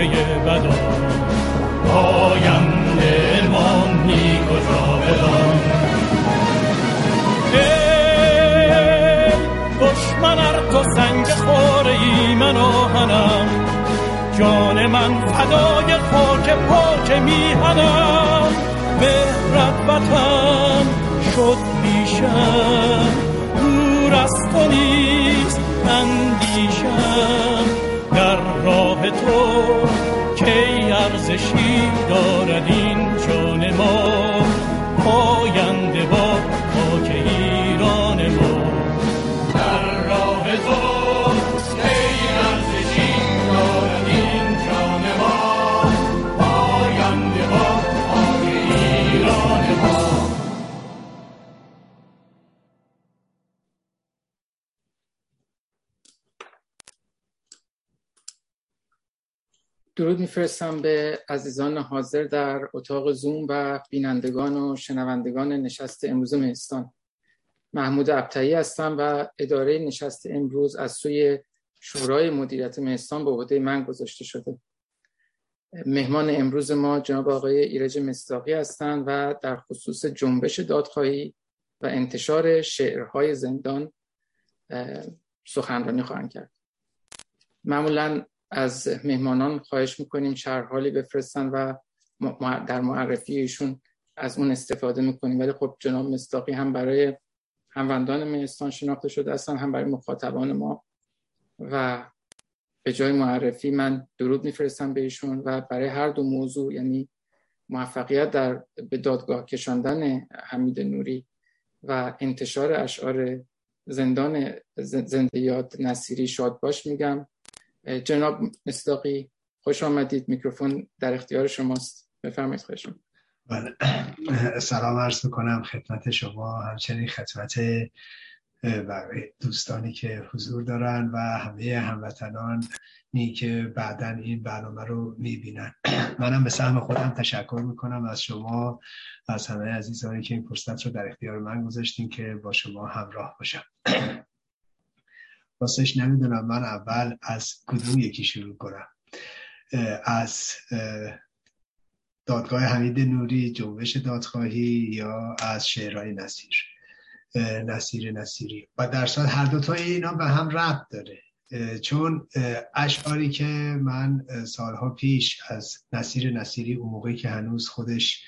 اندیشه بدا آینده ما کجا بدان دشمن ار تو سنگ خوره ای من آهنم جان من فدای خاک پاک میهنم. مهرت وطن شد بیشم دور از تو نیست اندیشم. در راه تو ارزشی دارد این جان ما. درود میفرستم به عزیزان حاضر در اتاق زوم و بینندگان و شنوندگان نشست امروز مهستان. محمود ابتایی هستم و اداره نشست امروز از سوی شورای مدیریت مهستان به عهده من گذاشته شده. مهمان امروز ما جناب آقای ایرج مستاقی هستند و در خصوص جنبش دادخواهی و انتشار شعرهای زندان سخنرانی خواهند کرد. معمولا از مهمانان خواهش می‌کنیم شرحالی بفرستن و در معرفی ایشون از اون استفاده می‌کنیم. ولی خب جناب مستاقی هم برای هموندان مهستان شناخته شده هستن هم برای مخاطبان ما. و به جای معرفی من درود میفرستم به ایشون و برای هر دو موضوع یعنی موفقیت در به دادگاه کشاندن حمید نوری و انتشار اشعار زندان زنده یاد نصیری شاد باش میگم. جناب مصداقی خوش آمدید. میکروفون در اختیار شماست. بفرمایید خواهشون بله. سلام عرض می‌کنم خدمت شما همچنین خدمت دوستانی که حضور دارن و همه هموطنان نی که بعدا این برنامه رو می‌بینن. منم به سهم خودم تشکر می‌کنم از شما از همه عزیزانی که این فرصت رو در اختیار من گذاشتین که با شما همراه باشم. واسهش نمی‌دونم من اول از کدوم یکی شروع کنم. از دادگاه حمید نوری جنبش دادخواهی یا از شعرهای نصیر. نصیر نصیری. و در صورت هر دوتا اینا به هم ربط داره. چون اشعاری که من سالها پیش از نصیر نصیری اون موقعی که هنوز خودش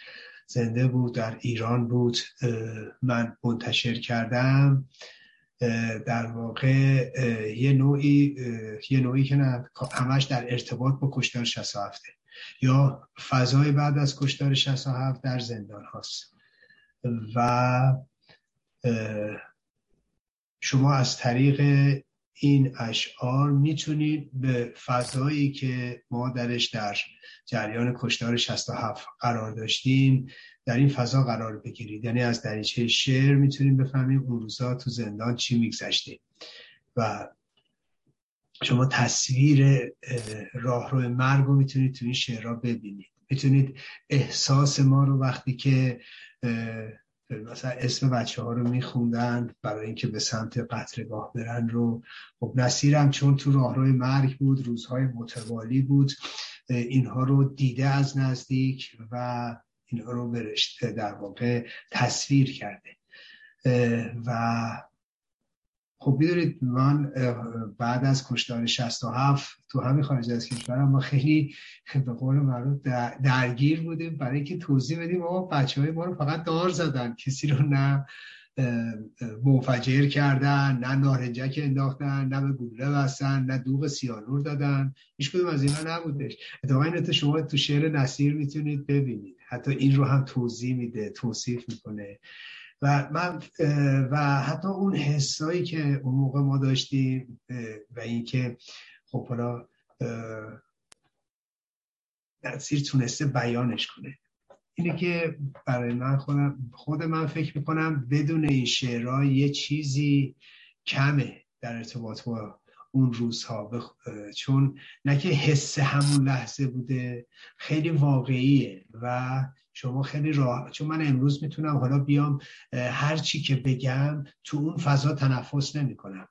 زنده بود در ایران بود من منتشر کردم. در واقع یه نوعی یه نوعی که نه همش در ارتباط با کشتار 67 یا فضای بعد از کشتار 67 در زندان هاست. و شما از طریق این اشعار می‌تونید به فضایی که ما درش در جریان کشتار 67 قرار داشتیم در این فضا قرار بگیرید. یعنی از دریچه شعر می‌تونیم بفهمیم اون روزا تو زندان چی میگذشته. و شما تصویر راهرو مرگ رو می‌تونید تو این شعرها ببینید. می‌تونید احساس ما رو وقتی که مثلا اسم بچه ها رو میخوندن برای اینکه به سمت قطرگاه برن رو. خب نصیرم چون تو راهروی مرگ بود روزهای متوالی بود اینها رو دیده از نزدیک و اینها رو برشت در واقع تصویر کرده. و خب بیدارید من بعد از کشتار 67 تو همین خارج از کشورم ما خیلی به قول معروف درگیر بودیم برای اینکه توضیح بدیم ما بچه های ما رو فقط دار زدن کسی رو نه منفجر کردن نه نارنجک انداختن نه به گلوله بستن نه دوغ سیانور دادن. هیچ کدوم از اینا نبودش. اتفاقا این شما تو شعر نصیر می‌تونید ببینید. حتی این رو هم توضیح میده توصیف می‌کنه. و من و حتی اون حسایی که اون موقع ما داشتیم و اینکه خب حالا نصیر تونسته بیانش کنه. اینه که برای من خودم خود من فکر می‌کنم بدون این شعرها یه چیزی کمه در ارتباط با اون روزها. چون نه که حس همون لحظه بوده خیلی واقعیه و شما خیلی راه چون من امروز می‌تونم حالا بیام هر چی که بگم تو اون فضا تنفس نمی کنم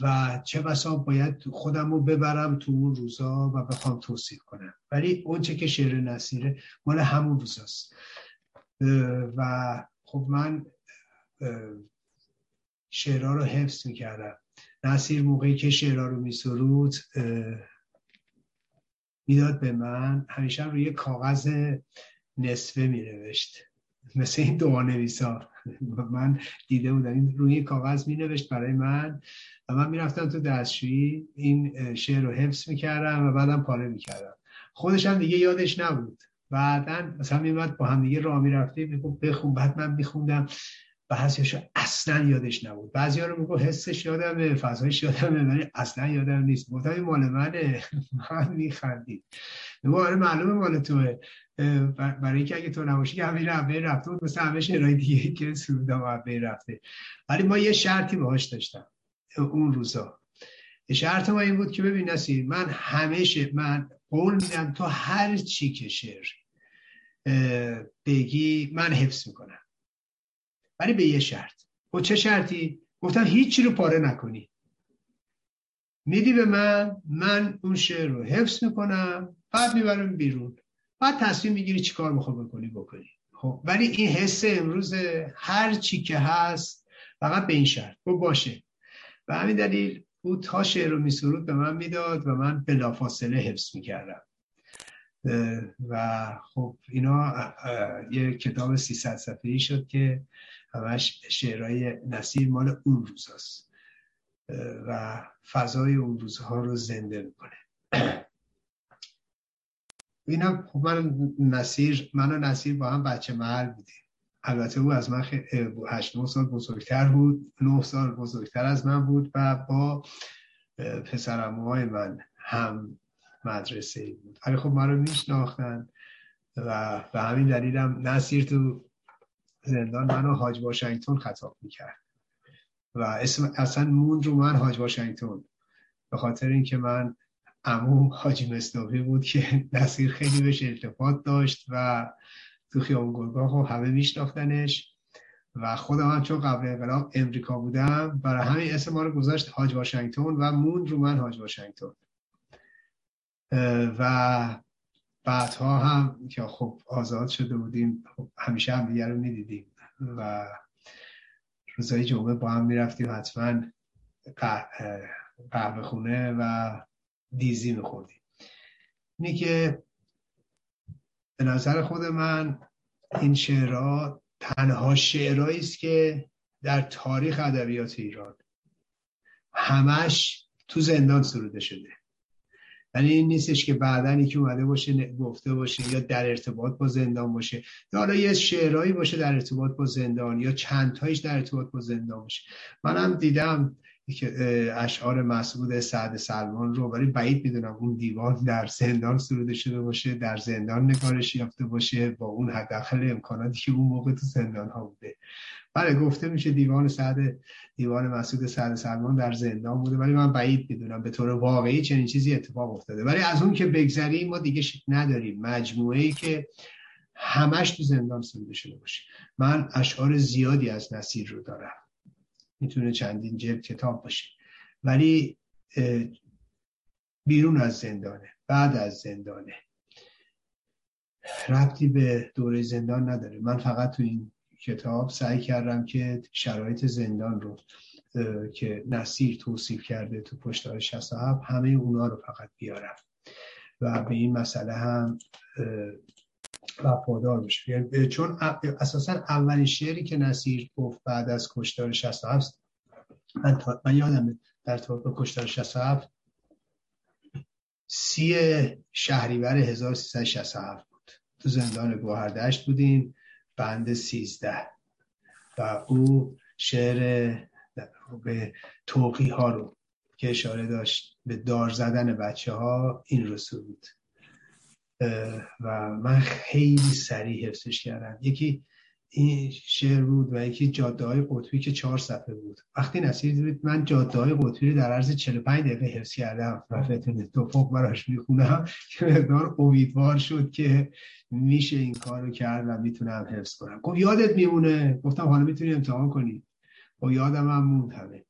و چه بسا باید خودم رو ببرم تو اون روزا و بخوام توصیف کنم. ولی اونچه که شعر نصیره مال همون روزاست. و خب من شعرها رو حفظ می‌کردم. نصیر موقعی که شعرها رو میسرود می‌داد به من. همیشه روی کاغذ نصفه مینوشت. مثل این دعا نویسا من دیده بودم. این روی کاغذ می نوشت برای من و من می‌رفتم تو دستشویی. این شعر رو حفظ می‌کردم و بعدم پاره می‌کردم. خودش هم دیگه یادش نبود. بعدا مثلا میمد با هم دیگه راه می‌رفتیم. بخون. بعد من میخوندم. بعضیاشو اصلا یادش نبود. بعضی رو میگو حسش یادمه فضایش یادمه ولی اصلا یادم نیست. گفتم مال منه. من میخندید. میگو آره معلومه مال توه. برای اینکه اگه تو نباشی که همین رفته رفته بود مثل همه شعرهای دیگه که سروده و رفته. ولی ما یه شرطی باهاش داشتم اون روزا. شرط ما این بود که ببین نسیر من همیشه من قول میدم تو هر چی که شعر بگی من حفظ می‌کنم. ولی به یه شرط. با چه شرطی؟ گفتم هیچی رو پاره نکنی. میدی به من من اون شعر رو حفظ می‌کنم بعد می‌برم بیرون. بعد تصمیم می‌گیری چی کار می‌خوای بکنی بکنی. خب ولی این حس امروز هر چی که هست فقط به این شرط. با باشه. و همین دلیل او تا شعر رو میسرود به من می‌داد و من بلافاصله حفظ می‌کردم. و خب اینا یه کتاب 300 صفحه‌ای شد که همش شعرهای نصیر مال اون روزاست. و فضای اون روزها رو زنده می‌کنه. اینم خب من نصیر من و نصیر با هم بچه محل بودیم. البته او از من هشت نه سال بزرگتر بود نه سال بزرگتر از من بود و با پسرموهای من هم مدرسه بود. ولی خب من رو میشناختن و به همین دلیلم نصیر تو زندان منو حاج واشنگتن خطاب می‌کرد. و اسم اصلا مون رو من حاج واشنگتن به خاطر اینکه من امو حاجی مصطفی بود که نصیر خیلی بهش ارتباط داشت و تو خیام گرگاه و همه میشناختنش. و خودم هم چون قبل انقلاب امریکا بودم برای همین اسم ما رو گذاشت حاج واشنگتن و مون رو من حاج واشنگتن و بعدها هم که خب آزاد شده بودیم خب همیشه هم دیگر رو می‌دیدیم و روزای جمعه با هم می‌رفتیم حتما قهوه خونه و دیزی میخوردیم. اینه که به نظر خود من این شعرها تنها شعرهایی است که در تاریخ ادبیات ایران همش تو زندان سروده شده. ولی این نیستش که بعدا که اومده باشه گفته باشه یا در ارتباط با زندان باشه. یا حالا یه شعرهایی باشه در ارتباط با زندان یا چند تایش در ارتباط با زندان باشه. منم دیدم اشعار مسعود سعد سلمان رو ولی بعید می‌دونم اون دیوان در زندان سروده شده باشه در زندان نگارش یافته باشه با اون حداقل امکاناتی که اون موقع تو زندان ها بوده. بله گفته میشه دیوان سعد دیوان مسعود سعد سلمان در زندان بوده ولی من بعید می‌دونم به طور واقعی چنین چیزی اتفاق افتاده. ولی از اون که بگذریم ما دیگه نداریم. مجموعه ای که همش تو زندان سروده شده باشه. من اشعار زیادی از نصیر رو دارم. می‌تونه چندین جلد کتاب باشه. ولی بیرون از زندانه بعد از زندانه. ربطی به دوره زندان نداره. من فقط تو این کتاب سعی کردم که شرایط زندان رو که نصیر توصیف کرده تو پشتار 67 همه اونا رو فقط بیارم. و به این مسئله هم وفادار بشه یعنی چون اساسا اولین شعری که نصیر گفت بعد از کشتار 67 من, من یادم در به کشتار 67 سی شهریور 1367 بود. تو زندان گوهردشت بودیم بند 13 و او شعر به توقی ها رو که اشاره داشت به دار زدن بچه ها این رو بود. و من خیلی سریع حفظش کردم. یکی این شعر بود و یکی جاده های قطبی که چهار صفحه بود. وقتی نصیر دید من جاده های قطبی رو در عرض 45 دقیقه حفظ کردم و فتون توفق براش می‌خونم که مقدار امیدوار شد که میشه این کار رو کرد و می‌تونم حفظ کنم. گفت یادت میمونه؟ گفتم حالا می‌تونی امتحان کنی. و یادم هم موند همه.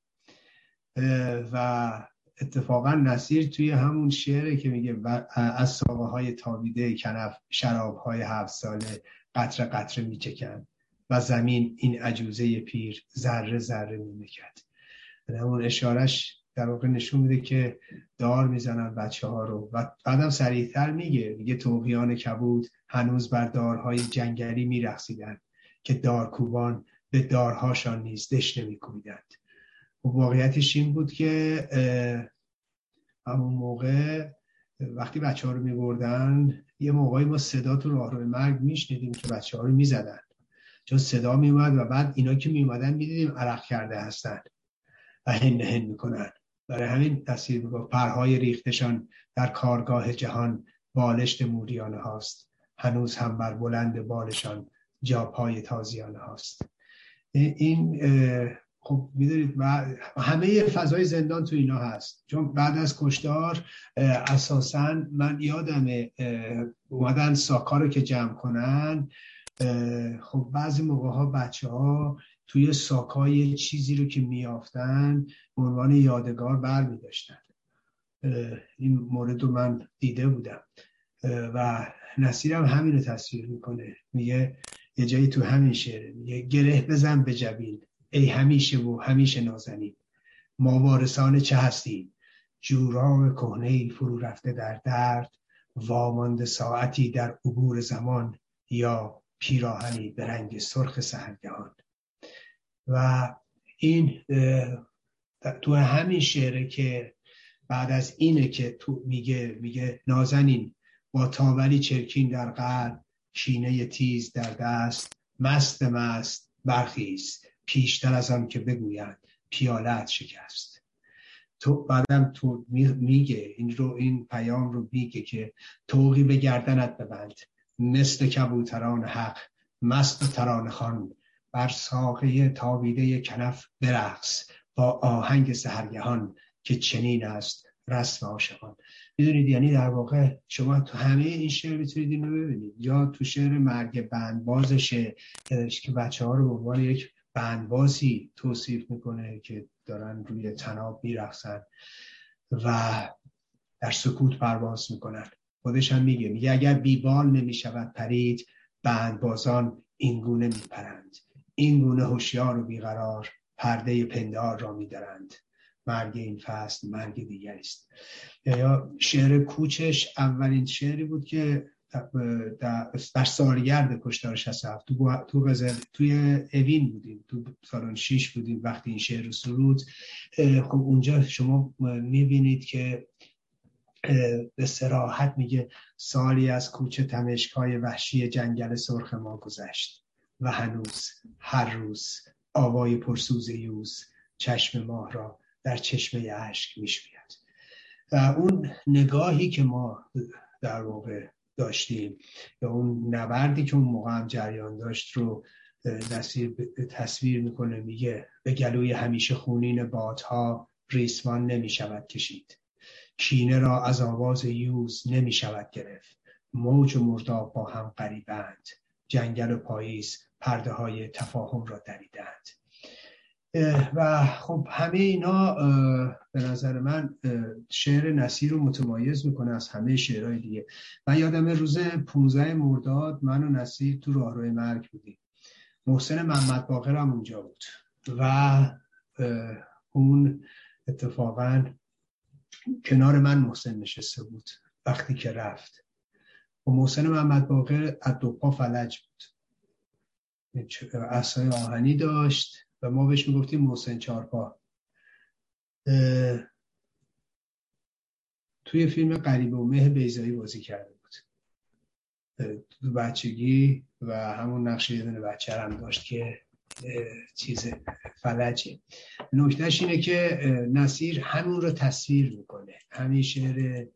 و اتفاقا نصیر توی همون شعره که میگه از ساقه های تابیده کنف شراب های هفت ساله قطره قطره میچکن و زمین این عجوزه پیر ذره ذره میمکد اون اشارش در واقع نشون میده که دار می‌زنن بچه ها رو و بعدم سریعتر میگه میگه توقیان کبود هنوز بر دارهای جنگلی میرخصیدند که دارکوبان به دارهاشان نیز دش نمیکوبیدند. واقعیتش این بود که همون موقع وقتی بچه ها رو میبردن یه موقعی ما صدا تو راه روی مرگ میشنیدیم که بچه ها رو می‌زدن. چون صدا میومد و بعد اینا که میومدن می‌دیدیم عرق کرده هستن و هن هن می‌کنن. برای همین تصویر با پرهای ریختشان در کارگاه جهان بالشت موریانه هاست. هنوز هم بر بلند بالشان جاپای تازیانه هاست. این خب می‌دونید همه فضای زندان تو اینا هست. چون بعد از کشتار اساسا من یادم اومدن ساکا رو که جمع کنن. خب بعضی موقع ها بچه ها توی ساکای چیزی رو که میافتن به عنوان یادگار بر می داشتن. این مورد رو من دیده بودم. و نصیرم همین رو تصویر می‌کنه. میگه یه جایی تو همین شعره میگه گره بزن به جبین. ای همیشه و همیشه نازنین. ما وارثان چه هستیم؟ جوراب کهنه فرو رفته در درد وامانده ساعتی در عبور زمان یا پیراهنی به رنگ سرخ سهرگهان. و این تو همین شعره که بعد از اینه که تو میگه میگه نازنین با تاوری چرکین در قلب کینه تیز در دست مست مست برخیست پیشتر از آن که بگویند پیالت شکست. تو بعدم تو میگه این رو این پیام رو میگه که توقی به گردنت ببند. مثل کبوتران حق مست تران خان بر ساقه تابیده کنف برقص. با آهنگ سهرگهان که چنین است رسم عاشقان. می‌دونید یعنی در واقع شما تو همه این شعر می‌تونید این رو ببینید. یا تو شعر مرگ بندبازشه که بچه ها رو به عنوان یک بندبازی توصیف می‌کنه که دارن روی تناب میرخصن و در سکوت پرواز می‌کنن. خودش هم میگه میگه اگر بیبال نمی‌شود پرید بندبازان اینگونه میپرند. اینگونه هوشیار و بیقرار پرده پندار را میدارند. مرگ این فصل مرگ دیگری است. یا شعر کوچش اولین شعری بود که در سالگرد کشتار 67 تو تو توی اوین بودیم. تو سالن 6 بودیم. وقتی این شعر رو سرود. خب اونجا شما می‌بینید که به سراحت میگه سالی از کوچه تمشکای وحشی جنگل سرخ ما گذشت و هنوز هر روز آوای پرسوز یوز چشم ماه را در چشمه اشک می‌شوید. و اون نگاهی که ما در واقع داشتیم. یا اون نبردی که اون موقع هم جریان داشت رو تصویر می‌کنه میگه به گلوی همیشه خونین بادها ریسمان نمی‌شود کشید. کینه را از آواز یوز نمی‌شود گرفت. موج و مرداب با هم قریبند جنگل و پاییز پرده های تفاهم را دریدند. و خب همه اینا به نظر من شعر نصیر رو متمایز می‌کنه از همه شعرهای دیگه. من یادم روز 15 مرداد من و نصیر تو راهروی مرگ بودیم. محسن محمد باقر هم اونجا بود. و اون اتفاقا کنار من محسن نشسته بود وقتی که رفت. و محسن محمد باقر از دو پا فلج بود. اصای آهنی داشت. و ما بهش می‌گفتیم محسن چارپا. توی فیلم قریب و مه بیزایی بازی کرده بود. تو بچگی و همون نقشه یه دونه بچه هم داشت که چیز فلجه. نکتهش اینه که نصیر همون رو تصویر می‌کنه. همین شعر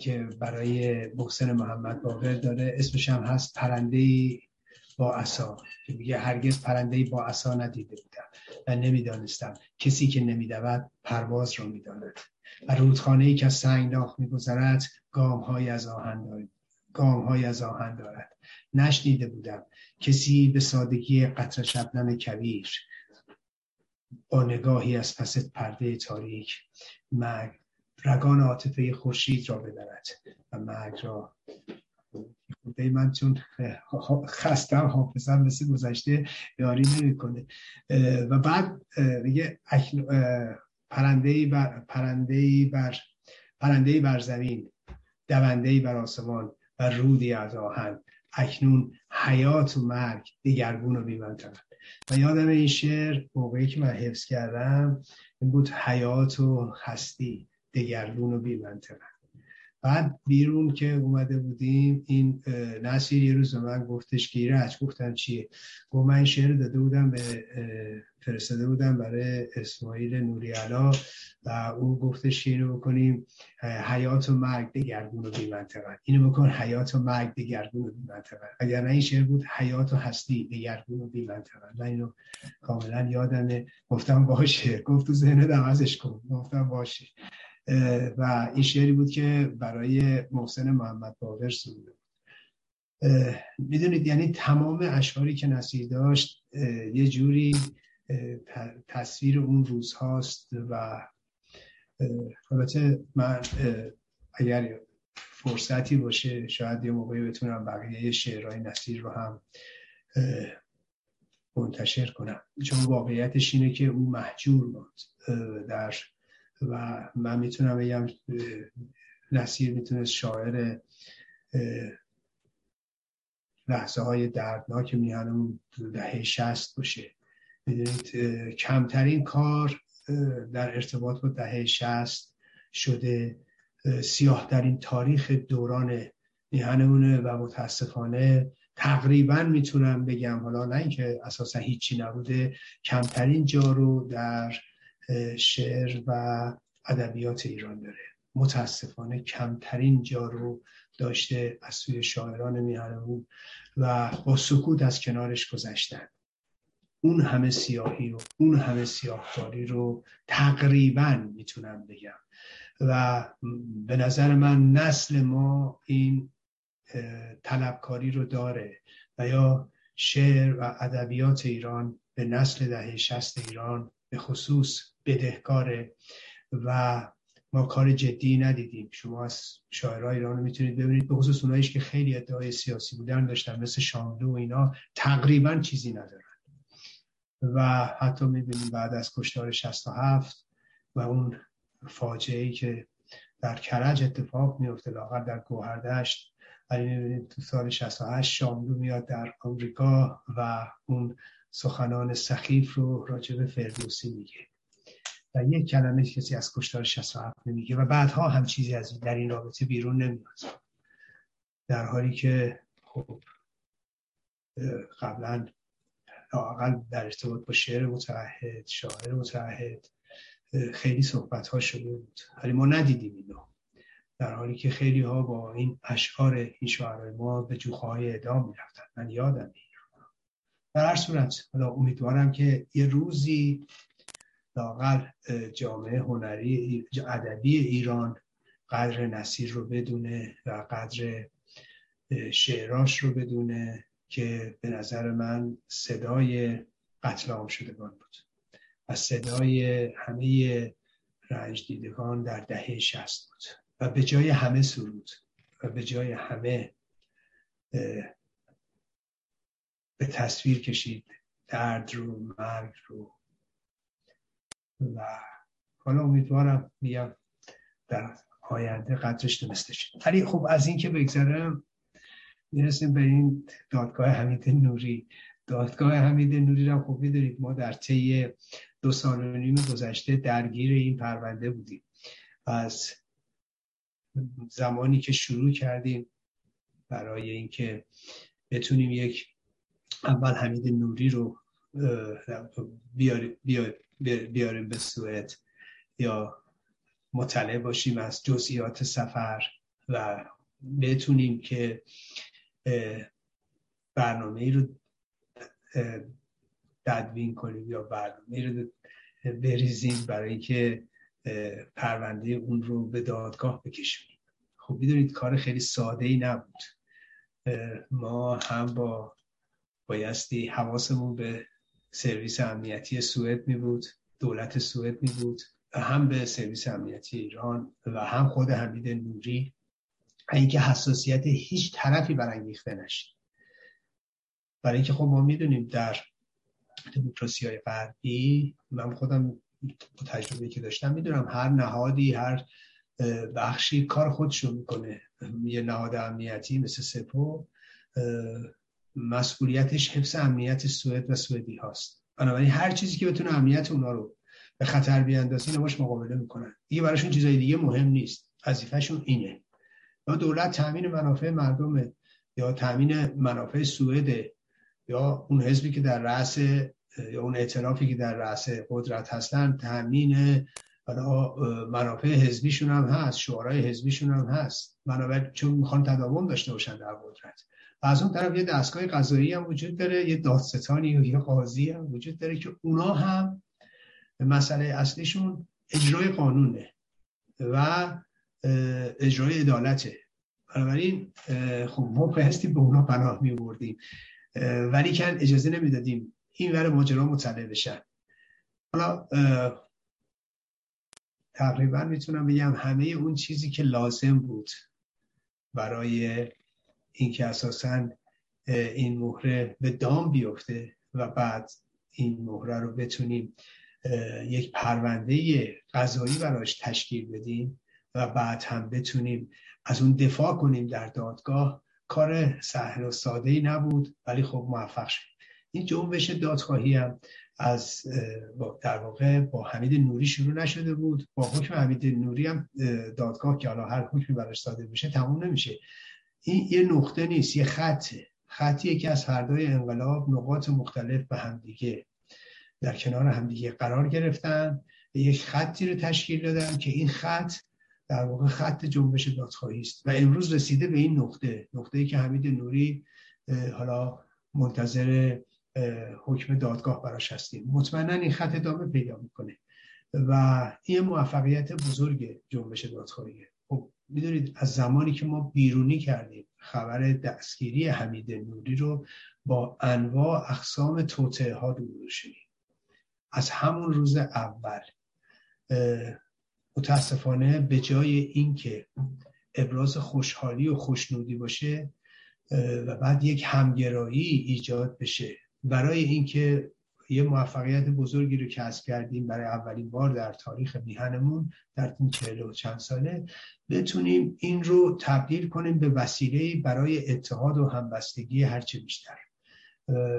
که برای محسن محمد باقر داره اسمش هم هست پرنده با عصا. که میگه هرگز پرنده با عصا ندیده بودم و نمی‌دانستم. کسی که نمیدود پرواز رو می‌داند و رودخانه ای که از سنگناخ میگذرد گام های از آهن دارد. گام های از آهن دارد. نشنیده بودم کسی به سادگی قطر شبنم کبیر با نگاهی از پس پرده تاریک مرگ رگان عاطفه خورشید را ببرد و مرگ را خورده من چون خستم حافظم مثل گذشته یاری نمی‌کنه. و بعد میگه پرنده بر پرنده بر پرنده بر زمین دونده بر آسمان و رودی از آهن. اکنون حیات و مرگ دیگرگون رو بیمنترن و یادم این شعر موقعی که من حفظ کردم این بود حیات و هستی دگرگون و بیمنطقه. بعد بیرون که اومده بودیم این نصیر یه روز من گفتش ایرج گفتم چیه؟ گفت من شعر داده بودم به فرستاده بودم برای اسماعیل نوری علا و او گفتش که اینو بکنیم حیات و مرگ دگرگون و بی منطقه اینو بکن حیات و مرگ دگرگون و بی منطقه اگر نه این شعر بود حیات و هستی دگرگون و بی منطقه من اینو کاملا یادمه. گفتم باشه. گفت تو ذهن عوضش کن. گفتم باشه. و این شعری بود که برای محسن محمد باور سروده می‌دونید یعنی تمام اشعاری که نصیر داشت یه جوری تصویر اون روز هاست و البته من اگر فرصتی باشه شاید یه موقعی بتونم بقیه شعرهای نصیر رو هم منتشر کنم. چون واقعیتش اینه که اون محجور بود در و من می‌تونم بگم نصیر می‌تونست شاعر لحظه های دردناک میهنمون دهه شست باشه. می‌دونید کمترین کار در ارتباط با دهه شست شده سیاه این تاریخ دوران میهنمونه و متاسفانه تقریبا می‌تونم بگم حالا نه اینکه اساسا هیچی نبوده کمترین جا رو در شعر و ادبیات ایران داره. متاسفانه کمترین جا رو داشته از سوی شاعران میهنمون و با سکوت از کنارش گذشتن. اون همه سیاهی رو اون همه سیاهکاری رو تقریبا می‌تونم بگم. و به نظر من نسل ما این طلبکاری رو داره و یا شعر و ادبیات ایران به نسل دهه شست ایران به خصوص بدهکاره و ما کار جدی ندیدیم. شما از شاعرای ایران می‌تونید ببینید. به خصوص اوناییش که خیلی ادعای سیاسی بودن داشتن مثل شاملو و اینا تقریبا چیزی ندارن. و حتی می‌بینیم بعد از کشتار 67 و اون فاجعه ای که در کرج اتفاق میفته لاغر در گوهردشت ولی می‌بینید تو سال 68 شاملو میاد در آمریکا و اون سخنان سخیف رو راجب فردوسی میگه. و یک کلمه کسی از کشتار 67 نمیگه و بعدها هم چیزی از در این رابطه بیرون نمیاد. در حالی که خب قبلا لاقل در ارتباط با شعر متعهد شاعر متعهد خیلی صحبت ها شده بود. ولی ما ندیدیم اینو. در حالی که خیلی ها با این اشعار این شعرهای ما به جوخه های اعدام می‌رفتن. من یادم در هر صورت امیدوارم که یه روزی لاقل جامعه هنری ادبی ایران قدر نصیر رو بدونه و قدر شعراش رو بدونه که به نظر من صدای قتل عام شدگان بود و صدای همه رنج دیدگان در دهه شست بود و به جای همه سرود و به جای همه به تصویر کشید درد رو مرگ رو و حالا امیدوارم میگم در آینده قدرش دونسته شد ولی خب از این که بگذرم می‌رسیم به این دادگاه حمید نوری. دادگاه حمید نوری رو خب می‌دونید ما در طی دو سال و نیم گذشته درگیر این پرونده بودیم. از زمانی که شروع کردیم برای اینکه بتونیم یک اول حمید نوری رو بیاریم, به سوئد یا مطلع باشیم از جزئیات سفر و بتونیم که برنامه ای رو تدوین کنیم یا برنامه ای رو بریزیم برای اینکه پرونده اون رو به دادگاه بکشونیم خب می‌دونید کار خیلی ساده ای نبود ما هم با بایستی حواسمون به سرویس امنیتی سوئد می بود دولت سوئد می بود هم به سرویس امنیتی ایران و هم خود حمید نوری. اینکه حساسیت هیچ طرفی برانگیخته نشد. برای اینکه خب ما می‌دونیم در دموکراسی های غربی من خودم با تجربه که داشتم می‌دونم هر نهادی هر بخشی کار خودشو می‌کنه. یه نهاد امنیتی مثل سپو مسئولیتش حفظ امنیت سوئد و سوئدی هاست. بنابراین هر چیزی که بتونه امنیت اونا رو به خطر بیاندازه باش مقابله می‌کنن. دیگه براشون چیزای دیگه مهم نیست. وظیفهشون اینه. یا دولت تامین منافع مردم یا تامین منافع سوئد یا اون حزبی که در رأس یا اون اعترافی که در رأس قدرت هستن تامین منافع حزبیشون هم هست شعارهای حزبیشون هم هست. بنابراین چون می‌خوان تداوم داشته باشن در قدرت. و از اون طرف یه دستگاه قضایی هم وجود داره یه دادستانی و یه قاضی هم وجود داره که اونا هم مسئله اصلیشون اجرای قانونه و اجرای عدالته. بنابراین خب ما بایستی به اونا پناه می بردیم ولی کن اجازه نمی‌دادیم این ور ماجرا مطلع بشن. حالا تقریبا می‌تونم بگم همه اون چیزی که لازم بود برای اینکه اساسا این مهره به دام بیفته و بعد این مهره رو بتونیم یک پرونده قضایی براش تشکیل بدیم و بعد هم بتونیم از اون دفاع کنیم در دادگاه. کار سهل و ساده ای نبود ولی خب موفق شد این جنبش دادخواهی هم از در واقع با حمید نوری شروع نشده بود. با حکم حمید نوری هم دادگاه که حالا هر حکمی براش صادر بشه تموم نمیشه. این یه نقطه نیست یه خطه. خطیه که از فردای انقلاب نقاط مختلف به همدیگه در کنار همدیگه قرار گرفتن یک خطی رو تشکیل دادن که این خط در واقع خط جنبش دادخواهی است. و امروز رسیده به این نقطه نقطه ای که حمید نوری حالا منتظر حکم دادگاه براش هستیم. مطمئنا این خط ادامه پیدا می‌کنه و این موفقیت بزرگ جنبش دادخواهیه. می‌دونید از زمانی که ما بیرونی کردیم خبر دستگیری حمید نوری رو با انواع اقسام توطعه ها دور شدیم از همون روز اول متاسفانه به جای اینکه ابراز خوشحالی و خوشنودی باشه و بعد یک همگرایی ایجاد بشه برای اینکه یه موفقیت بزرگی رو کسب کردیم برای اولین بار در تاریخ میهنمون در این چهل و چند ساله. بتونیم این رو تبدیل کنیم به وسیله برای اتحاد و همبستگی هرچه بیشتر.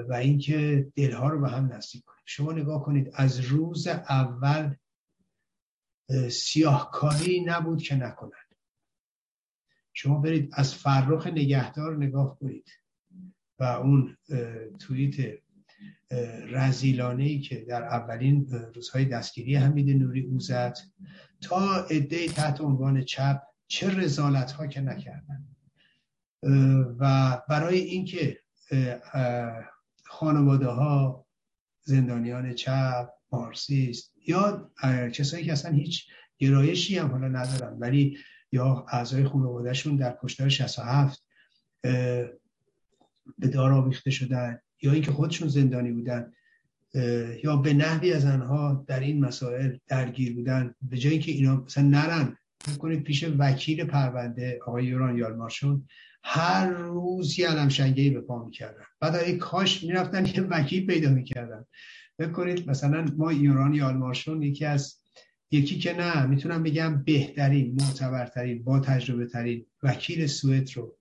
و اینکه دلها رو به هم نزدیک کنیم. شما نگاه کنید از روز اول سیاهکاری نبود که نکنند. شما برید از فرخ نگهدار نگاه کنید و اون توییت رزیلانه ای که در اولین روزهای دستگیری حمید نوری او تا عده تحت عنوان چپ چه رزالت ها که نکردن. و برای اینکه خانواده ها زندانیان چپ مارسیست یا کسایی که اصلا هیچ گرایشی هم حالا ندارن ولی یا اعضای خانوادهشون در کشتار 67 به دار آویخته شدن یا اینکه خودشون زندانی بودن یا به نحوی از آنها در این مسائل درگیر بودن به جای اینکه اینا مثلا نرن. کنید پیش وکیل پرونده آقای یوران یالمارشون هر روز یه علم شنگهی به پا می‌کردن. بعد ای کاش می‌رفتن یه وکیل پیدا می‌کردن. بکنید مثلا ما ایران یالمارشون یکی از یکی که نه می‌تونم بگم بهترین معتبرترین با تجربه ترین وکیل سوئد رو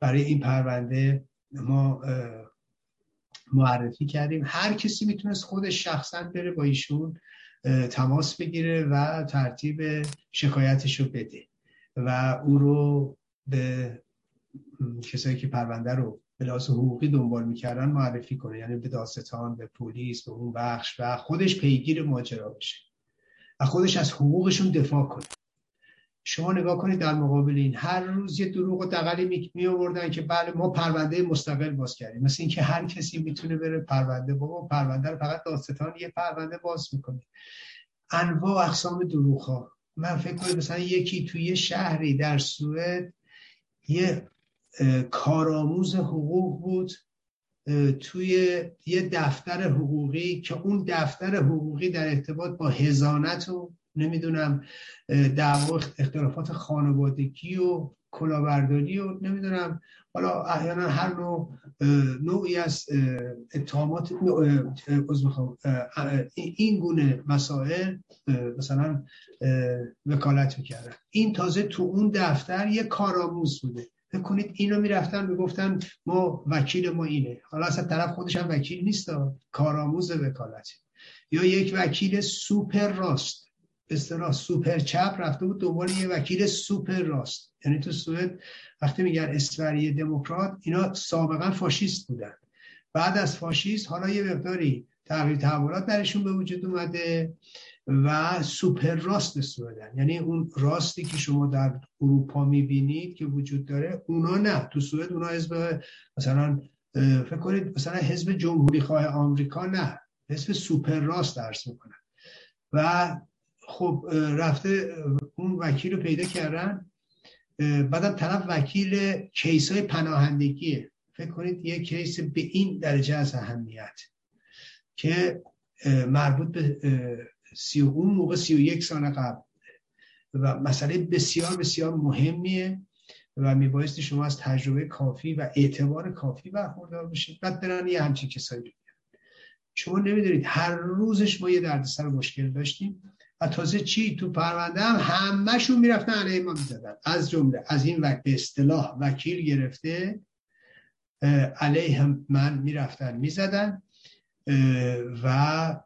برای این پرونده ما معرفی کردیم. هر کسی می‌تونست خودش شخصا بره با ایشون تماس بگیره و ترتیب شکایتش رو بده و او رو به کسایی که پرونده رو به لحاظ حقوقی دنبال می‌کردن معرفی کنه. یعنی به داستان به پلیس به اون بخش و خودش پیگیر ماجرا بشه و خودش از حقوقشون دفاع کنه. شما نگاه کنید در مقابل این هر روز یه دروغ و دقلی می آوردن که بله ما پرونده مستقل باز کردیم. مثل اینکه هر کسی می‌تونه بره پرونده بابا پرونده رو فقط داستان یه پرونده باز می‌کنه. انواع اقسام دروغ ها من فکر کنم مثلا یکی توی شهری در سوئد یه کارآموز حقوق بود توی یه دفتر حقوقی که اون دفتر حقوقی در ارتباط با هزانت و نمی‌دونم دعوا اختلافات خانوادگی و کلاهبرداری و نمی‌دونم. حالا احیانا هر نوع نوعی از اتهامات این گونه مسائل مثلا وکالت می‌کردن. این تازه تو اون دفتر یه کارآموز بوده. بکنید اینو می‌رفتن می‌گفتن ما وکیل ما اینه. حالا اصلا طرف خودش هم وکیل نیست کارآموز وکالت. یا یک وکیل سوپر راست. اصطلاح سوپر چپ رفته بود دنبال یه وکیل سوپر راست. یعنی تو سوئد وقتی میگن استوری دموکرات اینا سابقا فاشیست بودن. بعد از فاشیست حالا یه مقداری تغییر تحولات درشون به وجود اومده و سوپر راست سوئدن. یعنی اون راستی که شما در اروپا می‌بینید که وجود داره اونا نه. تو سوئد اونا حزب مثلا فکر کنید مثلا حزب جمهوری خواه آمریکا نه. حزب سوپر راست درس می‌کنن و خب رفته اون وکیل رو پیدا کردن. بعدم طرف وکیل case های پناهندگیه. فکر کنید یه case به این درجه از اهمیت که مربوط به سی و اون موقع سی و یک سال قبل. و مسئله بسیار بسیار مهمیه و میبایستی شما از تجربه کافی و اعتبار کافی برخوردار بشید. بعد برن یه همچین کسایی شما نمی‌دونید هر روزش ما یه دردسر مشکل داشتیم. تازه چی تو پرونده هم همهشون می‌رفتن علیه ما می‌زدن. از جمله از این وقت به اصطلاح وکیل گرفته علیه من می‌رفتن می‌زدن و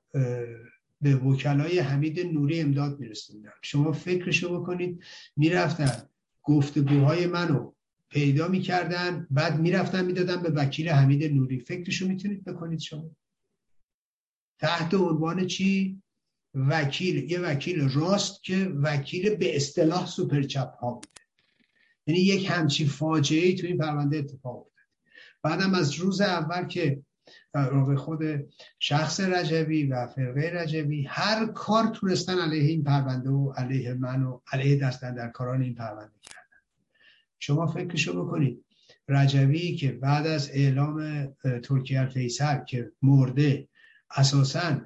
به وکلای حمید نوری امداد میرسوندن. شما فکرشو بکنید می‌رفتن گفتگوهای منو پیدا می‌کردن بعد می‌رفتن می‌دادن به وکیل حمید نوری. فکرشو می‌تونید بکنید شما. تحت عنوان چی؟ وکیل یه وکیل راست که وکیل به اصطلاح سوپر چپ ها بوده. یعنی یک همچی فاجعه ای تو این پرونده اتفاق افتاد. بعدم از روز اول که به خود شخص رجبی و فرقه رجبی هر کار تونستن علیه این پرونده و علیه من و علیه دستن در کاران این پرونده کردن. شما فکرشو بکنید. رجبی که بعد از اعلام ترکیه الفیصل که مرده اساسا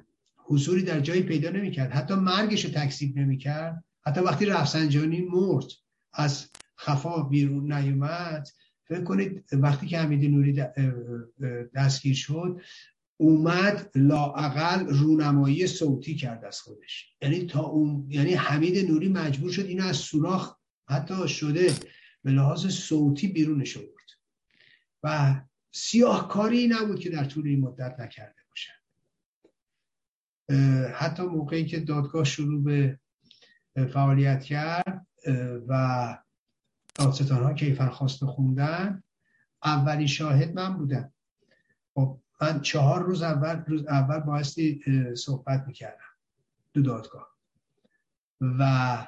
حضوری در جایی پیدا نمی‌کرد. حتی مرگش رو تکذیب نمی‌کرد. حتی وقتی رفسنجانی مرد از خفا بیرون نیومد فکر کنید وقتی که حمید نوری دستگیر شد اومد لاعقل رونمایی صوتی کرد از خودش. یعنی تا اون یعنی حمید نوری مجبور شد اینو از سوراخ حتی شده به لحاظ صوتی بیرونش آورد. و سیاهکاری نبود که در طول این مدت نکرده. حتی موقعی که دادگاه شروع به فعالیت کرد و دادستان ها کیفرخواست خوندن اولی شاهد من بودم. خب من چهار روز اول روز اول بایستی صحبت می‌کردم دو دادگاه. و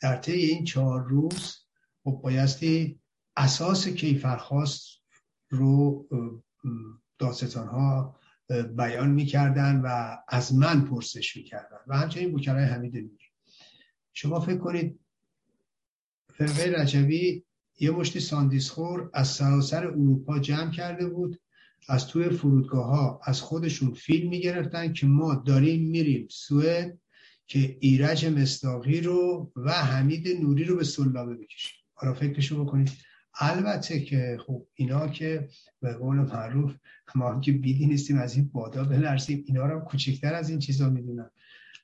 در طی این چهار روز خب بایستی اساس کیفرخواست رو دادستان ها بیان می‌کردن و از من پرسش می‌کردن. و همچنین وکلای حمید نوری. شما فکر کنید فرقه رجبی یه مشتی ساندیسخور از سراسر اروپا جمع کرده بود. از توی فرودگاه ها از خودشون فیلم می‌گرفتن که ما داریم میریم سوئد که ایرج مستاقی رو و حمید نوری رو به سلابه بکشیم. حالا فکرشو بکنید. البته که خب اینا که به قول معروف ما که بیدی نیستیم از این بادا بلرزیم. اینا رو کوچکتر از این چیزا می‌دونن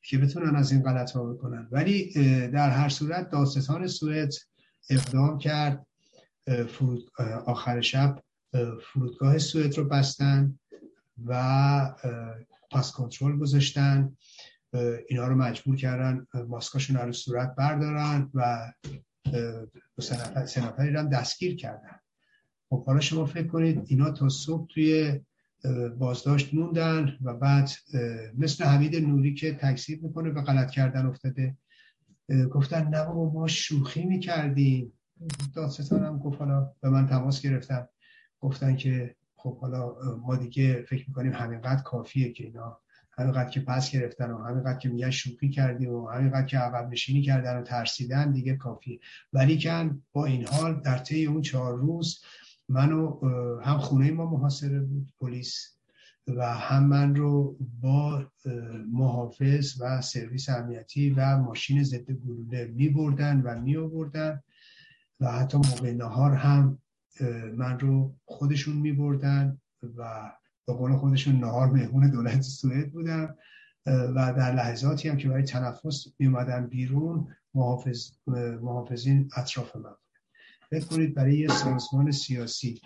که بتونن از این غلط ها بکنن. ولی در هر صورت داستان سوئد اقدام کرد. فرود آخر شب فرودگاه سوئد رو بستن و پاس کنترل گذاشتن. اینا رو مجبور کردن ماسکاشون رو صورت بردارن و سه نفری هم دستگیر کردن. خب حالا شما فکر کنید اینا تا صبح توی بازداشت موندن و بعد مثل حمید نوری که تکسیب می‌کنه و غلط کردن افتاده. گفتن نه بابا ما شوخی می‌کردیم. دادستان هم گفت حالا به من تماس گرفتن. گفتن که خب حالا ما دیگه فکر می‌کنیم همینقدر کافیه که اینا همینقدر که پس گرفتن و همینقدر که میگن شوخی کردیم و همینقدر که عقب نشینی کردن و ترسیدن دیگه کافیه ولی کن با این حال در طی اون چهار روز منو هم خونه ما محاصره بود پلیس و هم من رو با محافظ و سرویس امنیتی و ماشین ضد گلوله می بردن و می آوردن و حتی موقع نهار هم من رو خودشون می بردن و به قول خودشون نهار مهمون دولت سوئد بودم و در لحظاتی هم که برای تنفس می اومدن بیرون محافظ، محافظین اطراف من فکر کنید برای یه سازمان سیاسی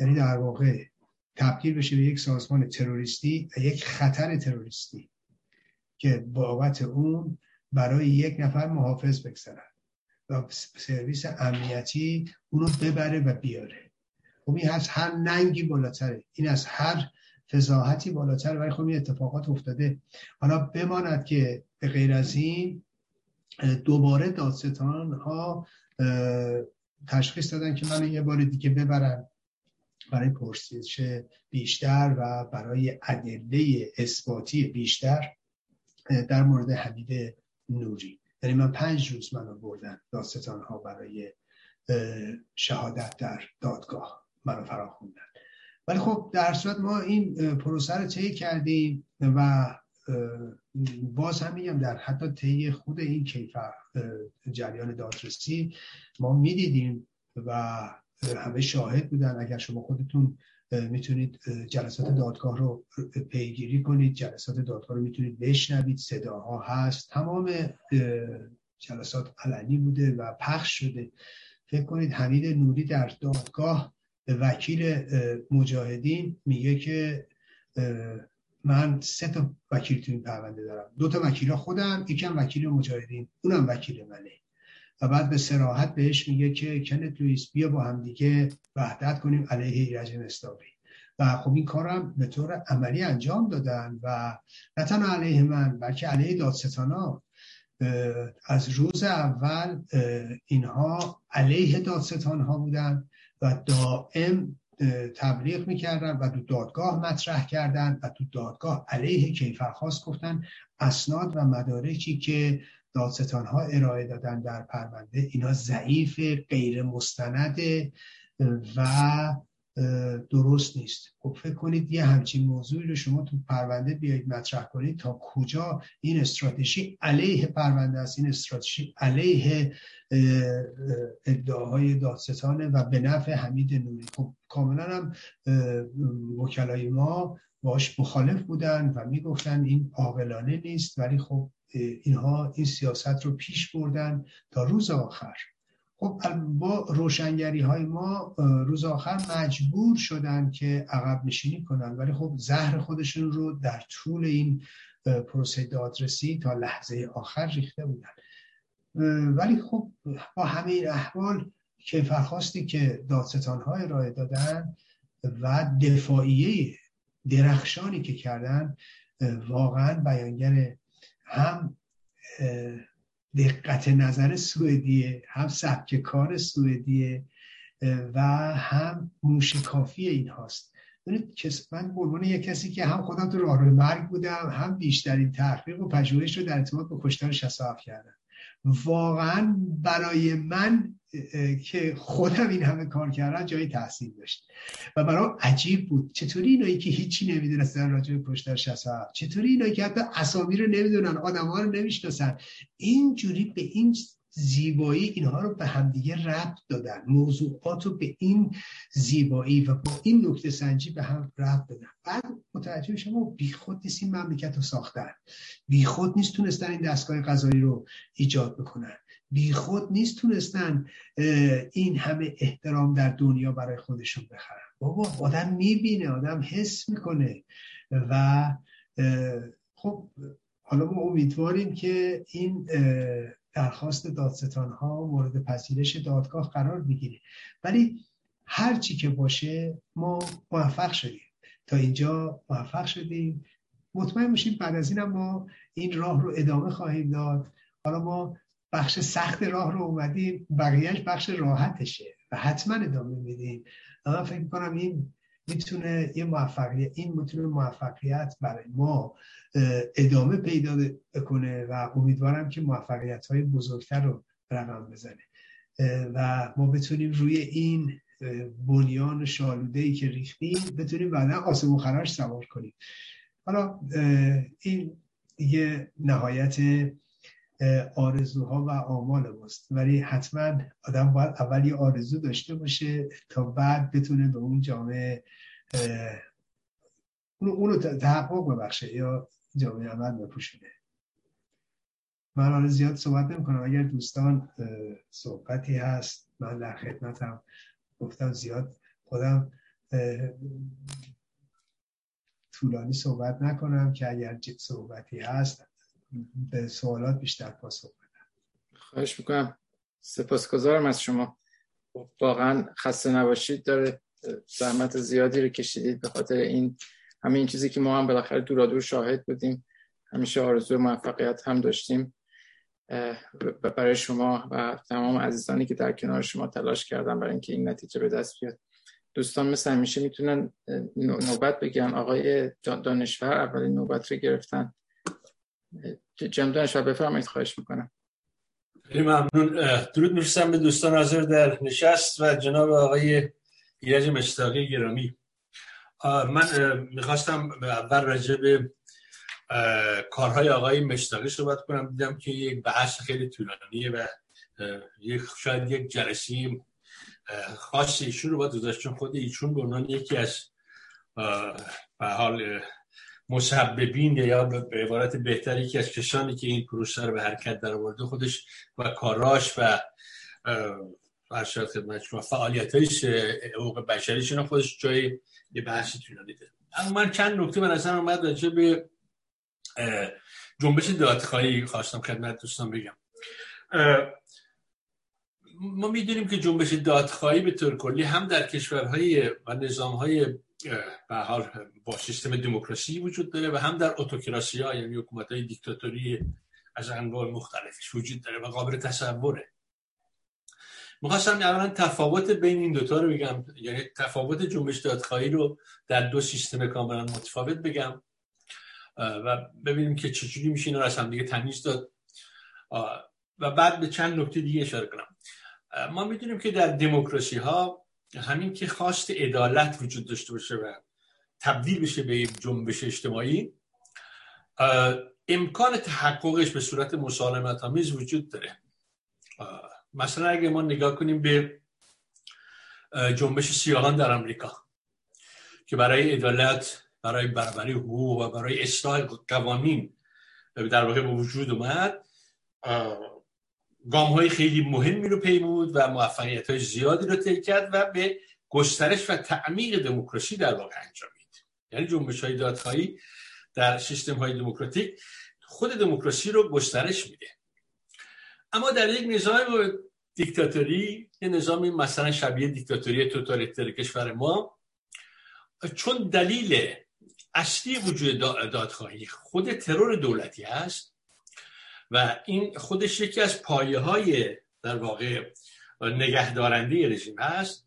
یعنی در واقع تبدیل بشه به یک سازمان تروریستی و یک خطر تروریستی که بابت اون برای یک نفر محافظ بگذارن و سرویس امنیتی اونو ببره و بیاره. خب این از هر ننگی بالاتره. این از هر فضاحتی بالاتر ولی خب این اتفاقات افتاده. حالا بماند که به غیر از این دوباره دادستان ها تشخیص دادن که من یه بار دیگه ببرن برای پرسش بیشتر و برای ادله اثباتی بیشتر در مورد حمید نوری. یعنی من پنج روز منو بردن داستان ها برای شهادت در دادگاه. منو فرا خوندن ولی خب در صورت ما این پروسه رو طی کردیم و باز هم میگم در حتی طی خود این کیفر جریان دادرسی ما می‌دیدیم و همه شاهد بودن. اگر شما خودتون می‌تونید جلسات دادگاه رو پیگیری کنید جلسات دادگاه رو می‌تونید بشنوید. صداها هست. تمام جلسات علنی بوده و پخش شده. فکر کنید حمید نوری در دادگاه وکیل مجاهدین میگه که من سه تا وکیل تو این پرونده دارم. دو تا وکیل خودم یکم وکیل مجاهدین اونم وکیل منه. و بعد به سراحت بهش میگه که کنت لویس بیا با هم دیگه وحدت کنیم علیه ایرج مستاقی و خب این کارم به طور عملی انجام دادن و نه تنها علیه من بلکه علیه دادستانا از روز اول اینها علیه دادستان ها بودن. و دائم تبلیغ می‌کردن و تو دادگاه مطرح کردن و تو دادگاه علیه کیفرخواست گفتن اسناد و مدارکی که دادستان ها ارائه دادن در پرونده اینا ضعیف غیر مستنده و درست نیست. خب فکر کنید یه همچین موضوعی رو شما تو پرونده بیایید مطرح کنید تا کجا این استراتژی علیه پرونده است. این استراتژی علیه ادعاهای دادستانه و به نفع حمید نوری. خب کاملا هم وکلای ما باش مخالف بودن و می‌گفتن این عاقلانه نیست ولی خب اینها این سیاست رو پیش بردن تا روز آخر. خب با روشنگری های ما روز آخر مجبور شدن که عقب نشینی کنن. ولی خب زهر خودشون رو در طول این پروسه دادرسی تا لحظه آخر ریخته بودن. ولی خب با همه این احوال کیفرخواستی که دادستان های ارائه دادن و دفاعیه درخشانی که کردن واقعا بیانگر هم دقت نظر سوئدیه هم سبک کار سوئدیه و هم موشکافی این هاست. من به عنوان یک کسی که هم خودم تو راه مرگ بودم هم بیشترین تحقیق و پژوهش رو در ارتباط با کشتار 67 کردم. واقعا برای من که خودم این همه کار کردم جای تحصیل داشت و برای عجیب بود. چطوری اینایی که هیچی نمی‌دونستن راجع به کشتار 67 چطوری اینایی که حتی اسامی رو نمی‌دونن آدم ها رو نمی‌شناسن؟ اینجوری به این زیبایی اینها رو به همدیگه ربط دادن. موضوعات رو به این زیبایی و با این نکته سنجی به هم ربط دادن. بعد متوجه شما بیخود نیست این مملکت رو ساختن. بیخود نیست تونستن این دستگاه قضایی رو ایجاد بکنن. بیخود نیست تونستن این همه احترام در دنیا برای خودشون بخرن. بابا آدم می‌بینه آدم حس می‌کنه و خب حالا ما امیدواریم که این درخواست دادستان ها مورد پذیرش دادگاه قرار بگیره. ولی هر چی که باشه ما موفق شدیم. تا اینجا موفق شدیم. مطمئن باشیم بعد از اینم ما این راه رو ادامه خواهیم داد. حالا ما بخش سخت راه رو اومدیم بقیهش بخش راحتشه و حتما ادامه میدیم. من فکر کنم این می‌تونه یه موفقیت این می‌تونه موفقیت برای ما ادامه پیدا کنه و امیدوارم که موفقیت های بزرگتر رو رقم بزنه. و ما بتونیم روی این بنیان شالوده ای که ریختیم بتونیم بعدا آسمون خراش سوار کنیم. حالا این یه نهایت آرزوها و آمال ماست. ولی حتما آدم باید اولی آرزو داشته باشه تا بعد بتونه به اون جامعه اونو تحقق ببخشه یا جامعه عمل بپوشونه. من حالا زیاد صحبت نمی کنم اگر دوستان صحبتی هست من در خدمتم. گفتم زیاد خودم طولانی صحبت نکنم که اگر صحبتی هست به سوالات بیشتر پاسخ بدم. خواهش می‌کنم. سپاسگزارم از شما. واقعا خسته نباشید. داره زحمت زیادی رو کشیدید به خاطر این همین چیزی که ما هم بالاخره دورا دور شاهد بودیم. همیشه آرزو موفقیت هم داشتیم. برای شما و تمام عزیزانی که در کنار شما تلاش کردن برای اینکه این نتیجه به دست بیاد. دوستان مثل همیشه می‌تونن نوبت بگن. آقای دانشور اولین نوبت رو گرفتن. جمع دانشور بفرمایید خواهش می‌کنم. خیلی ممنون. درود می‌رسم به دوستان حاضر در نشست و جناب آقای ایرج مشتاقی گرامی. من می‌خواستم اول راجع به کارهای آقای مشتاقی صحبت کنم. دیدم که یک بحث خیلی طولانیه و یک شاید یک جلسی خاص ایشون رو باید چون خود ایشون به عنوان یکی از به حال مسببین یا به عبارت بهتری که از کسانی که این پروسه رو به حرکت در آورده خودش و کاراش و ارشاد خدمت شما فعالیت های حقوق بشریشون خودش جای یه بحثی طولانی داره اما من چند نکته به نظر اومد راجع به جنبش دادخواهی خواستم خدمت دوستان بگم. ما می‌دونیم که جنبش دادخواهی به طور کلی هم در کشورهای و نظامهای به حال با سیستم دموکراسی وجود داره و هم در اتوکراسی ها یعنی حکومت های دیکتاتوری از انواع مختلفش وجود داره و قابل تصوره. می‌خواستم اولا تفاوت بین این دوتا رو بگم. یعنی تفاوت جنبش دادخواهی رو در دو سیستم کاملا متفاوت بگم. و ببینیم که چجوری میشه اینا رو از هم دیگه تمیز داد. و بعد به چند نکته دیگه اشاره کنم. ما می‌دونیم که در دموکراسی ها همین که خواست عدالت وجود داشته باشه و تبدیل بشه به جنبش اجتماعی امکان تحققش به صورت مسالمت آمیز وجود داره. مثلا اگه ما نگاه کنیم به جنبش سیاهان در امریکا که برای عدالت برای برابری حقوق و برای اصلاح قوانین در واقع به وجود اومد گام های خیلی مهمی رو پیمود و موفقیت های زیادی رو طی کرد و به گسترش و تعمیق دموکراسی در واقع انجامید یعنی جنبش های دادخواهی در سیستم های دموکراتیک خود دموکراسی رو گسترش میده. اما در یک نظام دیکتاتوری یه نظامی مثلا شبیه دیکتاتوری توتالیتر کشور ما چون دلیل اصلی وجود دادخواهی خود ترور دولتی هست و این خودش یکی از پایه های در واقع نگهدارنده رژیم هست.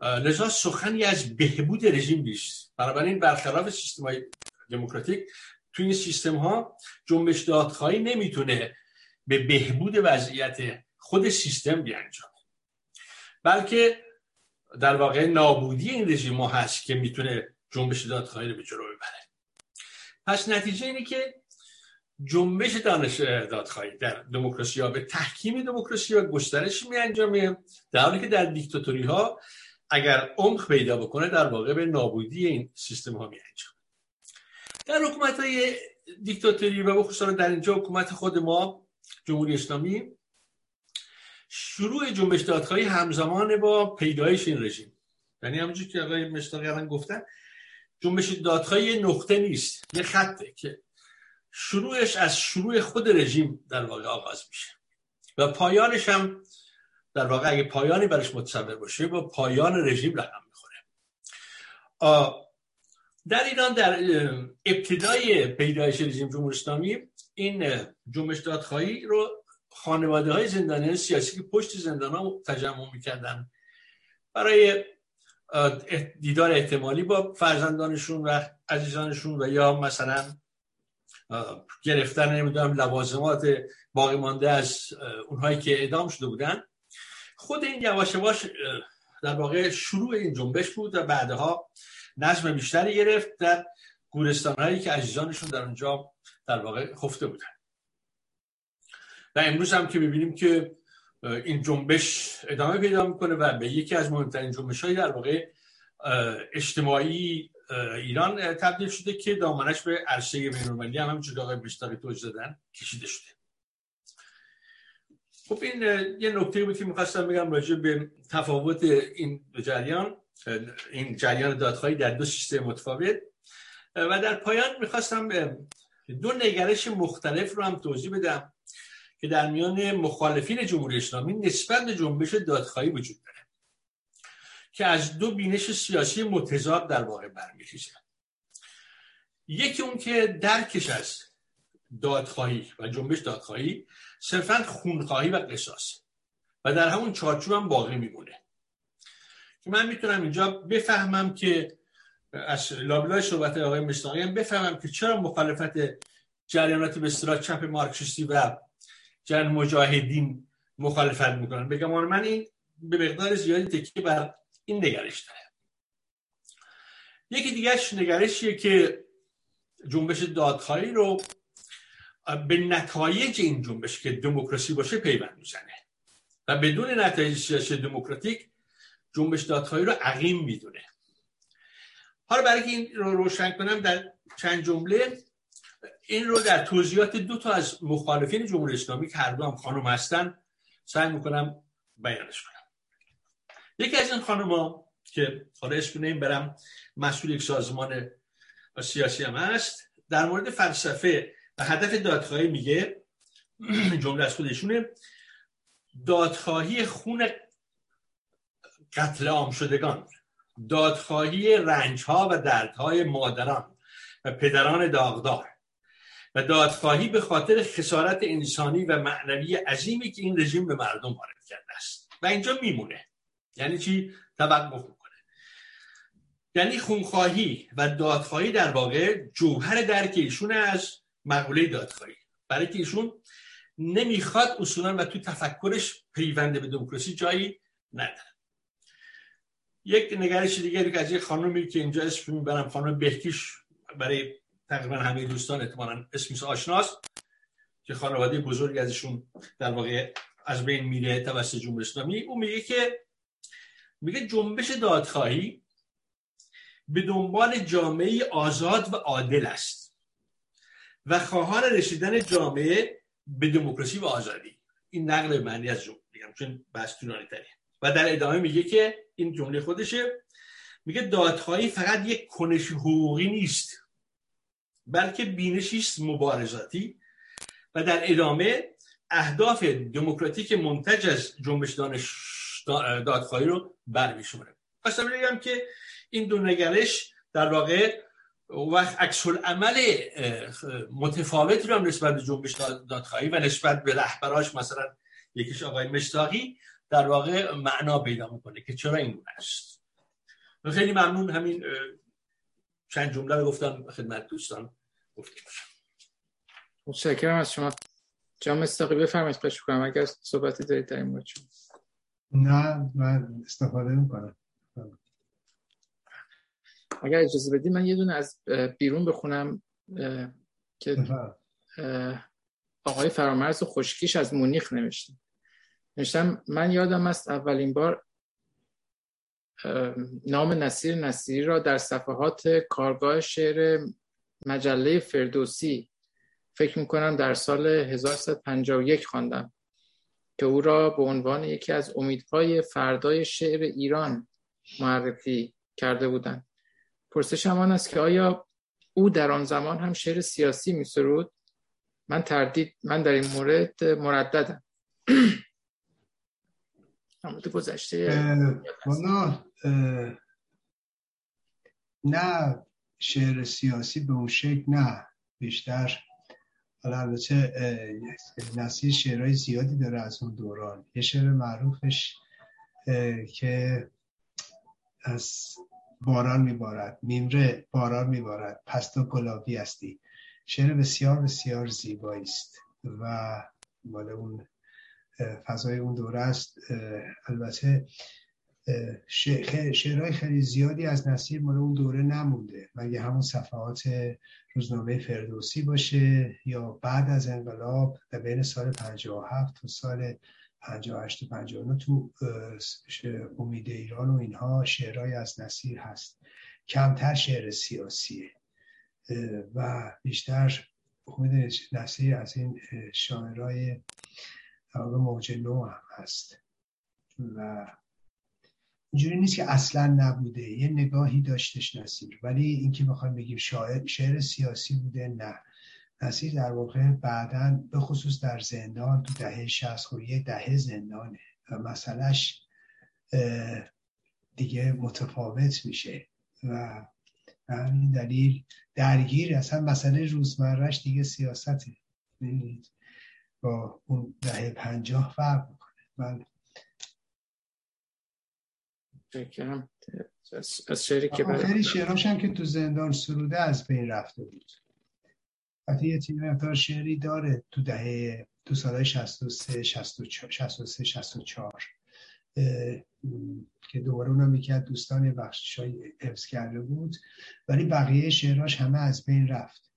لذا سخنی از بهبود رژیم نیست. بنابراین برخلاف سیستم های دموکراتیک تو این سیستم ها جنبش دادخواهی نمی‌تونه به بهبود وضعیت خود سیستم بیانجامه. بلکه در واقع نابودی این رژیم ها هست که می‌تونه جنبش دادخواهی رو به جلو ببره. پس نتیجه اینه که جنبش دانش دادخواهی در دموکراسی ها. به تحکیم دموکراسی ها گسترش می انجامه. در حالی که در دیکتاتوری ها اگر عمق پیدا بکنه در واقع به نابودی این سیستم ها می انجامه. در حکومت های دیکتاتوری و بخصوصا در اینجا حکومت خود ما جمهوری اسلامی شروع جنبش دادخواهی همزمان با پیدایش این رژیم. یعنی همونجور که آقای مشتاقی الان گفتن جنبش دادخواهی نقطه نیست یه خطه که شروعش از شروع خود رژیم در واقع آغاز میشه. و پایانش هم در واقع اگه پایانی برش متصور باشه با پایان رژیم رقم می‌خوره. در ایران در ابتدای پیدایش رژیم جمهوری اسلامی این جنبش دادخواهی رو خانواده های زندانیان سیاسی که پشت زندان ها تجمع می‌کردن برای دیدار احتمالی با فرزندانشون و عزیزانشون و یا مثلا گرفتن نمی‌دونم لوازمات باقی مانده از اونهایی که اعدام شده بودن. خود این یواش یواش در واقع شروع این جنبش بود و بعدها نظم بیشتری گرفت در گورستان هایی که عزیزانشون در اونجا در واقع خفته بودن. و امروز هم که می‌بینیم که این جنبش ادامه پیدا می‌کنه و به یکی از مهمترین جنبش های در واقع اجتماعی ایران تبدیل شده که دامنش به عرصه بین‌المللی هم همینجور آقای بیشتری توجه دادن کشیده شده. خب این یه نکته بود که می‌خواستم بگم راجع به تفاوت این دو جریان این جریان دادخواهی در دو سیستم متفاوت. و در پایان می‌خواستم دو نگرش مختلف رو هم توضیح بدم که در میان مخالفین جمهوری اسلامی نسبت به جنبش دادخواهی وجود داره. که از دو بینش سیاسی متضاد در واقع برمیخیزه. یکی اون که درکش از دادخواهی و جنبش دادخواهی صرفا خونخواهی و قصاص و در همون چارچوب هم باقی میمونه. که من می‌تونم اینجا بفهمم که از لابلای صحبت آقای مصداقی هم بفهمم که چرا مخالفت جریانات به اصطلاح چپ مارکسیستی و جن مجاهدین مخالفت می‌کنن. بگم من این به مقدار زیادی تکیه بر این نگرش داره. یکی دیگهش نگرشیه که جنبش دادخواهی رو به نتایج این جنبش که دموکراسی باشه پیوند می‌زنه. و بدون نتایج سیاسی دموکراتیک جنبش دادخواهی رو عقیم می‌دونه. حالا برای که این رو روشن کنم در چند جمله این رو در توضیحات دو تا از مخالفین جمهوری اسلامی که هر دو هم خانم هستن سعی می‌کنم بیانش کنم. یکی از این خانم ها که حالا اسم نیم برم مسئول یک سازمان سیاسی هم هست در مورد فلسفه و هدف دادخواهی میگه جمله از خودشونه دادخواهی خون قتل عام شدگان دادخواهی رنج ها و دردهای مادران و پدران داغدار و دادخواهی به خاطر خسارت انسانی و معنوی عظیمی که این رژیم به مردم وارد کرده است. و اینجا میمونه. یعنی چی؟ توقف می‌کنه. یعنی خونخواهی و دادخواهی در واقع جوهر درک ایشون از مقوله دادخواهی. برای که ایشون نمی‌خواد اصولا و تو تفکرش پیونده به دموکراسی جایی نداره یک نگرش دیگری که از یک خانومی که اینجا اسم می‌برم خانم بهکیش برای تقریبا همه دوستان احتمالا اسمش آشناست که خانواده بزرگی ازشون در واقع از بین میره توسط جمهوری اسلامی. او میگه که میگه جنبش دادخواهی به دنبال جامعه آزاد و عادل است و خواهان رسیدن جامعه به دموکراسی و آزادی. این نقل معنی از جمله میگم چون بحث طولانی و در ادامه میگه که این جمله خودشه میگه دادخواهی فقط یک کنش حقوقی نیست بلکه بینشی است مبارزاتی. و در ادامه اهداف دموکراتیک منتج از جنبش دانش دادخواهی رو برمیشماره پس بگم که این دو نگرش در واقع وقت عکس عمل متفاوتی رو هم نسبت به جنبش دادخواهی و نسبت به رهبراش مثلا یکیش آقای مشتاقی در واقع معنا پیدا می‌کنه که چرا این است خیلی ممنون همین چند جمله گفتم خدمت دوستان. گفتیم متشکرم از شما. جام مستاقی بفرمایید خواهش کنم اگر صحبتی دارید در این مورد نه من استفاده می‌کنم. اگر اجازه بدید من یه دونه از بیرون بخونم که آقای فرامرز خشکیش از مونیخ نوشته. نوشتم من یادم است اولین بار نام نصیر نصیری را در صفحات کارگاه شعر مجله فردوسی فکر می‌کنم در سال 1151 خواندم. که او را به عنوان یکی از امیدهای فردای شعر ایران معرفی کرده بودند. پرسش آن است که آیا او در آن زمان هم شعر سیاسی می سرود؟ من تردید من در این مورد مرددم. مورد گذشته نه شعر سیاسی به اون شکل نه بیشتر حالا البته نصیر شعرهای زیادی داره از اون دوران. یه شعر معروفش که از باران میبارد. میمره باران میبارد. پس تو گلابی هستی. شعر بسیار بسیار زیبایی است و مال اون فضای اون دوره است. البته شعرهای خیلی زیادی از نصیر مال اون دوره نمونده. مگه همون صفحات روزنامه فردوسی باشه یا بعد از انقلاب در بین سال 57 تا سال 58 و 59 تو امید ایران و اینها شعرهای از نصیر هست. کمتر شعر سیاسیه. و بیشتر امید نصیر از این شاعرهای موج نو هم هست. و اینجوری نیست که اصلا نبوده. یه نگاهی داشتش نصیر. ولی اینکه بخوایم بگیم شاعر شعر سیاسی بوده نه. نصیر در واقع بعدا به خصوص در زندان تو دهه شست و یه دهه زندانه و مسئلهش دیگه متفاوت میشه. و همین دلیل درگیر اصلا مسئله روزمرهش دیگه سیاسته. با اون دهه پنجاه فرق می‌کنه. بله از شعری که خیلی شعراش هم که تو زندان سروده از بین رفته بود. حتی یه تیم مقدار شعری داره تو دهه تو سالهای 63 63 64 که دوباره اونا می‌کرد دوستان بخشش های حفظ کرده بود. ولی بقیه شعراش همه از بین رفت.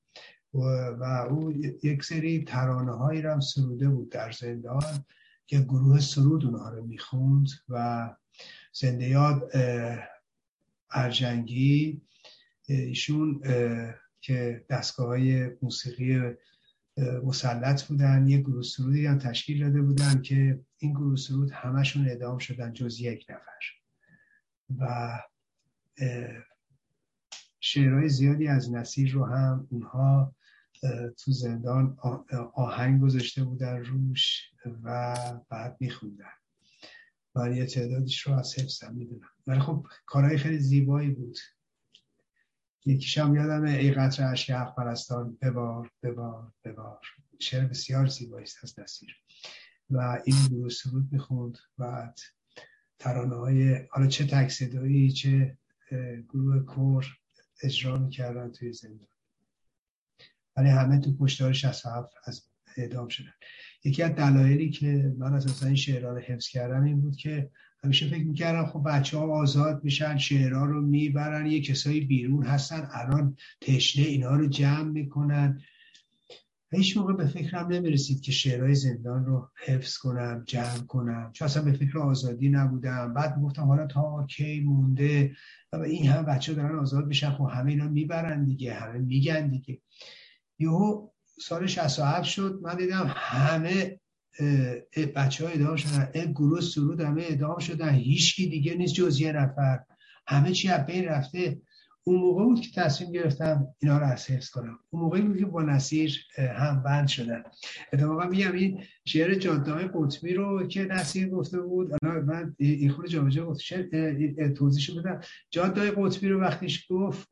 و, و او یک سری ترانه هایی رو هم سروده بود در زندان که گروه سرود اونها رو می‌خوند و زنده یاد ارجنگی ایشون که دستگاه های موسیقی مسلط بودن یه گروه سرودی هم تشکیل داده بودن که این گروه سرود همشون اعدام شدن جز یک نفر. و شعرهای زیادی از نصیر رو هم اونها تو زندان آهنگ گذاشته بودن روش و بعد میخوندن. و یه تعدادش رو از حفظم می‌دونم. ولی خب کارهای خیلی زیبایی بود. یکیش هم یادمه ای قطر عشق حق پرستان. ببار ببار ببار. شعر بسیار زیبایی است از نصیر و این گروه سرود می‌خوند. بعد ترانه های حالا چه تک چه گروه کور اجرا می‌کردن توی زندان. ولی همه تو کشتار 67 از اعدام شدن. یکی از دلایلی که من از این شعرها رو حفظ کردم این بود که همیشه فکر می‌کردم خب بچه ها آزاد میشن شعرها رو می‌برن یه کسایی بیرون هستن الان تشنه اینا رو جمع می‌کنن. هیچ موقع به فکرم نمی‌رسید که شعرهای زندان رو حفظ کنم جمع کنم. چون اصلا به فکر آزادی نبودم. بعد گفتم حالا تا کی مونده؟ و این هم بچه دارن آزاد میشن خب همه اینا می‌برن دیگه همه میگن دیگه. یهو سال 67 شد. من دیدم همه بچه ها ادام شدن. این گروه سرود همه ادام شدن. هیچکی دیگه نیست جز یه نفر. همه چی از بین رفته. اون موقع بود که تصمیم گرفتم اینا رو از حفظ کنم. اون موقعی بود که با نصیر هم بند شدن. اتفاقا میگم این شعر جادای قطبی رو که نصیر گفته بود. من این خود جا گفت توضیحش بدم. جادای قطبی رو وقتیش گفت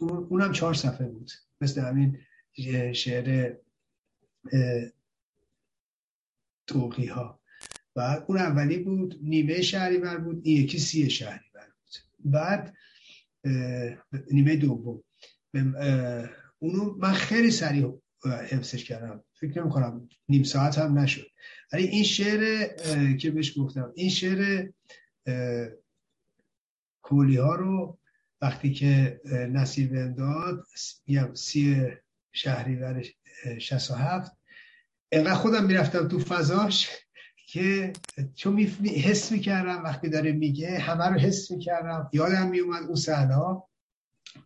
اونم چهار صفحه بود. مثل همین شعر توقی ها و اون اولی بود نیمه شهری بر بود این یکی سی شهری بر بود. بعد نیمه دوم. اونو من خیلی سریع حفظش کردم. فکر نمی کنم نیم ساعت هم نشد. ولی این شعر که بهش گفتم این شعر کولی ها رو وقتی که نصیب داد میگم سی شهریور 67 اینقدر خودم می‌رفتم تو فضاش که چون می حس می‌کردم وقتی داره میگه همه رو حس می‌کردم. یادم میومد اون صحنه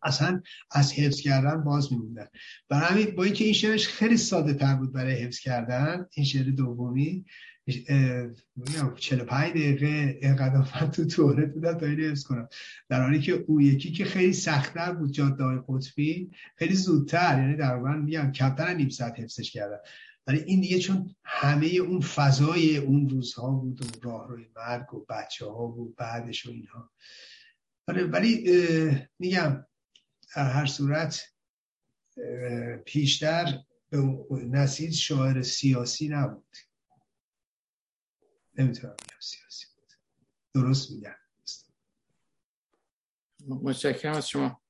اصلا از حفظ کردن باز میموندن برای همین با اینکه این شعرش خیلی ساده تر بود برای حفظ کردن این شعر دومی 45 دقیقه اینقدر تو توره بودن تا این حفظ کنم. در حالی که او یکی که خیلی سختتر بود جاده های قطبی خیلی زودتر یعنی در واقع میگم کمتر نیم ساعت حفظش کردن ولی این دیگه چون همه اون فضای اون روزها بود و راه روی مرگ و بچه ها و بعدش و اینها. آره، ولی میگم در هر صورت پیشتر نسید شاعر سیاسی نبود. نمی‌تونم بگم سیاسی بود. درست میگم. متشکرم از شما.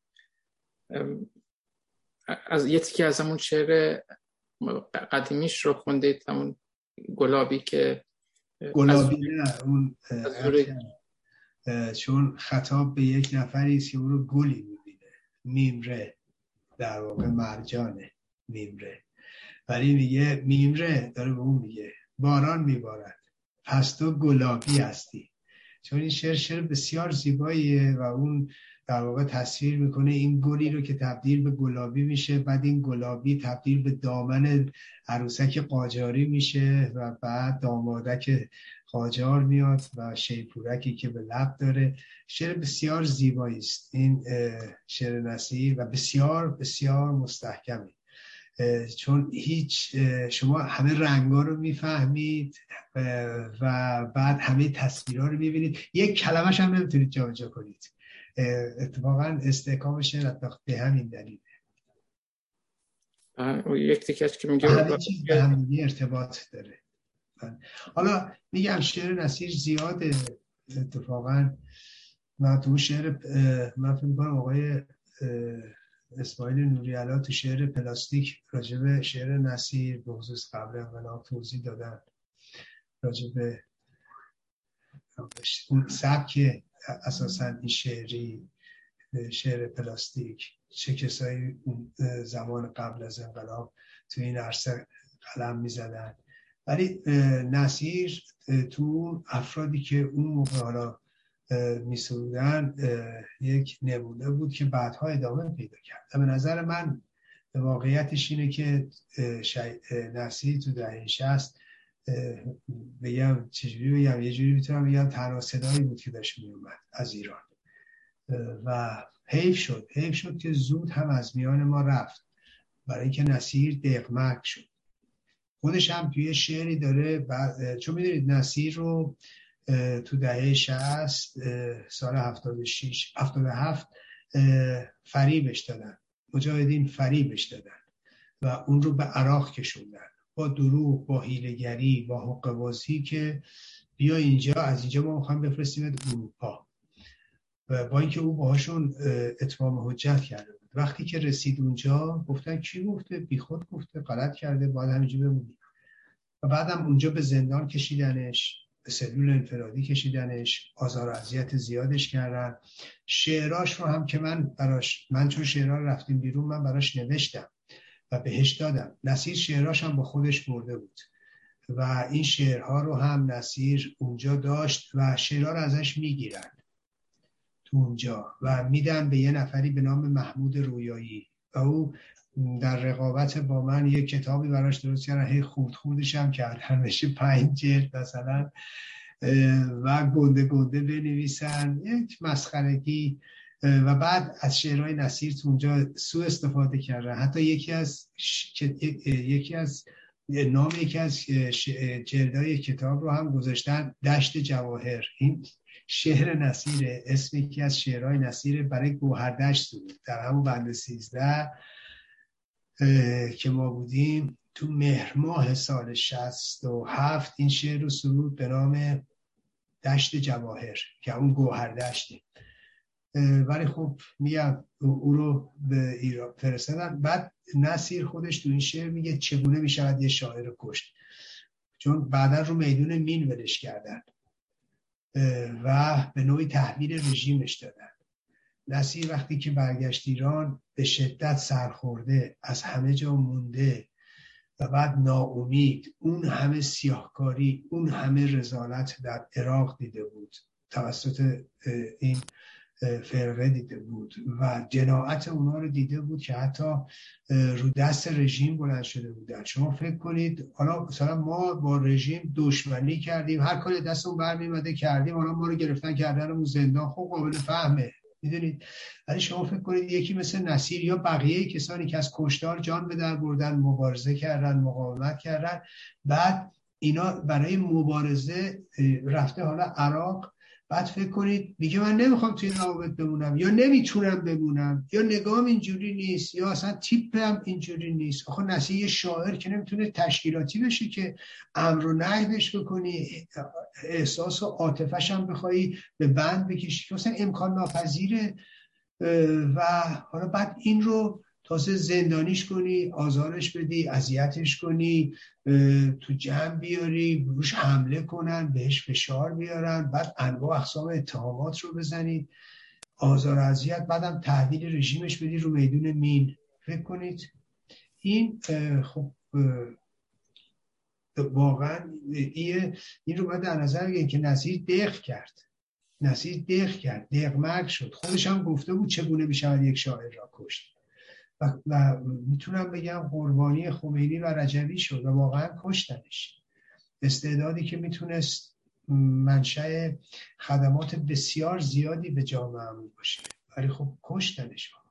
از یه تیکی از همون شعر قدیمیش رو خوندید همون گلابی که گلابی نه اون چون خطاب به یک نفری که او رو گلی می‌بینه. میمره در واقع مرجانه میمره ولی میگه میمره داره به اون میگه. باران میبارد. پس تو گلابی هستی. چون این شعر شعر بسیار زیباییه و اون در واقع تصویر می‌کنه این گلی رو که تبدیل به گلابی میشه بعد این گلابی تبدیل به دامن عروسک قاجاری میشه و بعد دامادک قاجار میاد و شیپورکی که به لب داره. شعر بسیار زیبایی است این شعر نصیر و بسیار بسیار مستحکمه چون هیچ شما همه رنگا رو می‌فهمید و بعد همه تصویرها رو می‌بینید. یک کلمش هم نمی‌تونید جابجا کنید. اتفاقا استحکام شعر به همین دلیله یک تیکش که میگه همه چیز به هم ارتباط داره. حالا میگم شعر نصیر زیاده. اتفاقا من تو شعر من فکر آقای اسماعیل نوری تو شعر پلاستیک راجب شعر نصیر به خصوص قبل انقلاب توضیح دادن. راجب اون سبک اساسا این شعری شعر پلاستیک چه کسایی زمان قبل از انقلاب تو این عرصه قلم می‌زدن. ولی نصیر تو افرادی که اون موقع حالا میسرودن یک نمونه بود که بعدها ادامه پیدا کرد. به نظر من واقعیتش اینه که نصیر تو دهه شست بگم چجوری بگم یه جوری می‌تونم بگم تنها صدایی بود که داشت میومد از ایران. و حیف شد. حیف شد که زود هم از میان ما رفت. برای اینکه نصیر دقمک شد. خودش هم توی شعری داره چون می‌دونید نصیر رو تو دهه 60 سال 76 77 فریبش دادن. مجاهدین فریبش دادن و اون رو به عراق کشوندن. با دروغ با هیلگری با حقوازی که بیا اینجا از اینجا ما می‌خوایم بفرستیم اروپا. و با اینکه او باهاشون اتمام حجت کرده بود. وقتی که رسید اونجا گفتن کی گفته؟ بیخود گفته. غلط کرده. باید همینجا بمونی و بعدم اونجا به زندان کشیدنش. به سلول انفرادی کشیدنش آزار و اذیت زیادش کردن. شعراش رو هم که من براش من چون شعرها رفتیم بیرون من براش نوشتم و بهش دادم. نصیر شعراش هم با خودش برده بود و این شعرها رو هم نصیر اونجا داشت و شعرها رو ازش می‌گیرن تو اونجا و میدن به یه نفری به نام محمود رویایی و او در رقابت با من یه کتابی براش درست کردن. هی خورد خوردش هم کردن بشه پنج جلد مثلا و گنده گنده بنویسن. یک مسخرگی. و بعد از شعرهای نصیر تو اونجا سو استفاده کردن. حتی یکی از یکی از نام یکی از جلدهای کتاب رو هم گذاشتن. دشت جواهر. این شعر نصیره. اسم یکی از شعرهای نصیره برای گوهردشت بود. در همون بند سیزده. که ما بودیم تو مهر ماه سال شست و هفت این شعر رو سرود به نام دشت جواهر که اون گوهر دشتی ولی خب میگم او رو به ایران فرستادن. بعد نصیر خودش تو این شعر میگه چگونه می‌شود یه شاعر کشت؟ چون بعدا رو میدون مین ولش کردن. و به نوعی تحویل رژیمش دادن. نصیر وقتی که برگشت ایران به شدت سرخورده از همه جا مونده و بعد ناامید. اون همه سیاهکاری اون همه رزالت در عراق دیده بود. توسط این فرقه دیده بود و جناعت اونا رو دیده بود که حتی رو دست رژیم بلند شده بودن. شما فکر کنید حالا مثلا ما با رژیم دشمنی کردیم. هر کاری دستمون برمیمده کردیم حالا ما رو گرفتن کردن زندان. خب قابل فهمه. می‌دونید. ولی شما فکر کنید یکی مثل نصیر یا بقیه کسانی که از کشتار جان به در بردن مبارزه کردن مقاومت کردن. بعد اینا برای مبارزه رفته حالا عراق بعد فکر کنید میگه من نمی‌خوام توی روابط بمونم یا نمی‌تونم بمونم یا نگام اینجوری نیست یا اصلا تیپم اینجوری نیست. آخه نسی یه شاعر که نمی‌تونه تشکیلاتی بشه که امر و نهی بهش بکنی احساس و عاطفش هم بخوای به بند بکشی که مثلا امکان ناپذیره. و حالا بعد این رو تازه زندانیش کنی آزارش بدی اذیتش کنی تو جمع بیاری روش حمله کنن بهش فشار بیارن بعد انواع اقسام اتهامات رو بزنید آزار اذیت بعدم تحویل رژیمش بدی رو میدون مین. فکر کنید این خب واقعا این رو باید در نظر بگیرید که نصیر دق کرد. نصیر دق کرد. دق شد. خودش هم گفته بود چگونه می‌شود یک شاعر را کشت. و, و می‌تونم بگم قربانی خمینی و رجوی شد و واقعا کشتنش. استعدادی که می‌تونست منشأ خدمات بسیار زیادی به جامعه باشه. ولی خب کشتنش واقعا.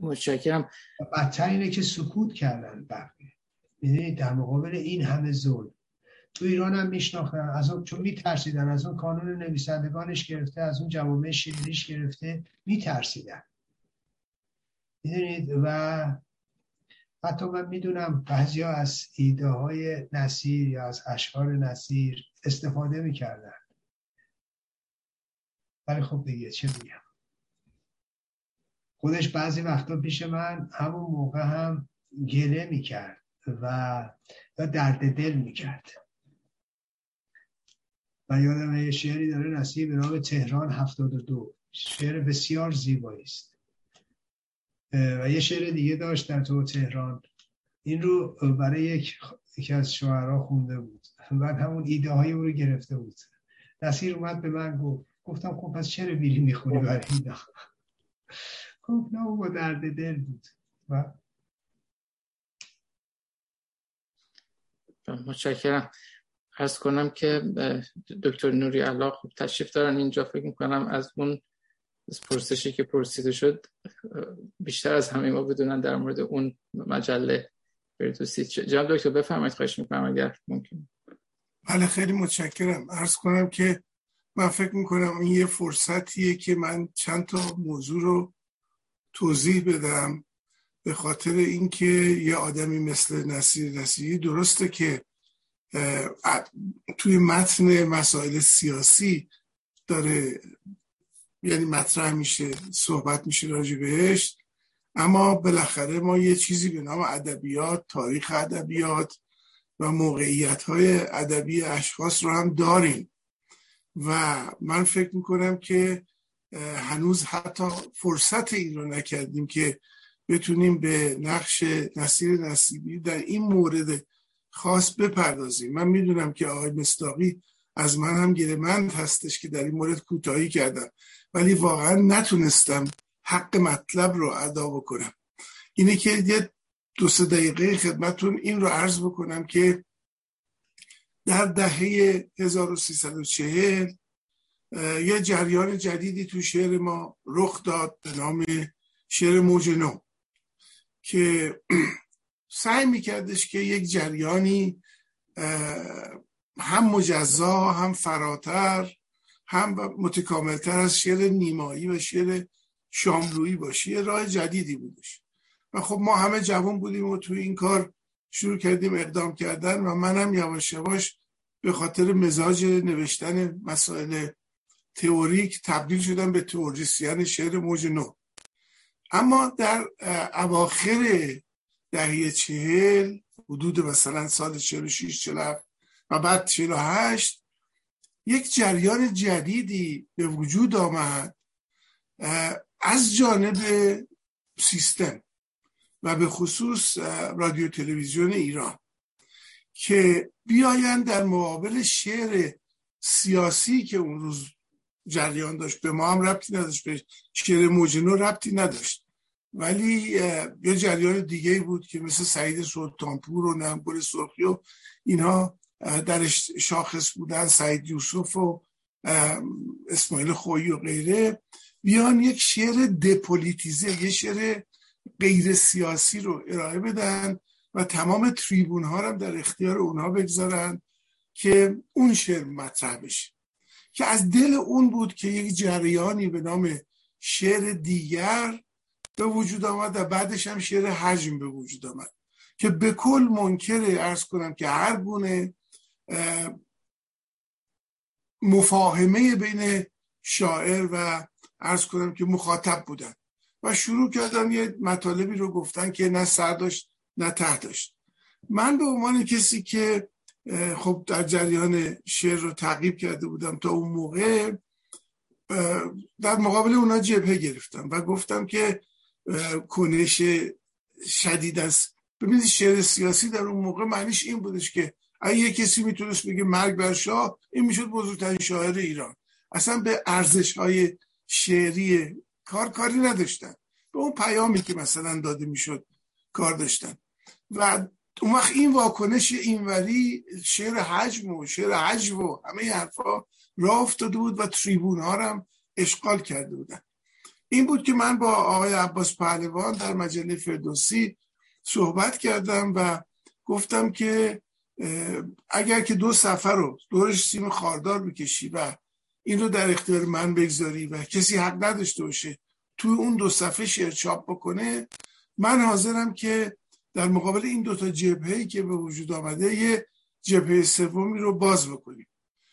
متشکرم. بدتر اینه که سکوت کردن بقیه. می‌دونید در مقابل این همه ظلم. تو ایران هم میشناختن از اون چون میترسیدن از اون کانون نویسندگانش گرفته از اون جوامع شیریش گرفته میترسیدن. می‌دونید؟ و حتی من می‌دونم بعضی از ایده های نصیر یا از اشعار نصیر استفاده می‌کردن. ولی خب دیگه چه میگم خودش بعضی وقتا پیش من همون موقع هم گله می‌کرد و یا درد دل می‌کرد. و یادم یه شعری داره نصیر به نام تهران هفتاد و دو. شعر بسیار زیبایی است و یه شعر دیگه داشت در تو تهران. این رو برای یک یکی از شعرها خونده بود. بعد همون ایده های او رو گرفته بود. نصیر اومد به من گفت گفتم خب پس چرا بیری می‌خونی برای ایده گفت نه با درد دل بود. و متشکرم. ارز کنم که دکتر نوری الله خوب تشریف دارن. اینجا فکر می‌کنم از اون از پرسشی که پرسیده شد بیشتر از همه ما بدونن در مورد اون مجله فردوسی جناب دکتر بفرمایید خواهش می‌کنم اگر ممکن. بله خیلی متشکرم. ارز کنم که من فکر می‌کنم این یه فرصتیه که من چند تا موضوع رو توضیح بدم به خاطر اینکه یه آدمی مثل نصیر نصیری درسته که توی متن مسائل سیاسی داره یعنی مطرح میشه صحبت میشه راجع بهش. اما بالاخره ما یه چیزی به نام ادبیات تاریخ ادبیات و موقعیت های ادبی اشخاص رو هم داریم. و من فکر می‌کنم که هنوز حتی فرصت این رو نکردیم که بتونیم به نقش نصیر نصیبی در این مورد خاص بپردازیم. من می‌دونم که آقای مستاقی از من هم گیرمند هستش که در این مورد کوتاهی کردم. ولی واقعا نتونستم حق مطلب رو ادا بکنم. اینه که یه دو سه دقیقه خدمتون این رو عرض بکنم که در دهه 1340 یه جریان جدیدی تو شعر ما رخ داد به نام شعر موج نو که سعی میکردش که یک جریانی هم مجزا هم فراتر هم متکاملتر از شعر نیمایی و شعر شاملویی باشه یه راه جدیدی بودش. و خب ما همه جوان بودیم و توی این کار شروع کردیم اقدام کردن و منم یواش یواش به خاطر مزاج نوشتن مسائل تئوریک تبدیل شدم به تئوریسین شعر موج نو. اما در اواخر دهه چهل حدود مثلا سال 46 47 و بعد 48 یک جریان جدیدی به وجود آمد از جانب سیستم و به خصوص رادیو تلویزیون ایران که بیاین در مقابل شعر سیاسی که اون روز جریان داشت به ما هم ربطی نداشت به شعر موجنو ربطی نداشت. ولی یه جریان دیگه بود که مثل سعید سلطانپور و نمبر سرخی و اینها درش شاخص بودن سعید یوسف و اسماعیل خویی و غیره. بیان یک شعر دپولیتیزه یه شعر غیر سیاسی رو ارائه بدن و تمام تریبون ها رو در اختیار اونها بگذارن که اون شعر مطرح بشه. که از دل اون بود که یک جریانی به نام شعر دیگر به وجود آمد و بعدش هم شعر حجم به وجود آمد. که به کل منکره ارز کنم که هر گونه مفاهمه بین شاعر و ارز کنم که مخاطب بودن و شروع کردن یه مطالبی رو گفتن که نه سر داشت نه ته داشت. من به عنوان کسی که خب در جریان شعر رو تعقیب کرده بودم تا اون موقع در مقابل اونا جبهه گرفتم و گفتم که کنش شدید است. ببینید شعر سیاسی در اون موقع معنیش این بودش که اگه یه کسی می‌تونست بگه مرگ بر شاه این می‌شد بزرگترین شاعر ایران. اصلا به ارزش های شعری کار کاری نداشتن. به اون پیامی که مثلا داده می‌شد کار داشتن. و اون وقت این واکنش اینوری شعر حجم و شعر حجم و همه حرفا راه افتاده بود و تریبون ها هم اشغال کرده بودن. این بود که من با آقای عباس پهلوان در مجله فردوسی صحبت کردم و گفتم که اگر که دو سفر رو دورش سیم خاردار بکشی و این رو در اختیار من بگذاری و کسی حق نداشته باشه توی اون دو صفحه شعر چاپ بکنه من حاضرم که در مقابل این دوتا جبهه که به وجود آمده یه جبهه سومی رو باز بکنیم.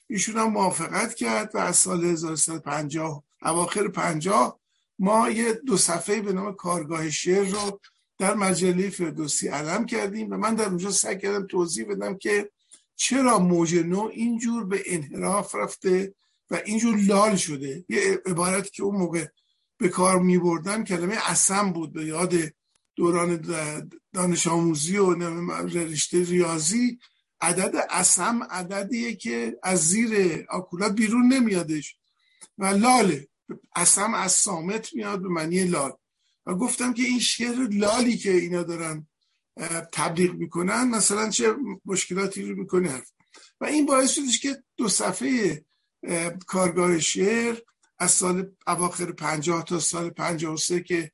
ایشون هم موافقت کرد و از سال 1350 اواخر 50 ما یه دو صفحه به نام کارگاه شعر رو در مجله فردوسی علم کردیم و من در اونجا سعی کردم توضیح بدم که چرا موج نو اینجور به انحراف رفته و اینجور لال شده. یه عبارت که اون موقع به کار می بردم کلمه اسم بود به یاد دوران دانش آموزی و رشته ریاضی. عدد اسم عددیه که از زیر آکولات بیرون نمیادش و لاله. اسم از سامت میاد به معنی لال. و گفتم که این شعر لالی که اینا دارن تبلیغ می‌کنن مثلا چه مشکلاتی رو می‌کنه و این باعث شدش که دو صفحه کارگاه شعر از سال اواخر پنجاه تا سال پنجاه و سه که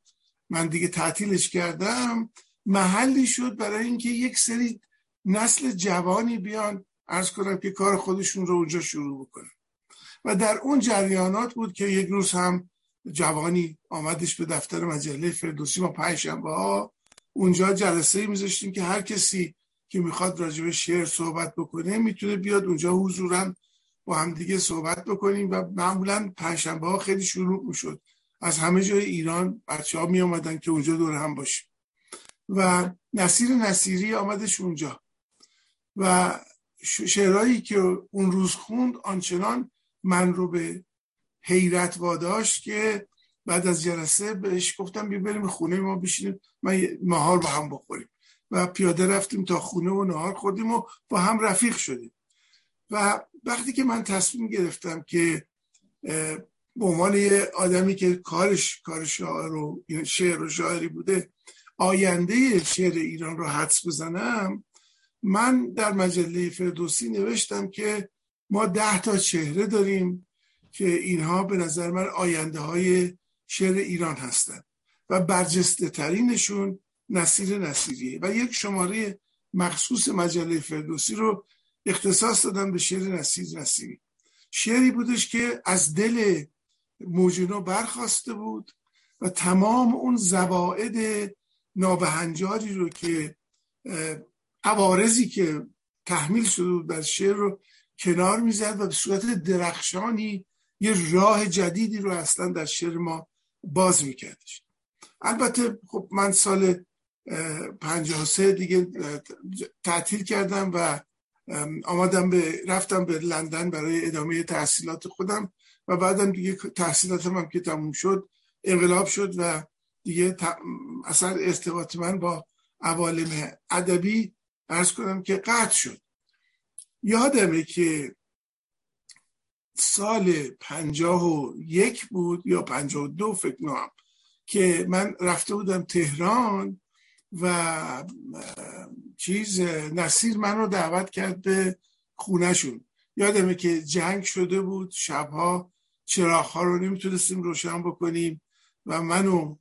من دیگه تعطیلش کردم محلی شد برای اینکه یک سری نسل جوانی بیان ارز کنم که کار خودشون رو اونجا شروع بکنن. و در اون جریانات بود که یک روز هم جوانی آمدش به دفتر مجله فردوسی ما پنجشنبه ها. اونجا جلسه میذاشتیم که هر کسی که می‌خواد راجع شعر صحبت بکنه می‌تونه بیاد اونجا حضورا با هم دیگه صحبت بکنیم و معمولا پنجشنبه ها خیلی شروع می‌شد. از همه جای ایران بچه ها می آمدن که اونجا دور هم باشیم. و نصیر نصیری آمدش اونجا. و شعرهایی که اون روز خوند آنچنان من رو به حیرت واداشت که بعد از جلسه بهش گفتم بیا بریم خونه ما بشینیم من نهار با هم بخوریم. و پیاده رفتیم تا خونه و نهار خوردیم و با هم رفیق شدیم. و وقتی که من تصمیم گرفتم که به عنوان یه آدمی که کارش کار شاعر و شعر و شاعری بوده آینده شعر ایران رو حدس بزنم من در مجله فردوسی نوشتم که ما ده تا چهره داریم. که اینها به نظر من آینده های شعر ایران هستند و برجسته ترینشون نصیر نصیریه. و یک شماره مخصوص مجله فردوسی رو اختصاص دادم به شعر نصیر نصیری. شعری بودش که از دل موجنو برخواسته بود و تمام اون زواعد نابهنجاری رو که عوارضی که تحمیل شده بود در شعر رو کنار می‌زد و به صورت درخشانی یه راه جدیدی رو اصلا در شعر ما باز میکردش. البته خب من سال سه دیگه تعطیل کردم و آمدم به رفتم به لندن برای ادامه تحصیلات خودم و بعدم دیگه تحصیلاتم هم که تموم شد انقلاب شد و دیگه اصلا ارتباط من با عوالم ادبی ارز کنم که قطع شد. یادمه که سال پنجاه و یک بود یا پنجاه و دو فکر نام که من رفته بودم تهران و چیز نصیر من رو دعوت کرد به خونهشون. یادمه که جنگ شده بود شبها چراغ ها رو نمی‌تونستیم روشن بکنیم و من و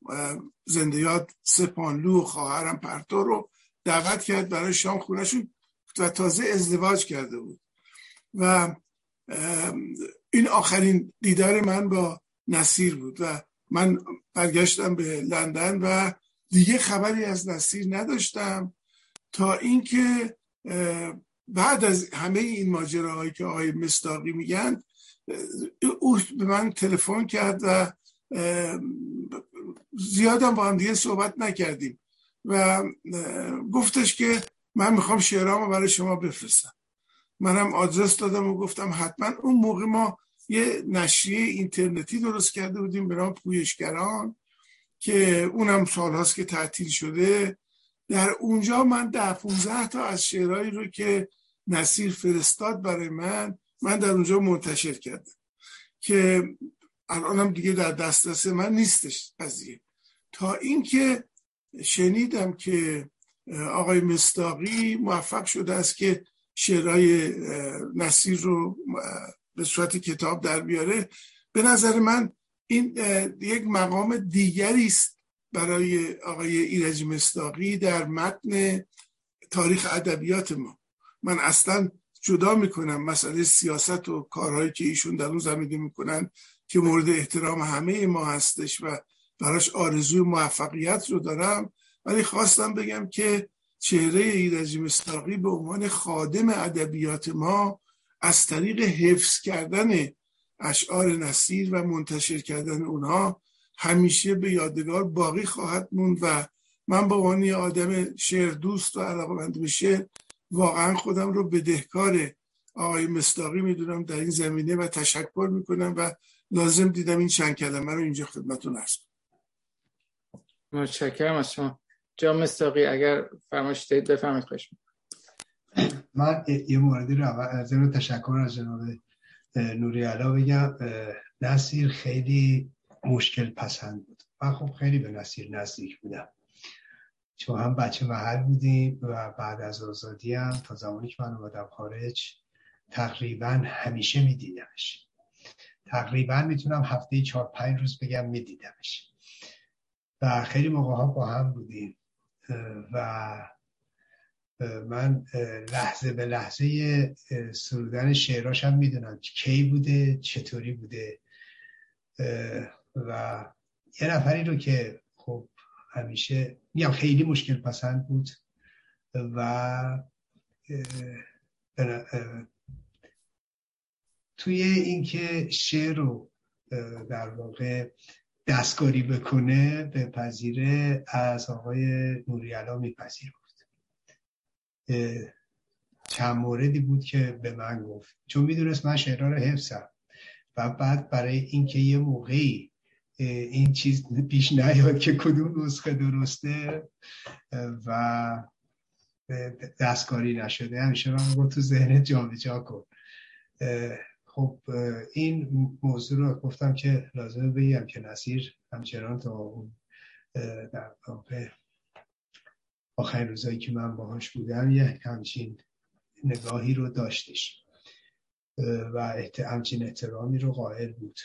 زندیات سپانلو و خواهرم پرتو رو دعوت کرد برای شام خونهشون و تازه ازدواج کرده بود. و این آخرین دیدار من با نصیر بود و من برگشتم به لندن و دیگه خبری از نصیر نداشتم تا اینکه بعد از همه این ماجراهایی که آقای مستاقی میگن او به من تلفن کرد و زیادم با هم دیگه صحبت نکردیم و گفتش که من می‌خوام شعرامو برای شما بفرستم. منم آدرس دادم و گفتم حتما اون موقع ما یه نشریه اینترنتی درست کرده بودیم به نام پویشگران که اونم سالهاست که تعطیل شده. در اونجا من ده 15 تا از شعرهایی رو که نصیر فرستاد برای من من در اونجا منتشر کردم. که الانم دیگه در دسترس من نیستش قضیه. تا اینکه شنیدم که آقای مستاقی موفق شده است که شعرهای نصیر رو به صورت کتاب در بیاره. به نظر من این یک مقام دیگری است برای آقای ایرج مستاقی در متن تاریخ ادبیات ما. من اصلا جدا می‌کنم مسئله سیاست و کارهایی که ایشون در اون زمینه می‌کنن که مورد احترام همه ما هستش و براش آرزوی موفقیت رو دارم. ولی خواستم بگم که چهره ایرج مستاقی به عنوان خادم ادبیات ما از طریق حفظ کردن اشعار نصیر و منتشر کردن اونها همیشه به یادگار باقی خواهد موند و من با عنوان آدم شعر دوست و علاقمند به شعر واقعا خودم رو بدهکار آقای مستاقی می‌دونم در این زمینه و تشکر می‌کنم و لازم دیدم این چند کلمه رو اینجا خدمتون ارز متشکرم از شما. جا مستاقی اگر فرمایش دارید بفهمید خوش من یه موردی رو از رو تشکر از جناب نوری علا بگم. نصیر خیلی مشکل پسند بود. من خب خیلی به نصیر نزدیک بودم. چون هم بچه محل بودیم و بعد از آزادی هم تا زمانی که من اومدم خارج تقریبا همیشه میدیدمش. تقریبا می‌تونم هفته چهار پنج روز بگم میدیدمش. و خیلی موقع ها با هم بودیم. و من لحظه به لحظه سرودن شعراش هم می‌دونم کی بوده چطوری بوده. و یه نفری رو که خب همیشه میگم خیلی مشکل پسند بود و توی اینکه شعر رو در واقع دستکاری بکنه به پذیره از آقای نوریالا میپذیر بود چند موردی بود که به من گفت. چون می‌دونست من شعرها رو حفظم. و بعد برای اینکه یه موقعی این چیز پیش نیاد که کدوم نسخه درسته و دستکاری نشده. همیشه من گفت تو ذهنت جا کن. خب این موضوع رو گفتم که لازمه بگم که نصیر همچنان تا اون در آخرین روزایی که من باهاش بودم یه همچین نگاهی رو داشتش و همچین احترامی رو قائل بود.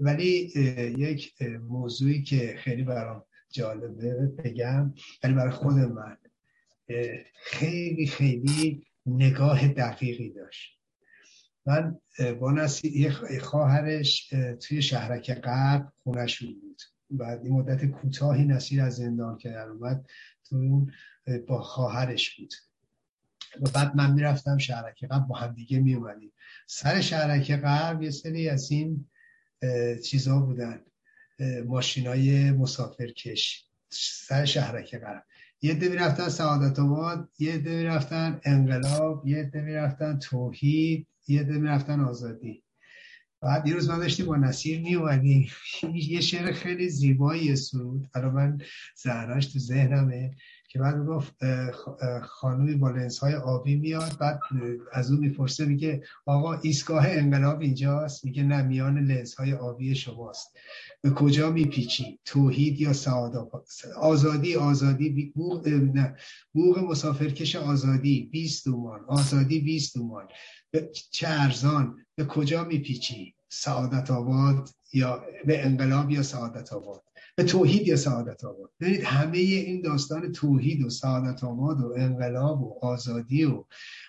ولی یک موضوعی که خیلی برام جالبه بگم ولی برای خود من خیلی خیلی نگاه دقیقی داشت. من با نسی خواهرش توی شهرک غرب خونشون بود. بعد این مدت کوتاهی نصیر از زندان که در اومد تو با خواهرش بود. و بعد من می‌رفتم شهرک غرب با هم دیگه میومدیم سر شهرک غرب یه سری از این چیزا بودن. ماشین های مسافرکش. سر شهرک غرب. یه عده می‌رفتن سعادت آباد یه عده می‌رفتن انقلاب یه عده می‌رفتن توحید. یه عده می‌رفتن آزادی. بعد یه روز ما داشتیم با نصیر می یه شعر خیلی زیبایی سرود. حالا من زهراش تو ذهنمه. که بعد گفت خانومی با لنز های آبی میاد بعد از اون می‌پرسه میگه آقا ایستگاه انقلاب اینجاست؟ میگه نه میان لنز های آبی شماست. به کجا میپیچی؟ توحید یا سعادت؟ آزادی آزادی بوغ نه. بوغ مسافرکش آزادی 20 دومان آزادی 20 دومان چه ارزان؟ به کجا میپیچی؟ سعادت آباد یا به انقلاب یا سعادت آباد؟ توحید یا سعادت آباد ببینید همه این داستان توحید و سعادت آباد و انقلاب و آزادی و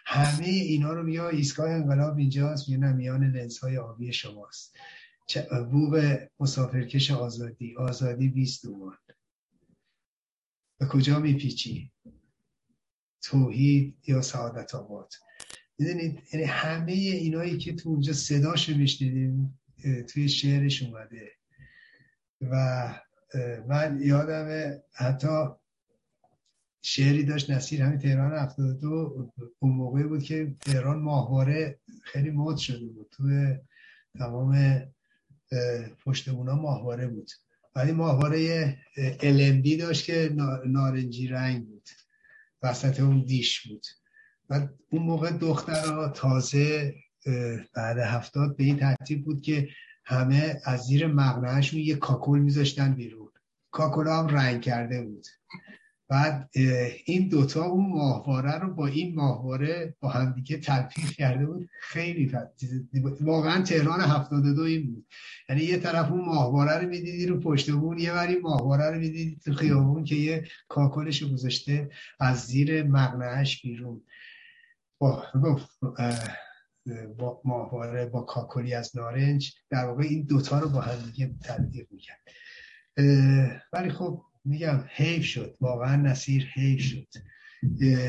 همه اینا رو بیا ایستگاه انقلاب اینجاست یه نمیان لنز های آبی شماست. بوب مسافرکش آزادی آزادی 20 دومان به کجا میپیچی؟ توحید یا سعادت آباد؟ می‌دونید یعنی همه اینایی که تو اونجا صداشو میشنیدیم توی شعرش اومده. و من یادم حتی شعری داشت نصیر همین تهران 72 اون موقع بود که تهران ماهواره خیلی مد شده بود. توی تمام پشت اونا ماهواره بود. ولی ماهواره LMD داشت که نارنجی رنگ بود. وسط اون دیش بود. و اون موقع دخترها تازه بعد هفتاد به این ترتیب بود که همه از زیر مغنهشون یه کاکل میذاشتن بیرون. کاکل هم رنگ کرده بود. بعد این دوتا اون ماهواره رو با این ماهواره با همدیگه تلفیق کرده بود. خیلی واقعا تهران 72 این بود. یعنی یه طرف اون ماهواره رو می‌دیدی رو پشت بون یه وری ماهواره رو می‌دیدی تو خیابون که یه کاکلش گذاشته از زیر مغنهش بیرون. با, با ماهواره با کاکلی از نارنج. در واقع این دوتا رو با هم دیگه تلفیق می‌کرد. ولی خب میگم حیف شد. واقعا نصیر حیف شد.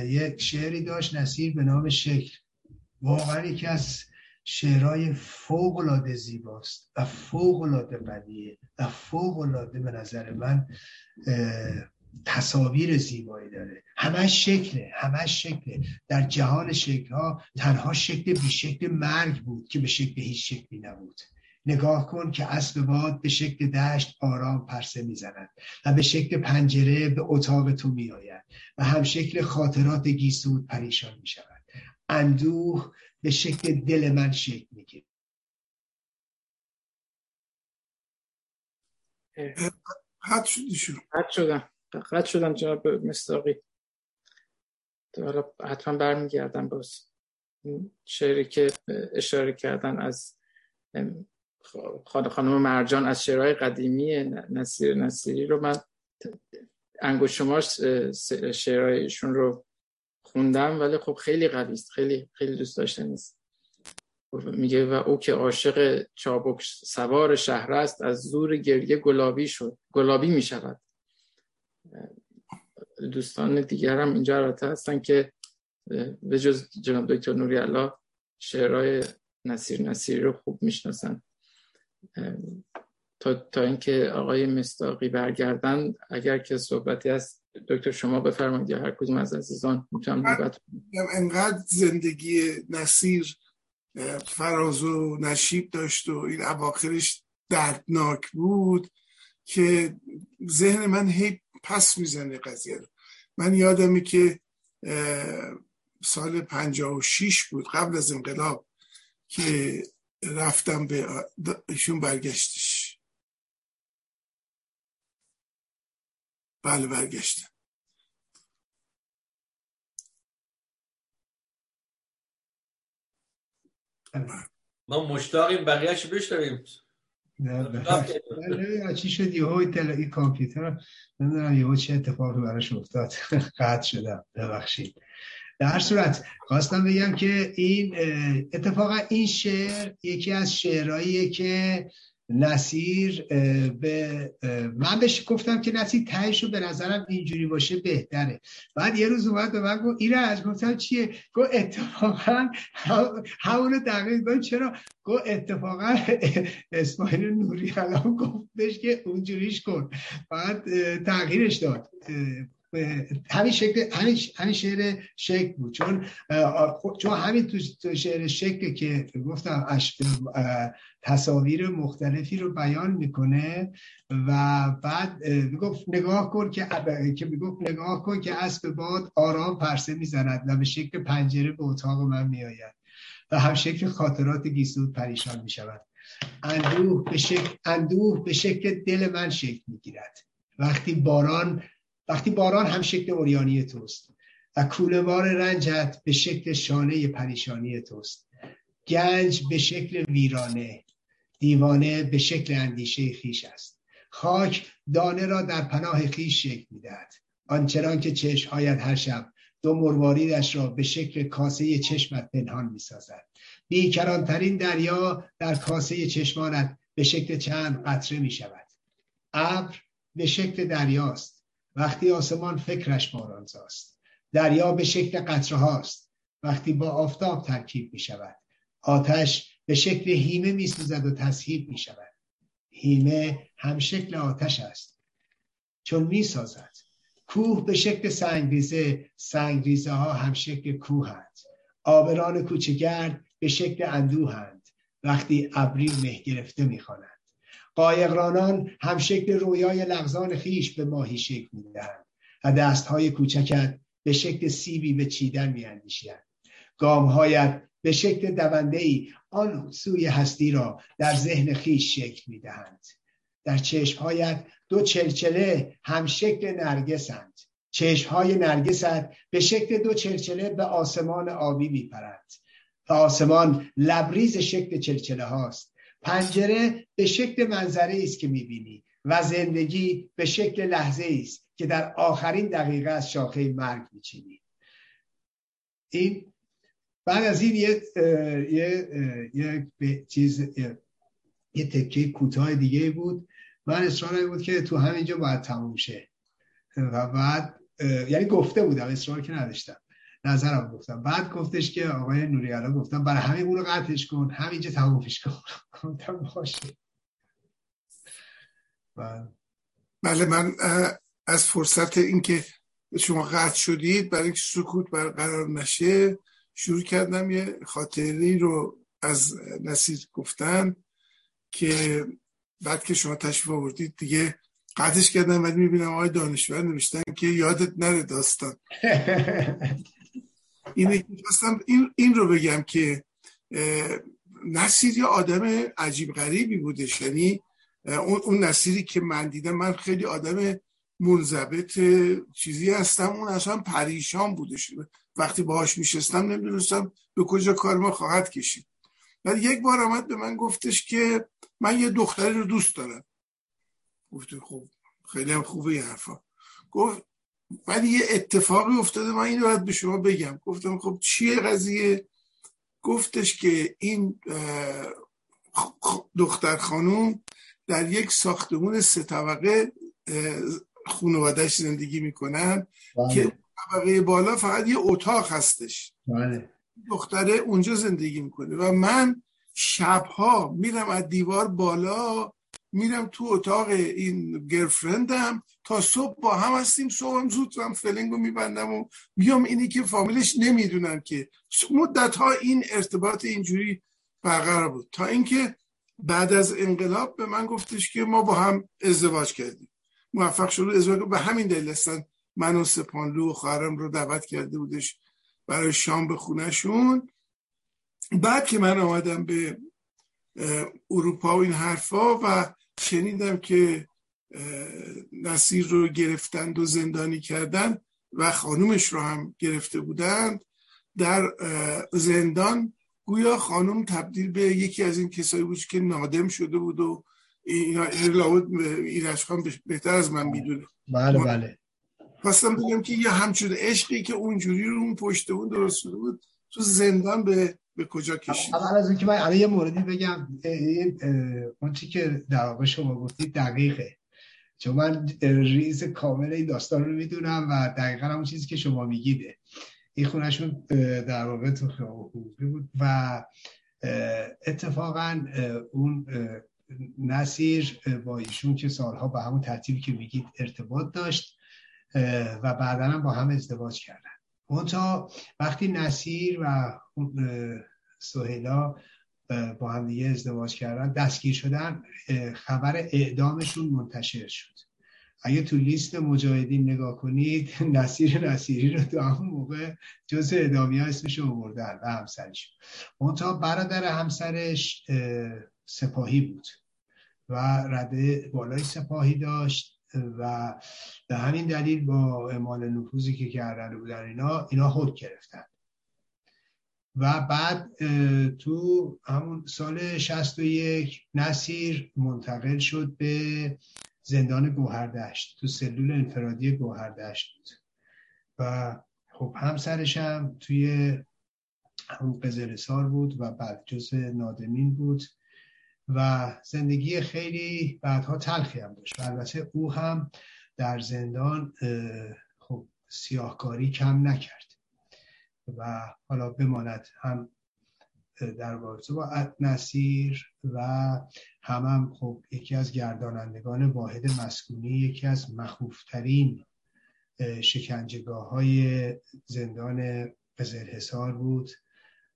یک شعری داشت نصیر به نام شکل واقعا یکی از شعرهای فوق العاده زیباست و فوق العاده بدیه و فوق العاده به نظر من تصاویر زیبایی داره. همش شکله همش شکله. در جهان شکل ها تنها شکل بی شکل مرگ بود که به شکل هیچ شکلی نبود. نگاه کن که اسب باد به شکل دشت آرام پرسه می‌زند و به شکل پنجره به اتاق تو میآید و هم شکل خاطرات گیسود پریشان می شود اندوه به شکل دل من شکل می‌گیره حد شدی حد شدم. قطع شدم جناب مستاقی. حالا حتما برمیگردم باز. شعری که اشاره کردن از خانم مرجان از شعرهای قدیمی نصیر نصیری رو من انگوش شماش شعرهایشون رو خوندم ولی خب خیلی قوی است خیلی خیلی دوست داشته نیست میگه و او که عاشق چابک سوار شهر است از زور گریه گلابی شد گلابی می‌شود. دوستان دیگر هم اینجا البته هستن که به جز جناب دکتر نوری الله شعرهای نصیر نصیری رو خوب می‌شناسن. تا, تا اینکه آقای مستاقی برگردن اگر که صحبتی از دکتر شما بفرمایید یا هر کدوم از عزیزان می‌تونم نوبت انقدر زندگی نصیر فراز و نشیب داشت و این اواخرش دردناک بود که ذهن من هی پس می‌زنه قضیه رو. من یادمی که سال 56 بود قبل از انقلاب که رفتم به ایشون برگشتش. بله برگشتم. ما مشتاقیم بقیهش بشنویم. نه چی شد یهو این کامپیوتر نمی‌دونم یهو چه اتفاقی براش افتاد. قطع شدم ببخشید. در صورت خواستم بگم که این اتفاقا این شعر یکی از شعرهاییه که نصیر به من بهش گفتم که نصیر تهش به نظرم اینجوری باشه بهتره. بعد یه روز اومد به من گفت ایره از گفتم چیه؟ گفت اتفاقا همونو دقیق چرا؟ گفت اتفاقا اسماعیل نوری الان گفتش که اونجوریش کن. بعد تغییرش داد. همین شکل همین, شعر شکل بود. چون چون همین تو شعر شکل که گفتم تصاویر مختلفی رو بیان می‌کنه و بعد می‌گفت نگاه کن که که می‌گفت نگاه کن که اسب باد آرام پرسه می‌زند. و به شکل پنجره به اتاق من میآید. و هم شکل خاطرات گیسود پریشان می‌شود. اندوه به شکل اندوه به شکل دل من شکل می‌گیرد. وقتی باران وقتی باران هم شکل اوریانی توست و کولوار رنجت به شکل شانه پریشانی توست. گنج به شکل ویرانه دیوانه به شکل اندیشه خیش است. خاک دانه را در پناه خیش شکل می‌دهد. آنچنان که چشمهایت هر شب دو مرواریدش را به شکل کاسه چشمت پنهان می‌سازد. بیکرانترین دریا در کاسه چشمانت به شکل چند قطره می شود ابر به شکل دریاست. وقتی آسمان فکرش بارانزاست دریا به شکل قطره هاست. وقتی با آفتاب ترکیب می شود. آتش به شکل هیمه می سوزد و تصهیب می شود. هیمه هم شکل آتش است. چون می سازد. کوه به شکل سنگریزه. سنگریزه ها هم شکل کوهند آبران کوچگرد به شکل اندوهند وقتی ابری مه گرفته می‌خوانند قایقرانان هم شکل رویای لغزان خیش به ماهی شکل می‌دهند و دستهای کوچکت به شکل سیبی به چیدن میاندیشند گامهایت به شکل دونده ای آن سوی هستی را در ذهن خیش شکل می‌دهند. در چشمهایت دو چلچله هم شکل نرگسند. چشمهای نرگست به شکل دو چلچله به آسمان آبی میپرند و آسمان لبریز شکل چلچله هاست پنجره به شکل منظره است که می‌بینی و زندگی به شکل لحظه است که در آخرین دقیقه از شاخه مرگ میچینی. این بعد از این یه یه, یه چیز یه, تکه کوتاه دیگه بود. من اصرار بود که تو همینجا باید تموم شه. و بعد یعنی گفته بودم اصرار که نداشتم. نظرم گفتم. بعد گفتش که آقای نوری علا گفتم برای همین اونو قطعش کن همینجا کن. گفتم باشه. بله من از فرصت اینکه شما قطع شدید برای اینکه سکوت برقرار نشه شروع کردم یه خاطری رو از نصیر گفتن که بعد که شما تشریف آوردید دیگه قطعش کردم ولی می‌بینم آقای دانشور نوشتن که یادت نره داستان. اینه این, این رو بگم که نصیر یه آدم عجیب غریبی بودش. یعنی اون, نصیری که من دیدم من خیلی آدم منضبط چیزی هستم. اون اصلا پریشان بودش. وقتی باهاش میشستم نمی‌دونستم به کجا کار ما خواهد کشید. ولی یک بار آمد به من گفتش که من یه دختری رو دوست دارم. گفته خب خیلی هم خوبه این حرفا. گفت ولی یه اتفاقی افتاده من اینو باید به شما بگم گفتم خب چیه قضیه گفتش که این دختر خانوم در یک ساختمون سه طبقه خانوادهش زندگی می‌کنن بله. که طبقه بالا فقط یه اتاق هستش بله. دختره اونجا زندگی می‌کنه و من شبها میرم از دیوار بالا میرم تو اتاق این گرفرندم تا صبح با هم هستیم صبحم زود هم فلنگو میبندم و بیام. اینی که فامیلش نمی‌دونن که مدت ها این ارتباط اینجوری برقرار بود. تا اینکه بعد از انقلاب به من گفتش که ما با هم ازدواج کردیم. موفق شده ازدواج به همین دلیل هستن. من و سپانلو و خواهرم رو دعوت کرده بودش برای شام به خونهشون. بعد که من آمدم به اروپا و این حرفا و شنیدم که نصیر رو گرفتند و زندانی کردن و خانومش رو هم گرفته بودند. در زندان گویا خانم تبدیل به یکی از این کسایی بود که نادم شده بود و اینا ایرش خان بهتر از من می‌دونه. بله بله. خواستم بگم که یه همچون عشقی که اونجوری رو اون پشت اون درست شده بود تو زندان به به کجا کشید؟ اول از اینکه من الان یه موردی بگم اون چی که در واقع شما گفتید دقیقه. چون من ریز کامل این داستان رو می‌دونم و دقیقا همون چیزی که شما میگیده این خونهشون در واقع تو حقوقی بود و اتفاقا اون نصیر با ایشون که سالها به همون ترتیبی که میگید ارتباط داشت و بعدا هم با هم ازدواج کردن. منتها وقتی نصیر و سهیلا با هم دیگه ازدواج کردن دستگیر شدن خبر اعدامشون منتشر شد. اگه تو لیست مجاهدین نگاه کنید نصیر نصیری رو تو همون موقع جز اعدامی ها اسمش آوردن و همسرش. منتها برادر همسرش سپاهی بود و رده بالای سپاهی داشت. و به همین دلیل با اعمال نفوذی که کردن بودن اینا اینا خود گرفتن. و بعد تو همون سال 61 نصیر منتقل شد به زندان گوهردشت تو سلول انفرادی گوهردشت بود. و خب همسرش هم توی همون قزلسار بود و بعد جز نادمین بود. و زندگی خیلی بعدها تلخی هم داشت. و البته او هم در زندان خب سیاهکاری کم نکرد. و حالا بماند هم در رابطه با نصیر و هم, هم خب یکی از گردانندگان واحد مسکونی یکی از مخوفترین شکنجگاه های زندان قزلحصار بود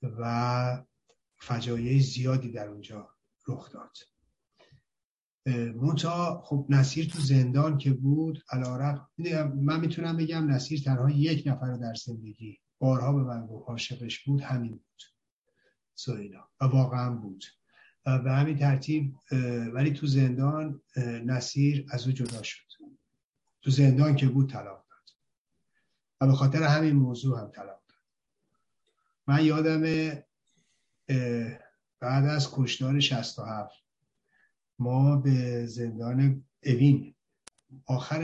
و فجایع زیادی در اونجا رخ داد. منتها خب نصیر تو زندان که بود علا من می‌تونم بگم نصیر تنها یک نفر در زندگی بارها به من گفت عاشقش بود همین بود. سوینا و واقعا بود. و به همین ترتیب ولی تو زندان نصیر از او جدا شد. تو زندان که بود طلاق داد. و به خاطر همین موضوع هم طلاق داد. من یادم بعد از کشتار 67 ما به زندان اوین آخر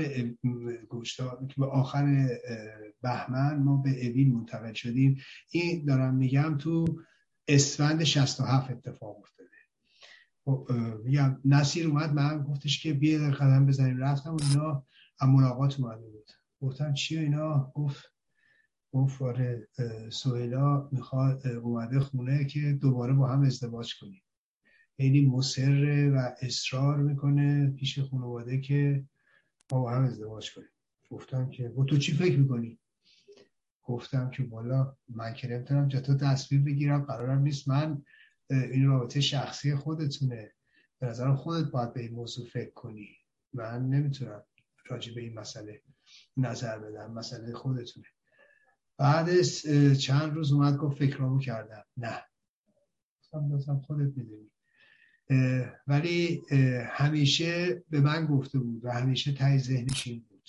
به آخر بهمن ما به اوین منتقل شدیم. این دارم میگم تو اسفند 67 اتفاق افتاده. میگم نصیر اومد من گفتش که بیا در قدم بزنیم. رفتم و اینا ملاقات اومده بود. گفتم چیه اینا؟ گفت گفت آره سویلا می‌خواد اومده خونه که دوباره با هم ازدواج کنیم. خیلی مصره و اصرار می‌کنه پیش خانواده که ما با هم ازدواج کنیم. گفتم که با تو چی فکر می‌کنی؟ گفتم که بالا من که نمی‌تونم تو تصویر بگیرم قرارم نیست. من این رابطه شخصی خودتونه. به نظرم خودت باید به این موضوع فکر کنی. من نمی‌تونم راجع به این مسئله نظر بدم. مسئله خودتونه. بعد چند روز اومد گفت فکرامو کردم. نه. خودت می‌دونی. ولی همیشه به من گفته بود و همیشه تای ذهنش این بود.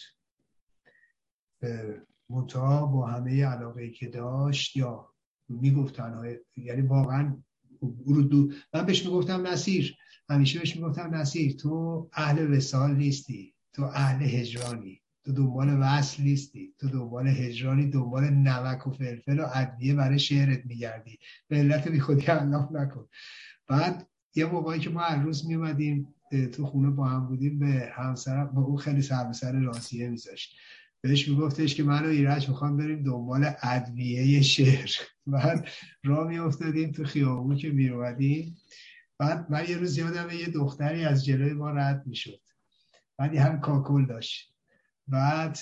منتها با همه علاقه که داشت یا می‌گفت تنها یعنی واقعا دو من بهش می‌گفتم نصیر. همیشه بهش می‌گفتم نصیر. تو اهل وسال نیستی. تو اهل هجرانی. تو دنبال وصل نیستی. تو دنبال هجرانی دنبال نمک و فلفل و ادویه برای شعرت میگردی. به علت بی خودی نکن. بعد یه موقعی که ما هر روز میومدیم تو خونه با هم بودیم به همسرم با اون خیلی سر سر راضیه میذاشت. بهش میگفتش که من و ایرج می‌خوام بریم دنبال ادویه شعر. بعد راه میافتادیم تو خیابون که میومدیم بعد من یه روز یادم یه دختری از جلوی ما رد می‌شد. بعد هم کاکل داشت. بعد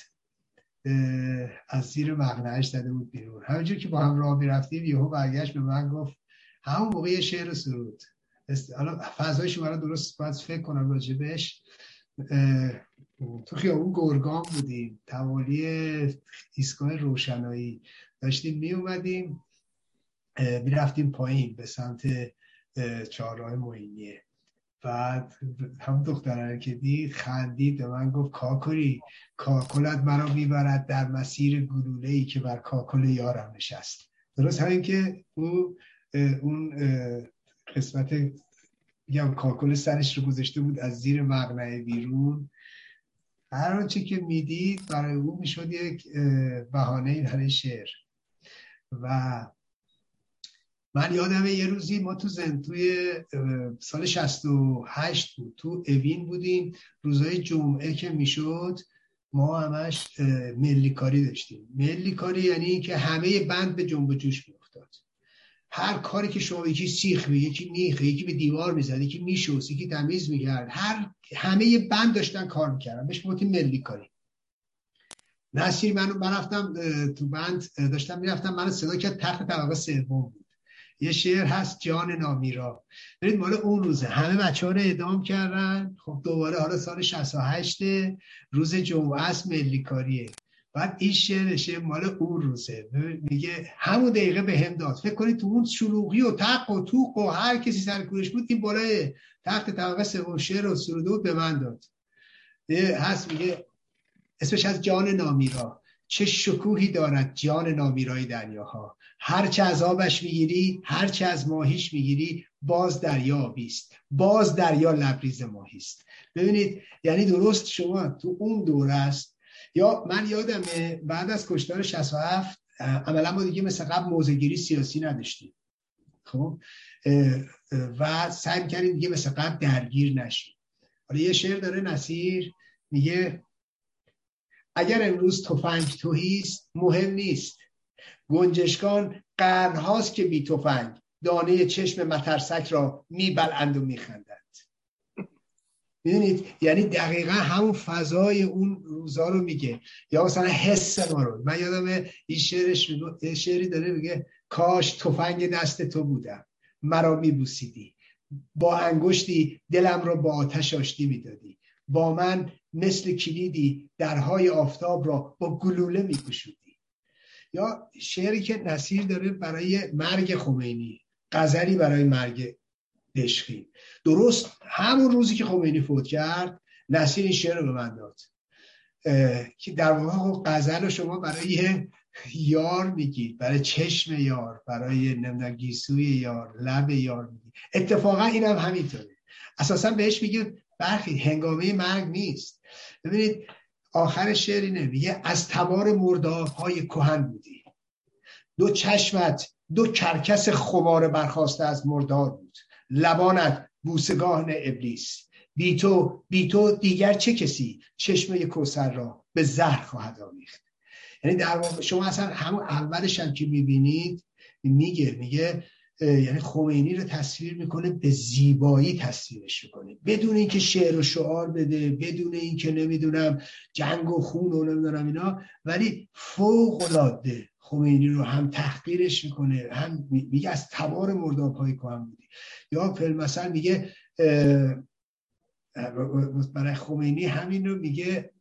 از زیر مقنعش زده بود بیرون. همینجور که با هم راه می‌رفتیم یهو برگشت به من گفت همون موقع یه شعر سرود. حالا فضایش برای درست باید فکر کنم راجبش تو خیابون گرگان بودیم توالی ایستگاه روشنایی. داشتیم می اومدیم می رفتیم پایین به سمت چهارراه موینیه بعد هم دخترانه که دید خندید به من گفت کاکلی کاکلت مرا می‌برد در مسیر گلوله ای که بر کاکل یارم نشست. درست همین که او اون قسمت میگم کاکل سرش رو گذاشته بود از زیر مقنعه بیرون. هر آنچه که می‌دید برای او می‌شد یک بهانه برای شعر. و من یادم یه روزی ما تو زن توی سال 68 بود. تو اوین بودیم. روزای جمعه که می‌شد ما همش ملی کاری داشتیم. ملی کاری یعنی که همه بند به جنب جوش میافتاد. هر کاری که شما یکی سیخ می یکی میخه یکی به دیوار می‌زد یکی میشوست یکی تمیز می‌کرد هر همه بند داشتن کار می‌کردن. بهش گفتیم ملی کاری نصیر من من رفتم تو بند داشتم می‌رفتم من صدا کرد تخت طبقه سوم یه شعر هست جان نامیرا. برید مال اون روزه. همه بچه ها رو ادام کردن. خب دوباره حالا سال 68 روز جمعه است ملی کاریه بعد این شعرشه مال اون روزه. میگه همون دقیقه به هم داد. فکر کنید تو اون شلوغی و تق و توق و هر کسی سر کورش بود این بالای تخت طبقه سوم شعر و سروده به من داد. هست میگه اسمش از جان نامیرا. چه شکوهی دارد جان نامیرای دریاها. هرچه از آبش می‌گیری هرچه از ماهیش می‌گیری باز دریا بیست باز دریا لبریز ماهیست ببینید یعنی درست شما تو اون دوره است. یا من یادمه بعد از کشتار 67 عملا ما دیگه مثل قبل موزگیری سیاسی نداشتیم. خب؟ و سعی کردیم دیگه مثل قبل درگیر نشیم. حالا یه شعر داره نصیر میگه اگر امروز تفنگ توهیست مهم نیست. گنجشکان قرنهاست که بی تفنگ. دانه چشم مترسک را میبلند و میخندند می‌دونید؟ یعنی دقیقا همون فضای اون روزا رو میگه. یا مثلا حس ما رو. من یادم این شعرش شعری داره میگه کاش تفنگ دست تو بودم. مرا میبوسیدی. با انگشتی دلم را با آتش آشتی می‌دادی. با من مثل کلیدی درهای آفتاب را با گلوله میکشودی یا شعری که نصیر داره برای مرگ خمینی غزلی برای مرگ دشخی درست همون روزی که خمینی فوت کرد نصیر این شعر رو به من داد. که در واقع خب غزل شما برای یار میگید برای چشم یار برای نمی‌دونم یار لب یار میگید. اتفاقا این هم همینطوره. اساسا بهش میگید برخی هنگامه مرگ نیست. ببینید آخر شعر اینه میگه از تبار مرداب های کهن بودی. دو چشمت دو کرکس خمار برخواسته از مردار بود. لبانت بوسگاه ابلیس. بی تو بی تو دیگر چه کسی چشمه کوسر را به زهر خواهد آمیخت یعنی در واقع شما اصلا همون اولش هم که می‌بینید میگه میگه یعنی خمینی رو تصویر می‌کنه به زیبایی تصویرش می‌کنه. بدون اینکه شعر و شعار بده بدون اینکه نمی‌دونم جنگ و خون و نمی‌دونم اینا ولی فوق العاده خمینی رو هم تحقیرش می‌کنه هم میگه از تبار مرداب های کهن بودی یا فیلم مثلا میگه برای خمینی همین رو میگه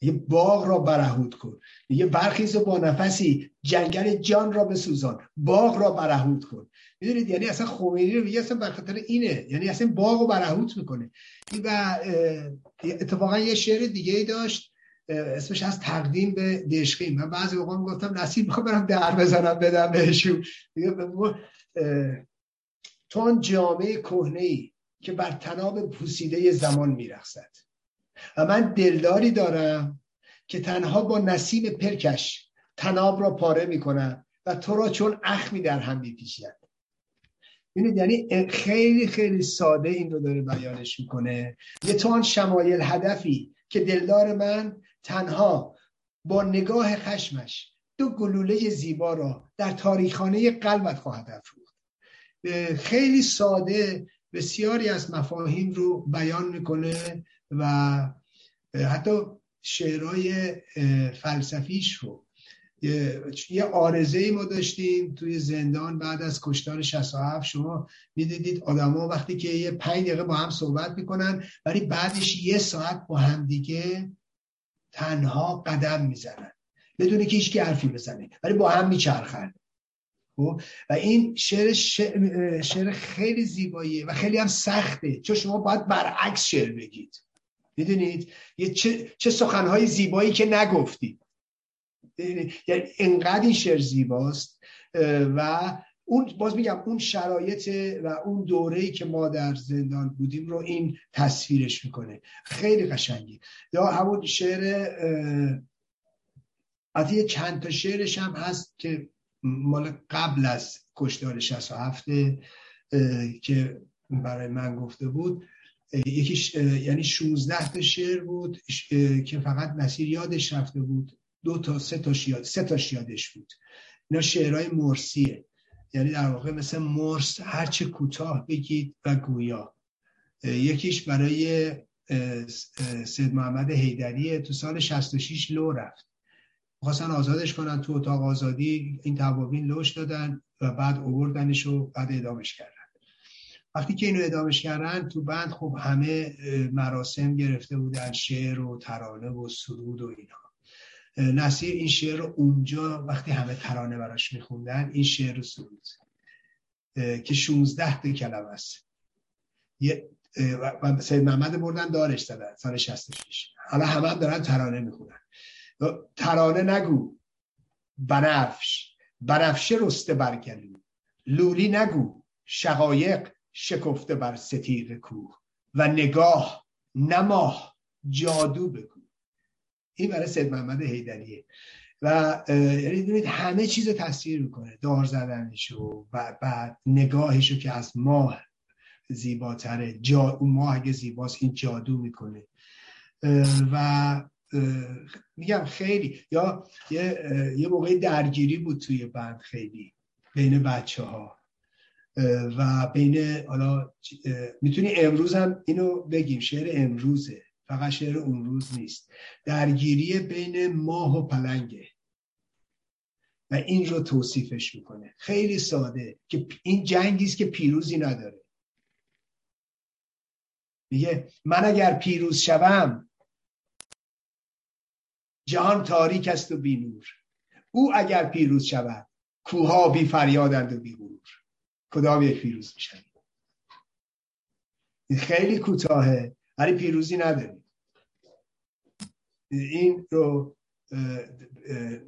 یه باغ را برهود کن. یه برخیز با نفسی جنگل جان را بسوزان. باغ را برهود کن. می‌دونید؟ یعنی اصلا خمینی رو میگه اصلا بخاطر اینه. یعنی اصلا باغ رو برهود می‌کنه. و اتفاقا یه شعر دیگه ای داشت اسمش از تقدیم به دشقی من بعضی اوقات گفتم نصیب می‌خوام برم در بزنم بدم بهشون. تون جامعه کهنه ای که بر تناب پوسیده زمان میرخصد و من دلداری دارم که تنها با نسیم پرکش تناب را پاره می‌کنم و تو را چون اخمی در هم میپیچید ببینید یعنی خیلی خیلی ساده این رو داره بیانش می‌کنه. یه تو آن شمایل هدفی که دلدار من تنها با نگاه خشمش دو گلوله زیبا را در تاریخانه قلبت خواهد افروخت. خیلی ساده بسیاری از مفاهیم رو بیان می‌کنه. و حتی شعرهای فلسفیش رو. یه آرزه ای ما داشتیم توی زندان بعد از کشتار 67 شما می‌دیدید آدما وقتی که یه پنج دقیقه با هم صحبت می‌کنن ولی بعدش یه ساعت با هم دیگه تنها قدم می‌زنن. بدون که هیچ حرفی بزنه ولی با هم میچرخن. خب؟ و این شعر, شعر خیلی زیباییه و خیلی هم سخته چون شما باید برعکس شعر بگید. می‌دونید؟ یه چه, چه سخنهای زیبایی که نگفتید یعنی انقدر این شعر زیباست و اون باز میگم اون شرایط و اون دوره‌ای که ما در زندان بودیم رو این تصویرش می‌کنه. خیلی قشنگی یا همون شعر از یه چند تا شعرش هم هست که مال قبل از کشتار 67 که برای من گفته بود. یکیش یعنی 16 تا شعر بود که فقط مسیر یادش رفته بود. دو تا سه تا یاد سه تاش یادش بود. اینا شعرهای مرسیه. یعنی در واقع مثل مرس هرچه کوتاه بگید و گویا. یکیش برای سید محمد حیدریه تو سال 66 لو رفت. خواستن آزادش کنن تو اتاق آزادی این توابین لوش دادن و بعد اووردنش و بعد ادامش کردن. وقتی که اینو ادامش کردن تو بند خب همه مراسم گرفته بودن شعر و ترانه و سرود و اینا. نصیر این شعر رو اونجا وقتی همه ترانه براش میخوندن این شعر رو سرود. که 16 تا کلمه است. و سید محمد بردن دارش زدن سال 66 حالا همه هم دارن ترانه می‌خونن. ترانه نگو. بنفش. بنفشه رسته برگلو. لولی نگو. شقایق. شکفته بر ستیر کوه و نگاه نماه جادو بگو. این برای سید محمد حیدریه. و یعنی همه چیز رو تصویر می‌کنه. دار زدنشو و بعد نگاهشو که از ماه زیباتره. جا اون ماه اگه زیباست این جادو می‌کنه. و میگم خیلی یا یه, یه موقعی درگیری بود توی بند خیلی بین بچه ها و بین حالا می‌تونی امروز هم اینو بگیم شعر امروزه فقط شعر اون روز نیست. درگیری بین ماه و پلنگه. و این رو توصیفش می‌کنه. خیلی ساده که این جنگی است که پیروزی نداره. میگه من اگر پیروز شوم جهان تاریک است و بی نور. او اگر پیروز شود کوها بی فریادند و بی کدام یک پیروز میشن خیلی کوتاهه. ولی پیروزی نداریم. این رو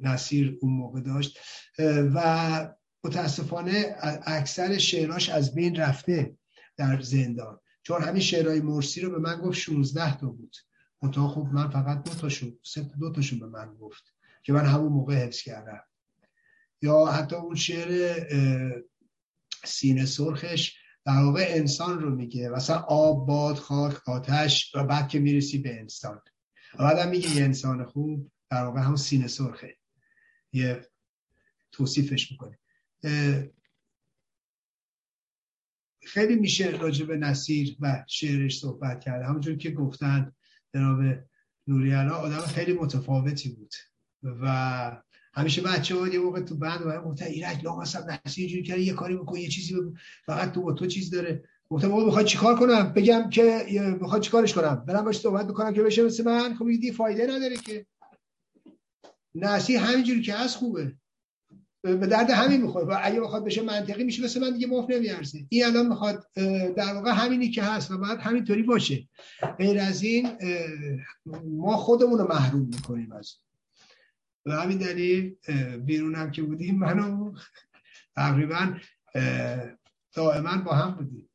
نصیر اون موقع داشت. و متاسفانه اکثر شعراش از بین رفته در زندان. چون همین شعرهای مرسی رو به من گفت 16 تا بود. منتها خب من فقط دو تاشون سه دو تاشون به من گفت که من همون موقع حفظ کردم. یا حتی اون شعر سینه سرخش در واقع انسان رو میگه. مثلا آب باد خاک آتش و بعد که می‌رسی به انسان. و میگه یه انسان خوب در واقع همون سینه سرخه. یه توصیفش می‌کنه. خیلی میشه راجع به نصیر و شعرش صحبت کرده همونجور که گفتن جناب نوریالا آدم خیلی متفاوتی بود. و همیشه بچه ها یه موقع تو بند و گفتن ایرج لا مثلا نصیر جوری کرده یه کاری بکن یه چیزی بگو. فقط تو با تو چیز داره. گفتم بابا می‌خواد چیکار کنم؟ بگم که می‌خواد چیکارش کنم؟ برم باش صحبت بکنم که بشه مثل من. خب دیگه فایده نداره که. نصیر همینجوری که هست خوبه. به درد همین می‌خوره. و اگه بخواد بشه منطقی میشه مثل من دیگه مفت نمیارزه. این الان می‌خواد در واقع همینی که هست و بعد همینطوری باشه. غیر از این ما خودمون رو محروم می‌کنیم از و همین دلیل بیرون هم که بودیم منو تقریبا دائما با هم بودیم.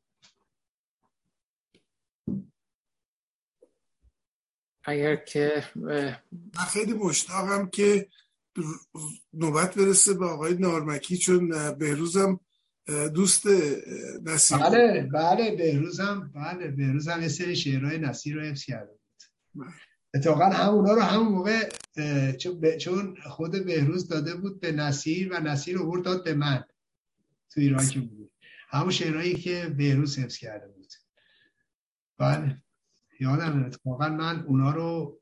اگر که من خیلی مشتاقم که نوبت برسه به آقای نارمکی چون بهروزم دوست نصیر بله بله بهروزم بله بهروزم یه سری شعرهای نصیر رو حفظ کرده بود. بله. اتفاقا همونا رو همون موقع چون خود بهروز داده بود به نصیر و نصیر رو داد به من تو ایران که بود همون شعرهایی که بهروز حفظ کرده بود. بله. یادم اتفاقا من اونا رو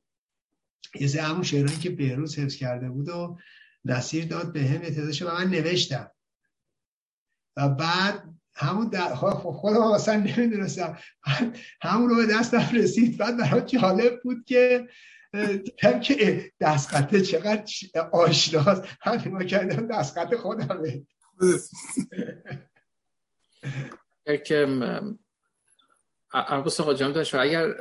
یه سه همون شعرهایی که بهروز حفظ کرده بود و نصیر داد به هم و من نوشتم و بعد همون در خب خودم اصلا نمی‌دونستم. همون رو به دستم رسید. بعد برای جالب بود که دیدم که دستخطه چقدر آشناست. همین ما کردم دستخط خودمه. که عباس آقا جان اگر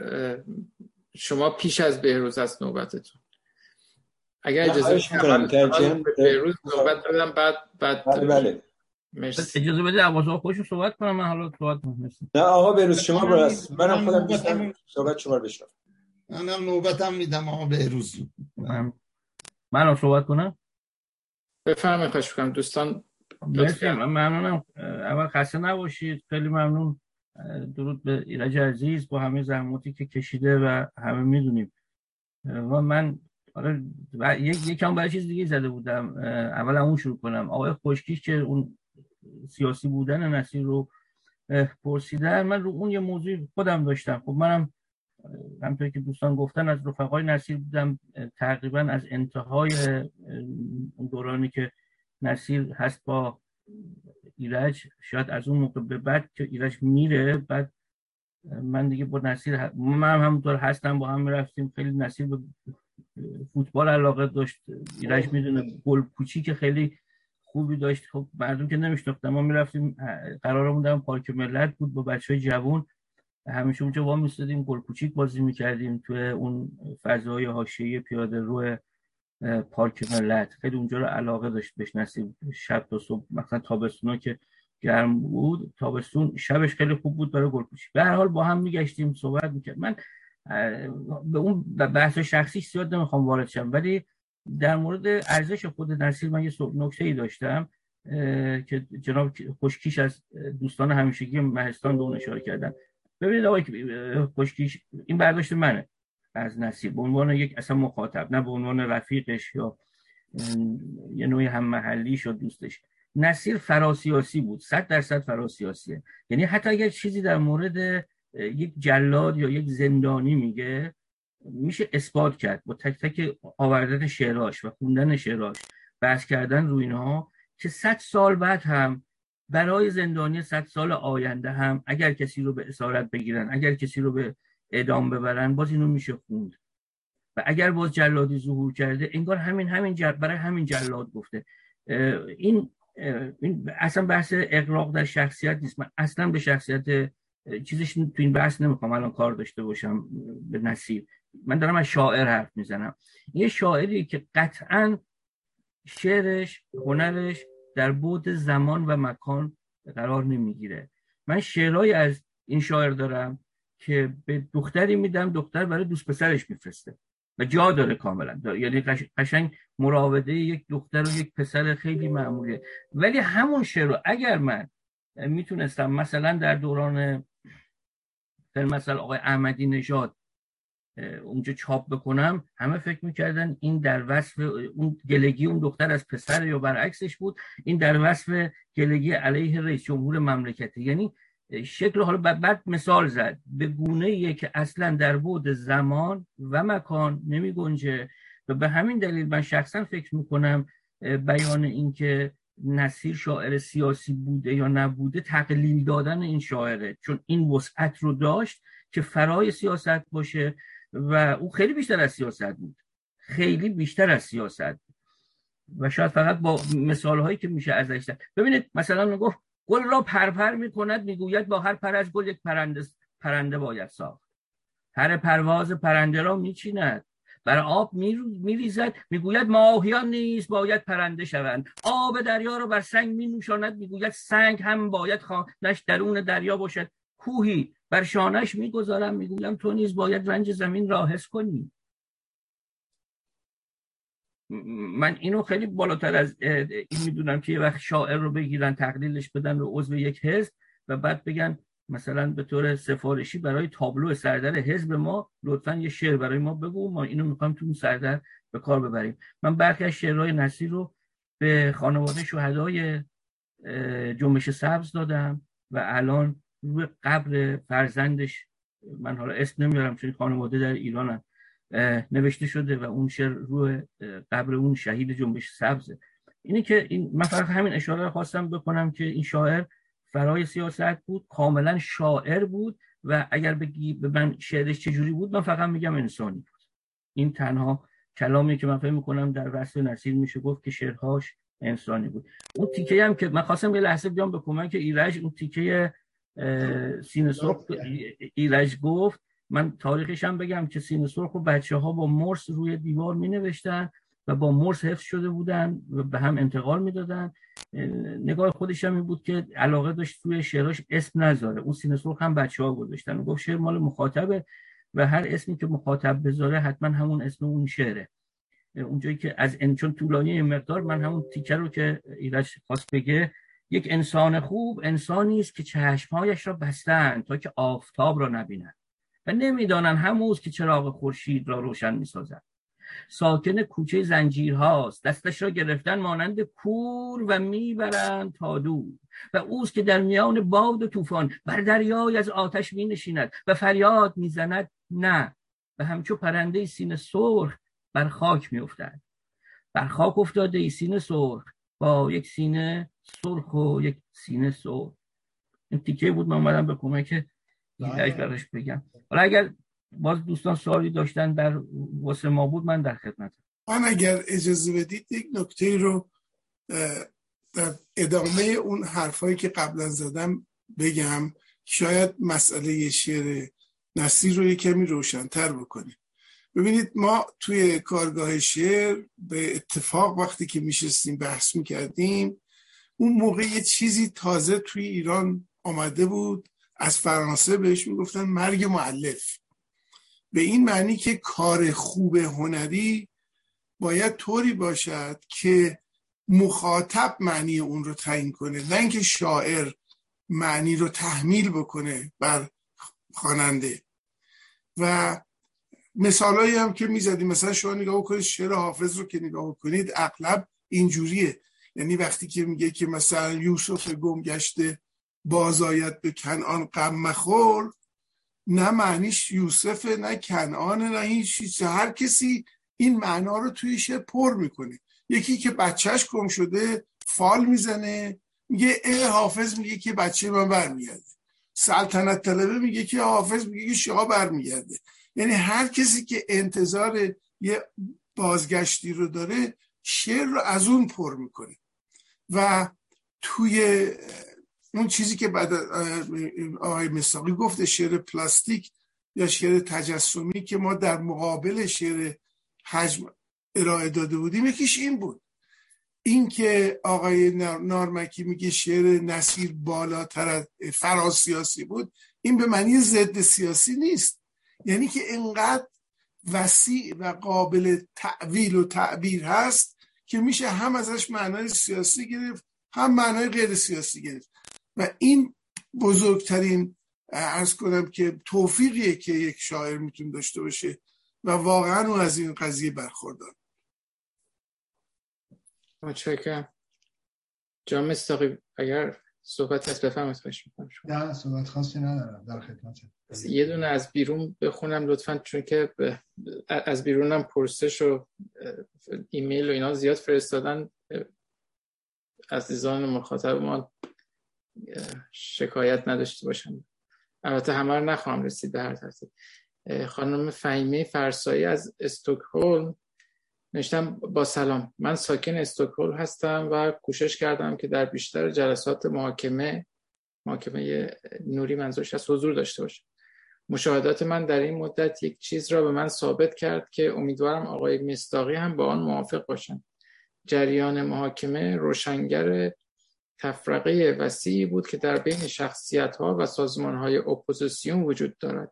شما پیش از بهروز از نوبتتون. اگر اجازه کنم بهروز نوبت دادم بعد بعد بله بله. اجازه بده عباس آقا خوش صحبت کنم من حالا صحبت کنم. نه آقا بهروز شما برس. منم خودم دوستم صحبت شما بشنم منم نوبتم میدم آقا بهروز من منم صحبت کنم؟ بفرمایید خوش کنم دوستان مرسی. ممنونم. اول خسته نباشید. خیلی ممنون. درود به ایرج عزیز با همه زحماتی که کشیده و همه می‌دونیم. و من آره یک یکم برای چیز دیگه زده بودم. اول اون شروع کنم. آقای خوشکیش که اون سیاسی بودن نصیر رو پرسیدن من رو اون یه موضوع خودم داشتم. خب منم همطور که دوستان گفتن از رفقای نصیر بودم. تقریبا از انتهای دورانی که نصیر هست با ایرج شاید از اون موقع به بعد که ایرج میره بعد من دیگه با نصیر من هم همونطور هستم با هم می‌رفتیم. خیلی نصیر به فوتبال علاقه داشت. ایرج می‌دونه گل کوچیک خیلی خوبی داشت. خب مردم که نمیشناختن. ما می‌رفتیم قرارمون در پارک ملت بود با بچه های جوون. همیشه اونجا وا میستادیم گل کوچیک بازی می‌کردیم توی اون فضای حاشیه پیاده رو پارک ملت. خیلی اونجا رو علاقه داشت نصیب شب تا صبح. مثلا تابستونا که گرم بود تابستون شبش خیلی خوب بود برای گلپوشی به هر حال با هم میگشتیم صحبت می‌کرد. من به اون بحث شخصی زیاد نمی‌خوام وارد شم ولی در مورد ارزش خود نصیر من یه نکته ای داشتم که جناب خوشکیش از دوستان همیشگی مهستان به اون اشاره کردن. ببینید آقای خوشکیش این برداشت منه از نصیر. به عنوان یک اصلا مخاطب نه به عنوان رفیقش یا یه نوعی هم محلیش و دوستش. نصیر فراسیاسی بود صد درصد فراسیاسیه. یعنی حتی اگر چیزی در مورد یک جلاد یا یک زندانی میگه میشه اثبات کرد با تک تک آوردن شعراش و خوندن شعراش بحث کردن روی اینها که صد سال بعد هم برای زندانی صد سال آینده هم اگر کسی رو به اسارت بگیرن اگر کسی رو به اعدام ببرن باز اینو میشه خوند. و اگر باز جلادی ظهور کرده انگار همین همین جل... برای همین جلاد گفته. این این اصلا بحث اقراق در شخصیت نیست. من اصلا به شخصیت چیزش تو این بحث نمی‌خوام الان کار داشته باشم به نصیب. من دارم از شاعر حرف می‌زنم. یه شاعری که قطعا شعرش هنرش در بود زمان و مکان قرار نمی‌گیره. من شعرهایی از این شاعر دارم که به دختری میدم دختر برای دوست پسرش میفرسته و جا داره کاملا. یعنی قشنگ مراوده یک دختر و یک پسر خیلی معمولیه ولی همون شعر رو اگر من می‌تونستم مثلا در دوران مثلا آقای احمدی نژاد اونجا چاپ بکنم همه فکر می‌کردن این در وصف اون گلگی اون دختر از پسر یا برعکسش بود. این در وصف گلگی علیه رئیس جمهور مملکته. یعنی شکل حالا بعد مثال زد. به گونه که اصلا در بود زمان و مکان نمی گنجه و به همین دلیل من شخصا فکر می‌کنم بیان اینکه نصیر شاعر سیاسی بوده یا نبوده تقلیل دادن این شاعره. چون این وسعت رو داشت که فرای سیاست باشه و او خیلی بیشتر از سیاست بود. خیلی بیشتر از سیاست. و شاید فقط با مثال هایی که میشه ازش ببینید مثلا می‌گفت گل را پرپر می‌کند می‌گوید با هر پر از گل یک پرنده, پرنده باید ساخت. هر پرواز پرنده را میچیند. بر آب میریزد. می‌گوید ماهیان نیست باید پرنده شوند. آب دریا را بر سنگ می نوشاند می‌گوید سنگ هم باید خانش درون دریا باشد. کوهی بر شانش می‌گذارم می‌گویم تو نیز باید رنج زمین را حس کنی. من اینو خیلی بالاتر از این می‌دونم که یه وقت شاعر رو بگیرن تقلیلش بدن به عضو یک حزب و بعد بگن مثلا به طور سفارشی برای تابلو سردر حزب ما لطفا یه شعر برای ما بگو ما اینو می‌خوایم تو اون سردر به کار ببریم. من برخی از شعرهای نصیر رو به خانواده شهدای جنبش سبز دادم و الان روی قبر فرزندش من حالا اسم نمیارم چون خانواده در ایرانن نوشته شده و اون شعر روی قبر اون شهید جنبش سبزه اینه که این من فقط همین اشاره خواستم بکنم که این شاعر فرای سیاست بود کاملا شاعر بود و اگر بگی به من شعرش چجوری بود من فقط میگم انسانی بود. این تنها کلامی که من فکر می‌کنم در وصف نصیر میشه گفت که شعرهاش انسانی بود. اون تیکه هم که من خواستم یه لحظه بیام به کمک ایرج اون تیکه سینه سرخ ایرج گفت من تاریخش هم بگم که سینه سرخ و بچه ها با مرس روی دیوار می نوشتن و با مرس حفظ شده بودن و به هم انتقال می‌دادن. نگاه خودش هم این بود که علاقه داشت توی شعراش اسم نذاره. اون سینه سرخ هم بچه ها گذاشتن و گفت شعر مال مخاطبه و هر اسمی که مخاطب بذاره حتما همون اسم اون شعره. اونجایی که از چون طولانی مقدار من همون تیکه رو که ایرج خواست بگه یک انسان خوب انسانی است که چشمهایش را بستند تا که آفتاب را نبیند و نمی‌دانند هموز که چراغ خورشید را روشن می‌سازد. ساکن کوچه زنجیر هاست دستش را گرفتن مانند کور و می‌برند تا دور. و اوست که در میان باد و طوفان بر دریای از آتش می نشیند و فریاد می‌زند نه. و همچو پرنده سینه سرخ بر خاک میافتد. بر خاک افتاده ای سینه سرخ با یک سینه سرخ و یک سینه سرخ. این تیکه بود من اومدم به کمک بله. براش بگم. حالا اگر باز دوستان سوالی داشتن در واسه ما بود من در خدمت من اگر اجازه بدید یک نکته رو در ادامه اون حرفایی که قبلا زدم بگم. شاید مسئله شعر نصیر رو یه کمی روشنتر بکنیم. ببینید ما توی کارگاه شعر به اتفاق وقتی که میشستیم بحث می‌کردیم اون موقع یه چیزی تازه توی ایران آمده بود. از فرانسه بهش می‌گفتن مرگ معلف به این معنی که کار خوب هنری باید طوری باشد که مخاطب معنی اون رو تعیین کنه نه اینکه شاعر معنی رو تحمیل بکنه بر خواننده. و مثالایی هم که می‌زدیم مثلا شما نگاه کنید شعر حافظ رو که نگاه کنید اغلب اینجوریه. یعنی وقتی که میگه که مثلا یوسف گم گشته بازایت به کنعان غم مخور نه معنیش یوسف نه کنعان نه هیچ هر کسی این معنا رو توی شعر پر می‌کنه. یکی که بچهش گم شده فال می‌زنه میگه اه حافظ میگه که بچه من برمیگرده. سلطنت طلبه میگه که حافظ میگه که شاه برمیگرده. یعنی هر کسی که انتظار یه بازگشتی رو داره شعر رو از اون پر می‌کنه. و توی اون چیزی که بعد آقای مساقی گفته شعر پلاستیک یا شعر تجسمی که ما در مقابل شعر حجم ارائه داده بودیم یکیش این بود. این که آقای نارمکی میگه شعر نصیر بالاتر از سیاسی بود این به معنی ضد سیاسی نیست. یعنی که اینقدر وسیع و قابل تعویل و تعبیر هست که میشه هم ازش معنای سیاسی گرفت هم معنای غیر سیاسی گرفت. و این بزرگترین ارز کنم که توفیقیه که یک شاعر میتون داشته باشه و واقعا او از این قضیه برخوردار. متشکرم. جام مستاقی اگر صحبت هست بفهمت خوش می‌کنم نه صحبت خاصی ندارم در خدمت یه دونه از بیرون بخونم لطفا چون که از بیرونم پرسش و ایمیل و اینا زیاد فرستادن از دیزان مخاطب ما شکایت نداشته باشم البته همه رو نخواهم رسید به هر ترتیب. خانم فهیمه فرسایی از استوکهولم نشتم با سلام. من ساکن استوکهولم هستم و کوشش کردم که در بیشتر جلسات محاکمه محاکمه نوری منظورش از حضور داشته باشم. مشاهدات من در این مدت یک چیز را به من ثابت کرد که امیدوارم آقای مستاقی هم با آن موافق باشند. جریان محاکمه روشنگر تفرقه وسیعی بود که در بین شخصیت ها و سازمان های اپوزیسیون وجود دارد.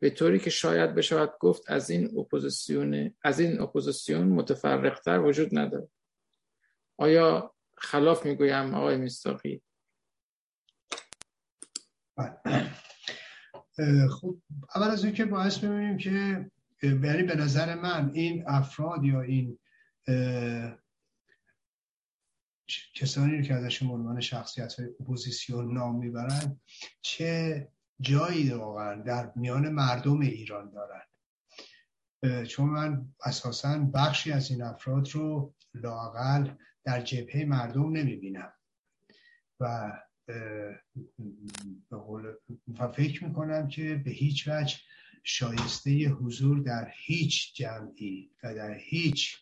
به طوری که شاید بشود گفت از این اپوزیسیون از این اپوزیسیون متفرقتر وجود ندارد. آیا خلاف می‌گویم آقای مصداقی خب اول از اینکه باعث ببینیم که یعنی به نظر من این افراد یا این کسانی که ازشون عنوان شخصیت های اپوزیسیون نام می‌برن چه جایی واقعا در میان مردم ایران دارن. چون من اساسا بخشی از این افراد رو لاقل در جبهه مردم نمی‌بینم. و و فکر می‌کنم که به هیچ وجه شایسته حضور در هیچ جمعی و در هیچ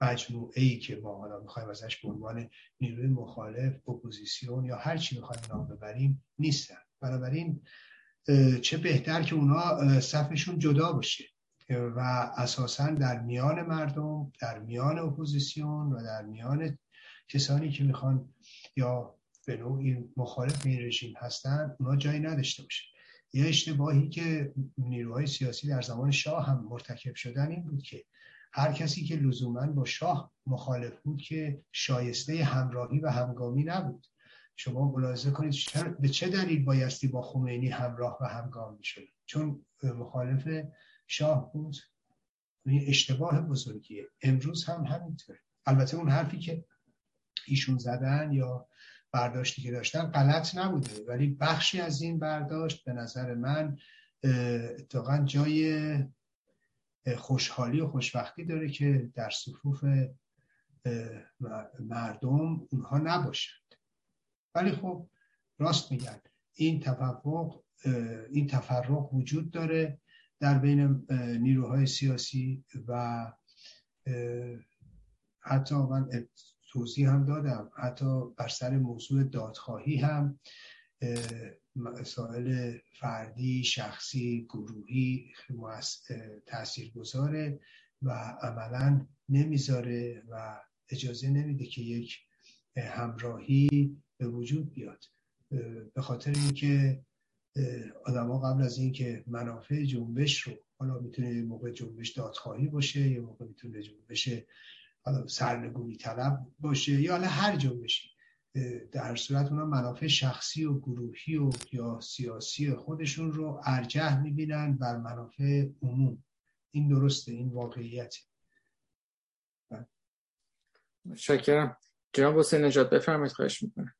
مجموعه ای که ما حالا می‌خوایم ازش به عنوان نیروی مخالف اپوزیسیون یا هر چی می‌خوایم نام ببریم نیستن. بنابراین چه بهتر که اونا صفشون جدا باشه و اساسا در میان مردم در میان اپوزیسیون و در میان کسانی که می‌خوان یا به نوعی مخالف این رژیم هستن اونا جایی نداشته باشه. یه اشتباهی که نیروهای سیاسی در زمان شاه هم مرتکب شدن این بود که هر کسی که لزوما با شاه مخالف بود که شایسته همراهی و همگامی نبود. شما ملاحظه کنید به چه دلیل بایستی با خمینی همراه و همگام می‌شد چون مخالف شاه بود. این اشتباه بزرگیه. امروز هم همینطوره. البته اون حرفی که ایشون زدن یا برداشتی که داشتن غلط نبوده. ولی بخشی از این برداشت به نظر من اتفاقا جای خوشحالی و خوشبختی داره که در صفوف مردم اونها نباشند. ولی خب راست میگن این تفرق این تفرق وجود داره در بین نیروهای سیاسی و حتی من توضیح هم دادم حتی بر سر موضوع دادخواهی هم مسائل فردی شخصی گروهی تأثیر گذاره و عملا نمی‌ذاره و اجازه نمیده که یک همراهی به وجود بیاد. به خاطر اینکه آدما قبل از اینکه منافع جنبش رو حالا می‌تونه یه موقع جنبش دادخواهی باشه یه موقع می‌تونه جنبش حالا سرنگونی طلب باشه یا حالا هر جنبشی. در صورت اونا منافع شخصی و گروهی و یا سیاسی خودشون رو ارجح می‌بینن بر منافع عموم. این درسته این واقعیت شکرم جناب حسین نجات بفرمایید خواهش می‌کنم.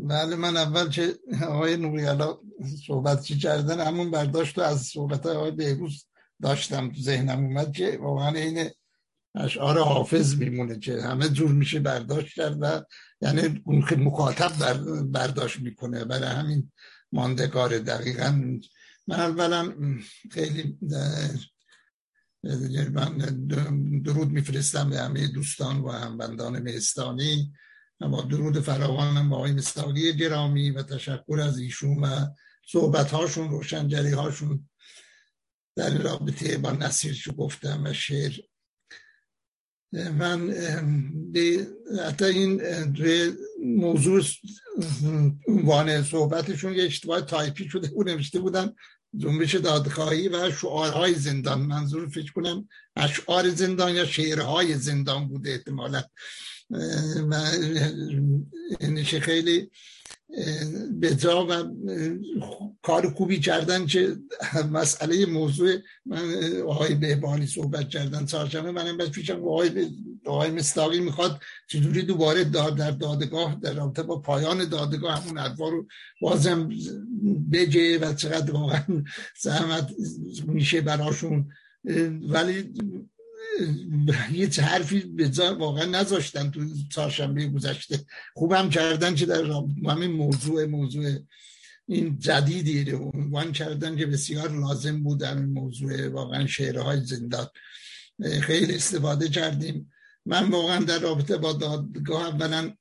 بله من اول که آقای نوریالا صحبت چی کردن همون برداشت رو از صحبت آقای بهروز داشتم تو ذهنم اومد که واقعا این اشعار حافظ میمونه که همه جور میشه برداشت کرد و یعنی اون مخاطب برداشت می‌کنه. برای همین ماندگار دقیقا. من اولا خیلی من درود میفرستم به همه دوستان و همبندان مهستانی با درود فراوانم با آقای مستاقی گرامی و تشکر از ایشون و صحبت هاشون روشنجری هاشون در رابطه با نصیر گفتم و شعر من حتی این موضوع عنوان صحبتشون یه اشتباه تایپی شده بود نوشته بودن جنبش دادخواهی و شعارهای زندان. منظور فکر کنم اشعار زندان یا شعرهای زندان بوده احتمالا. یعنی خیلی به جا و کار خوبی کردن که مسئله موضوع من آقای بهبانی صحبت کردن چهارشنبه منم بس پیشم آقای آقای مستاقی می‌خواد چجوری دوباره داد در دادگاه در رابطه با پایان دادگاه همون ادوار رو بازم بجه و چقدر واقعا زحمت میشه براشون. ولی هیچ حرفی به واقعا نذاشتن تو چهارشنبه گذشته. خوبم کردن که در همین موضوع موضوع این جدیدی رو عنوان کردن که بسیار لازم بود در موضوع واقعا شعرهای زندان. خیلی استفاده کردیم. من واقعا در رابطه با دادگاه اولا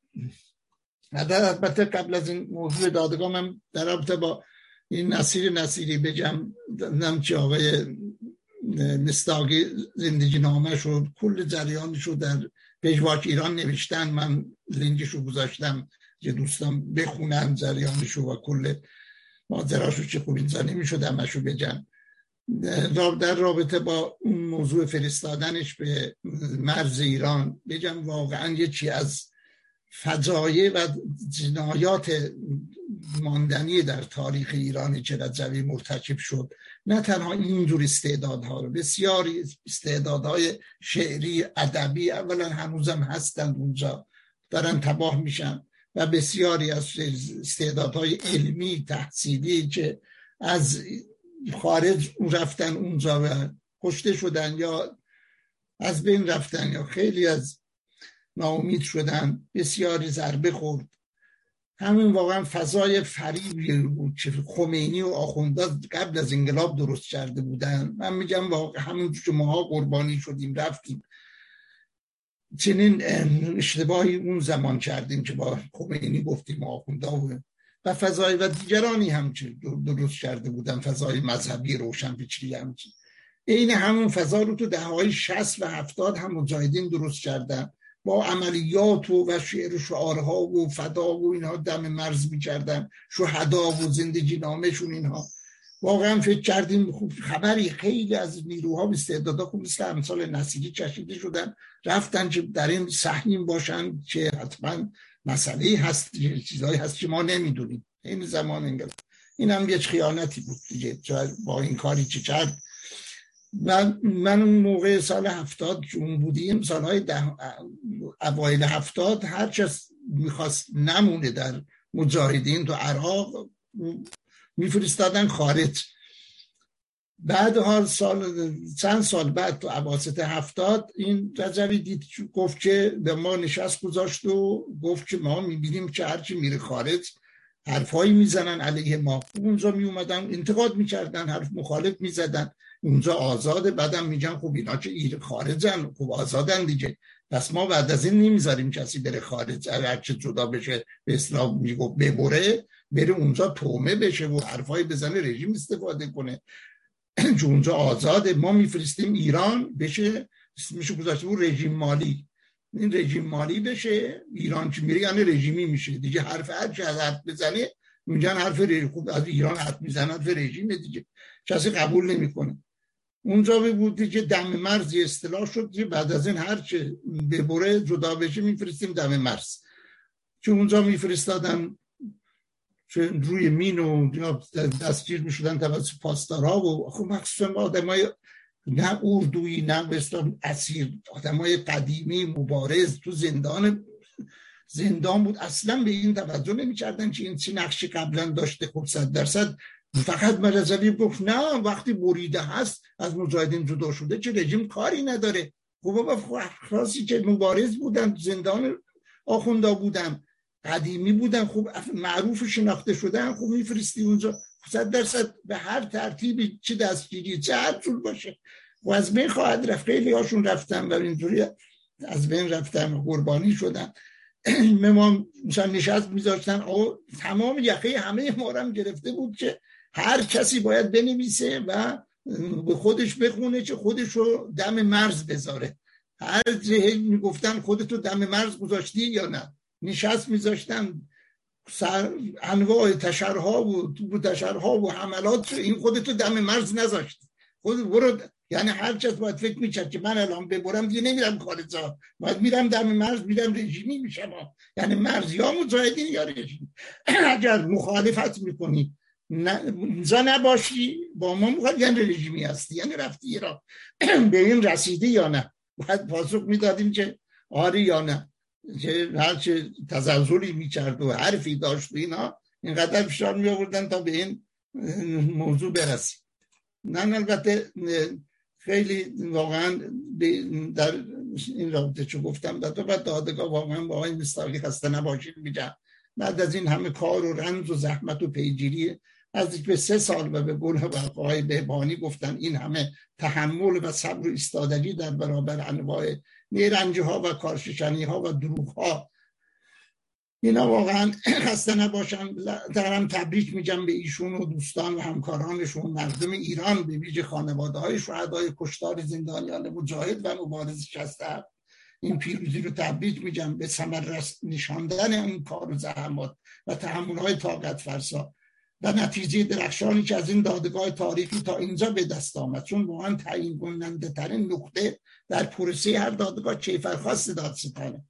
البته قبل از این موضوع دادگاه من در رابطه با این نصیر نصیری بگم نم آقای مستاقی زندگی نامه شد کل جریانش رو در پژواک ایران نوشتن. من لینکش رو گذاشتم که دوستان بخونن جریانش رو و کل ماجراش رو چه خوب اینجا نمی‌شد همش رو در رابطه با اون موضوع فرستادنش به مرز ایران بگم واقعا یه چی از فجایع و جنایات ماندنی در تاریخ ایران که رجوی مرتکب شد. نه تنها اینجور استعدادها رو بسیاری استعدادهای شعری ادبی اولا هنوزم هستند اونجا دارن تباه میشن و بسیاری از استعدادهای علمی تحصیلی که از خارج رفتن اونجا و کشته شدن یا از بین رفتن یا خیلی از ناامید شدن بسیاری ضربه خورد. همین واقعا فضای فریبی بود که خمینی و آخونده قبل از انقلاب درست کرده بودن. من میگم واقعا همون که ماها قربانی شدیم رفتیم. چنین اشتباهی اون زمان کردیم که با خمینی گفتیم آخونده و و فضای و دیگرانی هم درست کرده بودن فضای مذهبی روشن پیچری هم این همون فضا رو تو دههای شست و هفتاد هم مجاهدین درست کردن. با عملیات و, و شعر شعارها و فدا و اینها دم مرز می‌کردن. شهدا و زندگی نامشون اینها. واقعا فکر کردیم خوب خبری خیلی از نیروها و استعدادها خوب مثل امثال نسیجی کشیده شدن. رفتن که در این سحنین باشن که حتما مسئله هست چیزهایی هست که ما نمی‌دونیم. این زمان انگل این هم یه خیانتی بود دیگه. با این کاری چه کرد من من اون موقع سال هفتاد اون بودیم سالهای ده اوایل هفتاد هرچه می‌خواست نمونه در مجاهدین تو عراق میفرستادن خارج. بعد حال سال چند سال بعد تو عواسط هفتاد این رجبی دید گفت که به ما نشست گذاشت و گفت که ما می‌بینیم که هرچی میره خارج حرفایی می‌زنن علیه ما. اونجا میومدن انتقاد می‌کردن حرف مخالف می‌زدن. اونجا آزاده بعدم میگن خب اینا که ایر خارجن. خب آزادن دیگه. پس ما بعد از این نمی‌ذاریم کسی بره خارج. هرچه جدا بشه به اسلام میگو ببره بره اونجا تومه بشه و حرفای بزنه رژیم استفاده کنه. اونجا آزاده. ما میفرستیم ایران بشه. میشه گذاشته بود رژیم مالی. این رژیم مالی بشه. ایران که میره؟ یعنی رژیمی میشه. دیگه حرف هر چه حرف بزنه میگن حرف رژیم خوب از ایران حرف می‌زنه حرف رژیمه دیگه. کسی قبول نمی‌کنه. اونجا بودی که دم مرزی اصطلاح شد که بعد از این هرچه ببره جدا بشه میفرستیم دم مرز. که اونجا میفرستادن روی مین و دستگیر می‌شدن توسط پاسدارها و خب مخصوصا آدمای نه اردویی نه بستان اسیر آدمای قدیمی مبارز تو زندان زندان بود. اصلا به این توجه نمی‌کردن که این چی نقشی قبلا داشته. خب صد درصد فقط مرزوی گفت نه وقتی بریده هست از مجاهدین جدا شده چه رژیم کاری نداره. خب بابا خاصی که مبارز بودن زندان آخوندا بودن قدیمی بودن خوب معروف شناخته شدن خوب میفرستی اونجا. صد درصد به هر ترتیبی چه دستگیری چه هر طول باشه. و از بین خواهد رفت. خیلی هاشون رفتن و اینجوری از بین رفتن قربانی شدن. ما نشست میذاشتن. تمام یقه همه ما هم گرفته بود که هر کسی باید بنویسه و به خودش بخونه که خودش رو دم مرز بذاره. هر می‌گفتن خودتو دم مرز گذاشتی یا نه. نشست میذاشتن سر انواع تشرها و تشرها و حملات این خودتو دم مرز نذاشت خود برو یعنی هر کس باید فکر می‌کرد که من الان ببرم دیگه نمیرم خارجا باید میرم دم مرز میرم رژیمی میشم یعنی مرز یا مجاهدین یا رژیم. اگر مخالفت می‌کنی اینجا نباشی با ما مخالف یعنی رژیمی هستی. یعنی رفتی ایران. به این رسیده یا نه؟ باید پاسخ می‌دادیم که آری یا نه. که هرچه تزلزلی می‌کرد و حرفی داشت و اینا اینقدر فشار می آوردن تا به این موضوع برسی نه البته خیلی واقعا در این رابطه چو گفتم در بعد دادگاه واقعا با آقای مستاقی خسته نباشید میگم. بعد از این همه کار و رنج و زحمت و پیگیری از به سه سال و به گل و آقای بهبانی گفتن این همه تحمل و صبر و استادگی در برابر انواع نیرنجی ها و کارششنی ها و دروغ ها اینا واقعا خسته نباشن. دارم تبریک میگم به ایشون و دوستان و همکارانشون مردم ایران به ویژه خانواده های شهدای کشتار زندانیان مجاهد و مبارز شسته. این پیروزی رو تبریک میگم. به ثمر نشاندن این کار و زحمات و تحمل های طاقت فرسا و نتیجه درخشانی که از این دادگاه تاریخی تا اینجا به دست آمد. چون واقعا تعیین کننده ترین نقطه در پروسه هر دادگاه کیفرخواست دادستانه.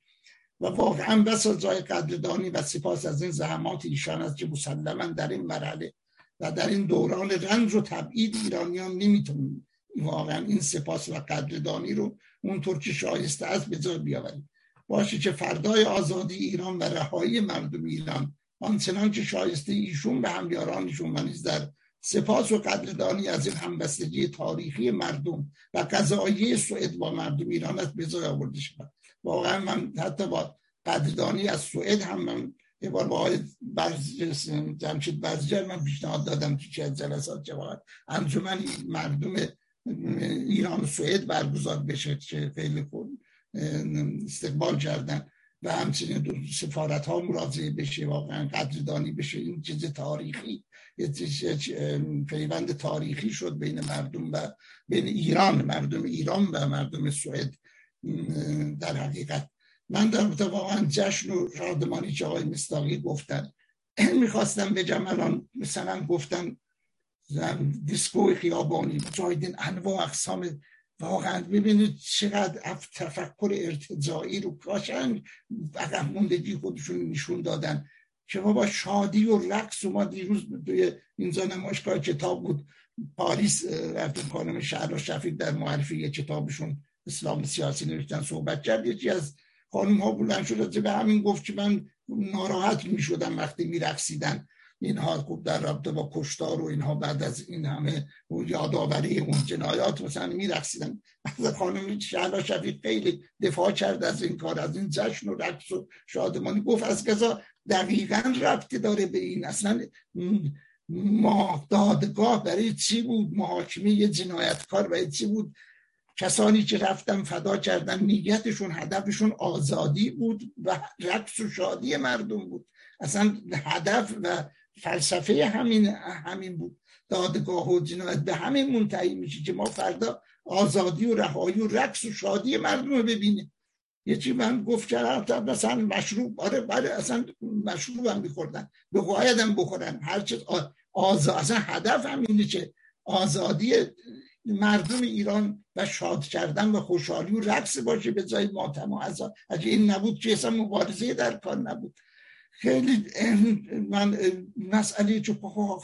و واقعا بس جای قدردانی و سپاس از این زحمات ایشان است که مسلما در این مرحله و در این دوران رنج و تبعید ایرانیان نمی‌تونیم واقعا این سپاس و قدردانی رو اونطور که شایسته است به جای بیاوریم. باشه که فردای آزادی ایران و رهایی مردم ایران آنچنان که شایسته ایشون به همیارانشون و نیز در سپاس و قدردانی از این همبستگی تاریخی مردم و قضایی سوئد با مردم ایران است به آورده شود. واقعا من حتی با قدردانی از سوئد هم من یه بار با آقای جمشید برزجر من پیشنهاد دادم که چه جلسات جواهر انجمن مردم ایران و سوئد برگزار بشه که خیلی خوب استقبال کردن. و همچنین سفارت ها مراجعه بشه واقعا قدردانی بشه. این چیز تاریخی پیوند تاریخی شد بین مردم و بین ایران مردم ایران و مردم سوئد. در حقیقت. من در واقعا جشن و شادمانی که آقای مستاقی گفتن می‌خواستم به الان مثلا گفتن دیسکو خیابانی مجاهدین انواع اقسام واقعا ببینید چقدر تفکر ارتجاعی رو کاشن عقب موندگی خودشون نشون دادن. که با شادی و رقص و ما دیروز توی اینجا نمایشگاه کتاب بود. پاریس رفتیم خانم شهر شفید در معرفی یه کتابشون اسلام سیاسی نوشتن صحبت کرد. یکی از خانم ها بلند شد به همین گفت که من ناراحت می شدم وقتی می رقصیدن اینها خوب در رابطه با کشتار و اینها بعد از این همه یادآوری اون جنایات مثلا میرقصیدن. از خانم شهلا شفیق خیلی دفاع کرد از این کار از این جشن و رقص و شادمانی. گفت از کذا دقیقا ربطی داره به این. اصلا ما دادگاه برای چی بود؟ محاکمه جنایتکار برای چی بود؟ کسانی که رفتن فدا کردن نیتشون هدفشون آزادی بود و رقص و شادی مردم بود. اصلا هدف و فلسفه همین همین بود. دادگاه و جنایت به همین منتهی میشه که ما فردا آزادی و رهایی و رقص و شادی مردم رو ببینیم. یه چی من گفت کردم مثلا مشروب آره بله اصلا مشروب هم میخوردن. به هم بخورن. هر چیز آزاد اصلا هدف هم اینه که آزادی مردم ایران و شاد کردن و خوشحالی و رقص باشه به جای ماتم و عذاب. اگه این نبود که اصلا مبارزه در کار نبود. خیلی من مسئله چه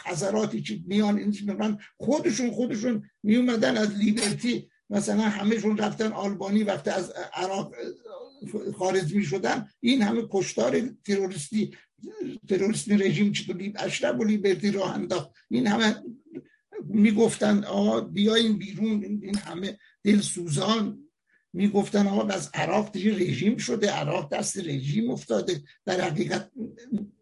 حضراتی که میان این خودشون خودشون می اومدن از لیبرتی. مثلا همهشون رفتن آلبانی وقتی از عراق خارج می شدن این همه کشتار تروریستی تروریستی رژیم چطور اشرف و لیبرتی راه انداخت. این همه می‌گفتن آقا بیاین بیرون این همه دل سوزان می‌گفتن آقا از عراق دیگه رژیم شده عراق دست رژیم افتاده در حقیقت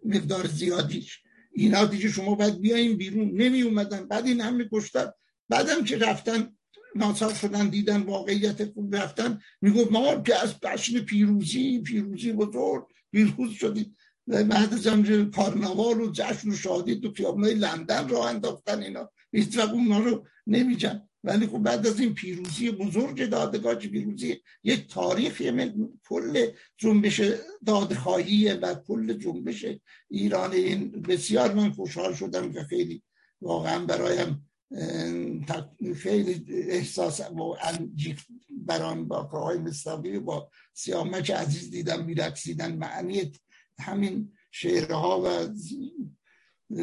مقدار زیادیش. اینا دیگه شما باید بیاین بیرون. نمی اومدن بعد این همه کشتن بعدم که رفتن ناصر شدن دیدن واقعیت خوب رفتن می‌گفت ما که از جشن پیروزی پیروزی بزرگ پیروز شدیم بعد از کارناوال و جشن و شادی تو خیابونای لندن راه انداختن اینا. هیچ وقت اونا رو نمیجن ولی خب بعد از این پیروزی بزرگ دادگاه پیروزی؟ یک تاریخی من کل جنبش دادخواهی و کل جنبش ایران این بسیار من خوشحال شدم که خیلی واقعا برایم خیلی احساس و بران با کارهای مستقی با سیامک عزیز دیدم میرقصیدن. معنی همین شعرها و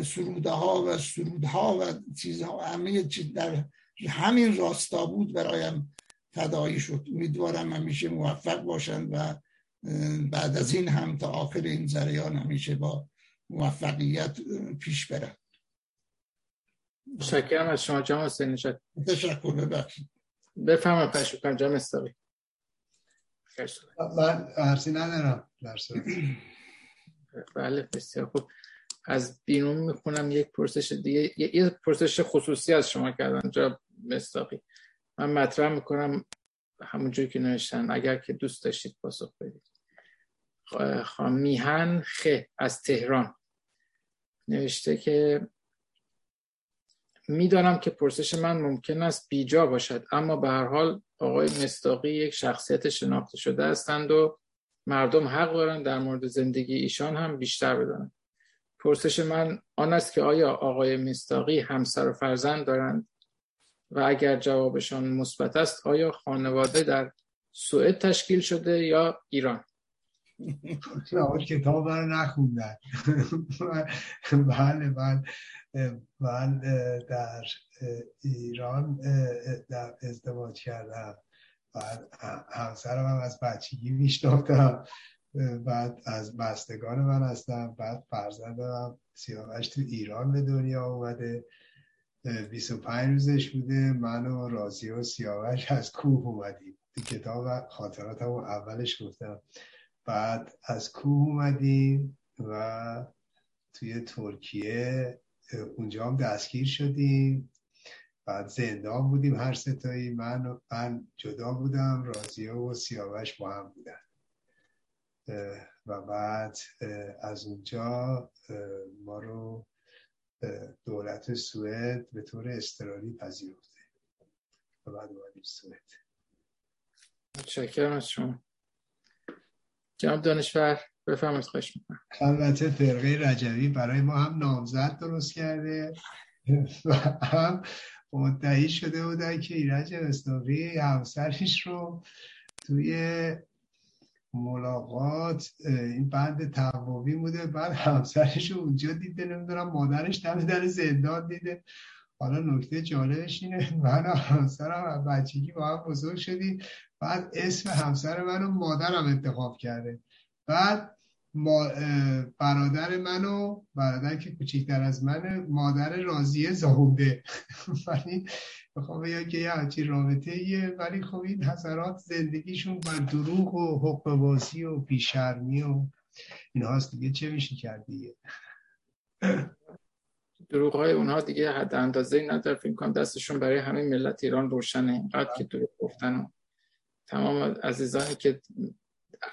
سروده ها و سرودها و چیزها همه چیز در همین راستا بود برایم فدایی شد. امیدوارم همیشه موفق باشند و بعد از این هم تا آخر این زریان همیشه با موفقیت پیش برن شکرم از شما جام حسین نشد تشکر ببخشید. بفرما پشوکن جام استاقی من عرضی ندارم در بله بسیار خوب. از بیرون می‌خونم یک پرسش دیگه یه پرسش خصوصی از شما کردن جا مستاقی من مطرح می‌کنم همونجوری که نوشتن. اگر که دوست داشتید پاسخ بدید. میهن خ از تهران. نوشته که می‌دانم که پرسش من ممکن است بیجا باشد اما به هر حال آقای مستاقی یک شخصیت شناخته شده هستند و مردم حق دارند در مورد زندگی ایشان هم بیشتر بدانند. پرسش من آن است که آیا آقای مستاقی همسر و فرزند دارند؟ و اگر جوابشان مثبت است آیا خانواده در سوئد تشکیل شده یا ایران؟ کتاب رو نخوندن. بله من من در ایران در ازدواج کردم. بعد همسرم هم از بچگی میشناختم. بعد از بستگان من هستم. بعد فرزندم سیاوش تو ایران به دنیا اومده. 25 روزش بوده. من و رازی و سیاوش از کوه اومدیم. کتاب خاطراتم اولش گفتم. بعد از کوه اومدیم و توی ترکیه اونجا هم دستگیر شدیم. بعد زندان بودیم هر ستایی. من, من جدا بودم رازیه و سیاوش با هم بودن. و بعد از اونجا ما رو دولت سوئد به طور استرالی پذیرفته. و بعد اومدیم سوئد. متشکرم از شما. جناب دانشور بفرمایید خواهش می‌کنم. البته فرقه رجوی برای ما هم نامزد درست کرده. و هم مدعی شده بودن که ایرج استاقی همسرش رو توی ملاقات این بند تقوی بوده. بعد همسرش اونجا دیده نمی‌دونم مادرش دم در زندان دیده. حالا نکته جالبش اینه من و همسرم بچگی با هم بزرگ شدیم. بعد اسم همسر من و مادرم انتخاب کرده. بعد برادر منو برادر که کوچیکتر از منه مادر راضیه زاهوده بخوام بگم که یه همچین رابطه ایه ولی خب این حضرات زندگیشون بر دروغ و حق بازی و بیشرمی و این هاست دیگه. چه میشه کرد دیگه دروغ های اونها دیگه حد اندازه نداره. فکر کنم دستشون برای همه ملت ایران روشنه. اینقدر که دروغ گفتن تمام عزیزانی که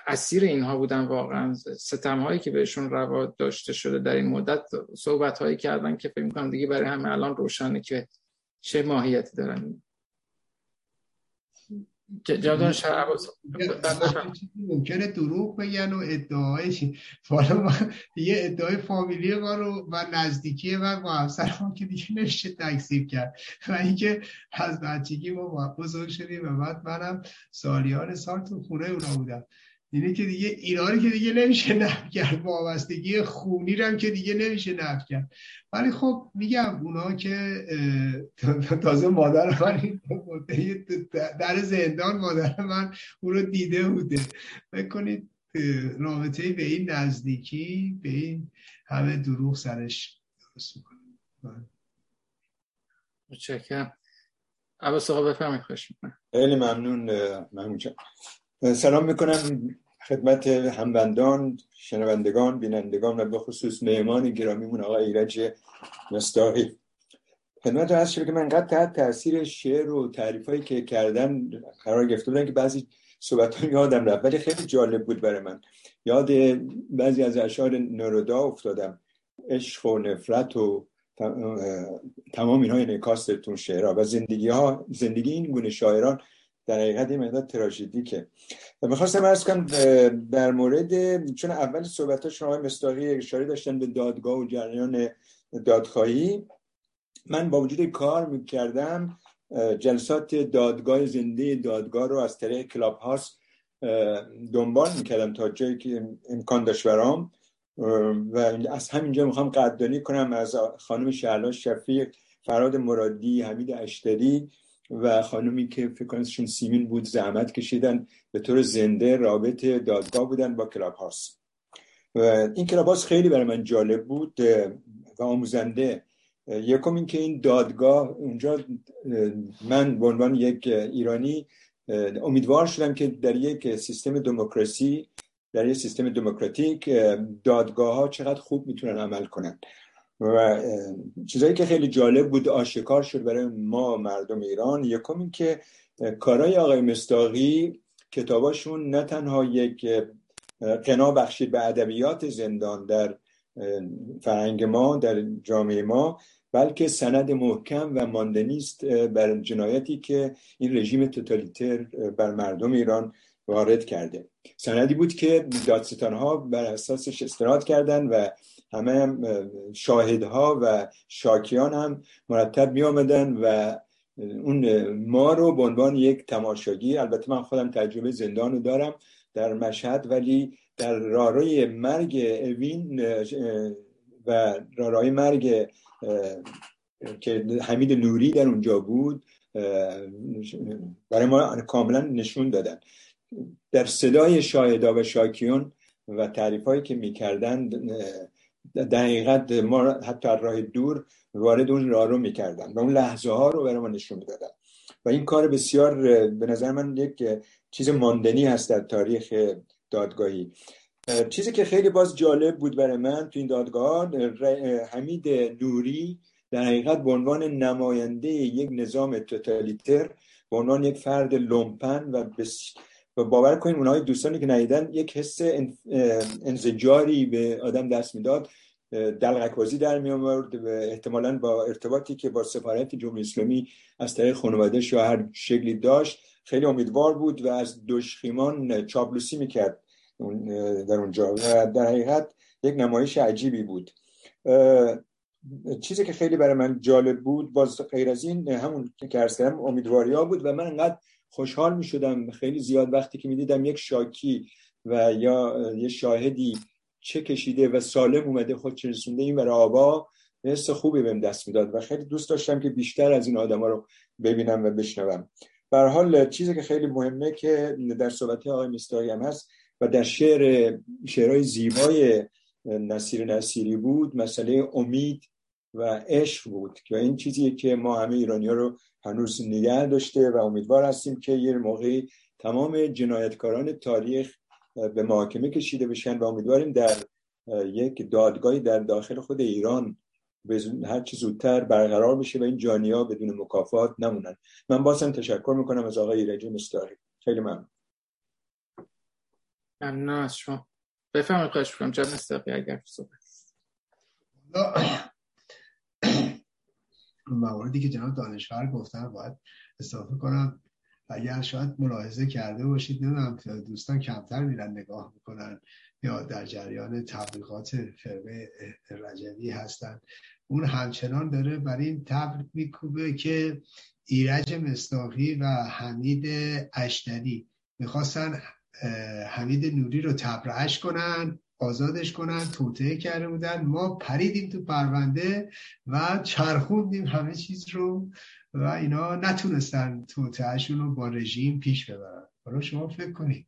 اسیر اینها بودن واقعا ستم هایی که بهشون روا داشته شده در این مدت صحبت هایی کردن که فکر کنم دیگه برای همه الان روشنه که چه ماهیتی دارن؟ جادان ممکنه دروغ بگن و ادعای حالا یه ادعای فامیلی ما رو و نزدیکی من با همسرم که دیگه نمیشه تکذیب کرد. و اینکه از بچگی ما بزرگ شدیم و بعد منم سالیان سال تو خونه اونا بودم. اینه که دیگه ایرانی که دیگه نمیشه نفت کرد. وابستگی خونی رو که دیگه نمیشه نفت کرد. ولی خب میگم اونا که تازه مادر من در زندان مادر من اون رو دیده بوده. بکنید رابطه به این نزدیکی به این همه دروغ سرش درست می‌کنه. متشکرم. عباس آقا بفرمایید خوش خیلی ممنون ممنون سلام می‌کنم. خدمت هموندان شنوندگان بینندگان و به خصوص مهمان گرامیمون آقای ایرج مستاقی خدمت هست شده که من قد تحت تاثیر شعر و تعریف هایی که کردن قرار گرفته بودن که بعضی صحبت یادم رفت ولی خیلی جالب بود برای من. یاد بعضی از اشعار نرودا افتادم. عشق و نفرت و تمام اینها انعکاستون شعرها و زندگی ها زندگی این گونه شاعران در حقیقت این مقدار تراژدیکه. می‌خواستم ارز کنم در مورد چون اول صحبت ها شما مستاقی اشاره داشتن به دادگاه و جریان دادخواهی من با وجود کار می‌کردم جلسات دادگاه زنده دادگاه رو از طریق کلاب هاست دنبال می‌کردم تا جایی که امکان داشت برام. و از همینجا می‌خوام قدردانی کنم از خانم شهلا شفیق فراد مرادی حمید اشتری و خانمی که فکر کنم سیمین بود زحمت کشیدن به طور زنده رابط دادگاه بودن با کلاب هاست و این کلاب هاست خیلی برای من جالب بود و آموزنده. یکم اینکه این دادگاه اونجا من به عنوان یک ایرانی امیدوار شدم که در یک سیستم دموکراسی در یک سیستم دموکراتیک دادگاه ها چقدر خوب می‌تونن عمل کنن. و چیزایی که خیلی جالب بود آشکار شد برای ما مردم ایران. یکم این که کارای آقای مستاقی کتاباشون نه تنها یک قنا بخشید به ادبیات زندان در فرهنگ ما در جامعه ما بلکه سند محکم و ماندنی است بر جنایتی که این رژیم توتالیتر بر مردم ایران وارد کرده. سندی بود که دادستان ها بر اساسش استناد کردن و همه هم شاهدها و شاکیان هم مرتب می آمدن و اون ما رو به عنوان یک تماشاگی البته من خودم تجربه زندان رو دارم در مشهد ولی در راروی مرگ اوین و راروی مرگ که حمید نوری در اونجا بود برای ما کاملا نشون دادن. در صدای شاهدا و شاکیون و تعریف هایی که می‌کردن در حقیقت ما حتی راه دور وارد اون راه رو می‌کردن و اون لحظه ها رو برای ما نشون می‌دادن. و این کار بسیار به نظر من یک چیز ماندنی هست در تاریخ دادگاهی. چیزی که خیلی باز جالب بود برای من تو این دادگاه حمید نوری در حقیقت به عنوان نماینده یک نظام توتالیتر به عنوان یک فرد لومپن و بس و باور کنید اونهای دوستانی که ندیدن یک حس انزجاری به آدم دست می‌داد. دلغکوازی در می آورد و احتمالا با ارتباطی که با سفارت جمهوری اسلامی از طریق خانوادهش یا هر شکلی داشت خیلی امیدوار بود و از دشخیمان چابلوسی می‌کرد در اونجا. و در حقیقت یک نمایش عجیبی بود. چیزی که خیلی برای من جالب بود باز غیر از این همون که کردم امیدواری ها بود و من انقدر خوشحال می شدم خیلی زیاد وقتی که می دیدم یک شاکی و یا یه شاهدی چه کشیده و سالم اومده خود رسونده این برای آبا حس خوبی بهم دست می‌داد و خیلی دوست داشتم که بیشتر از این آدما رو ببینم و بشنوم. به حال چیزی که خیلی مهمه که در صحبت آقای مستایی هم هست و در شعر شعرهای زیبای نصیر نصیری بود مسئله امید و عشق بود و این چیزیه که ما همه ایرانی ها رو هنوز نگه داشته و امیدوار هستیم که یه موقعی تمام جنایتکاران تاریخ به محاکمه کشیده بشن و امیدواریم در یک دادگاهی در داخل خود ایران هر چی زودتر برقرار بشه و این جانیا بدون مکافات نمونن. من بازم تشکر می‌کنم از آقای ایرجی مستاری. خیلی ممنون. ممنون از شما. بفرمایید خواهش می‌کنم. جان مستقی اگر صحبت. مواردی که جناب دانشور گفتن باید اضافه کنم. اگر شاید ملاحظه کرده باشید نمی‌دونم دوستان کمتر میرن نگاه می‌کنن یا در جریان تبلیغات فرقه رجوی هستن. اون همچنان داره برای این تبر میکوبه که ایرج مستاقی و حمید اشتری می‌خواستن حمید نوری رو تبرعش کنن. آزادش کنن توطعه کرده بودن. ما پریدیم تو پرونده و چرخوندیم همه چیز رو و اینا نتونستن توطعهشون رو با رژیم پیش ببرن. حالا شما فکر کنید.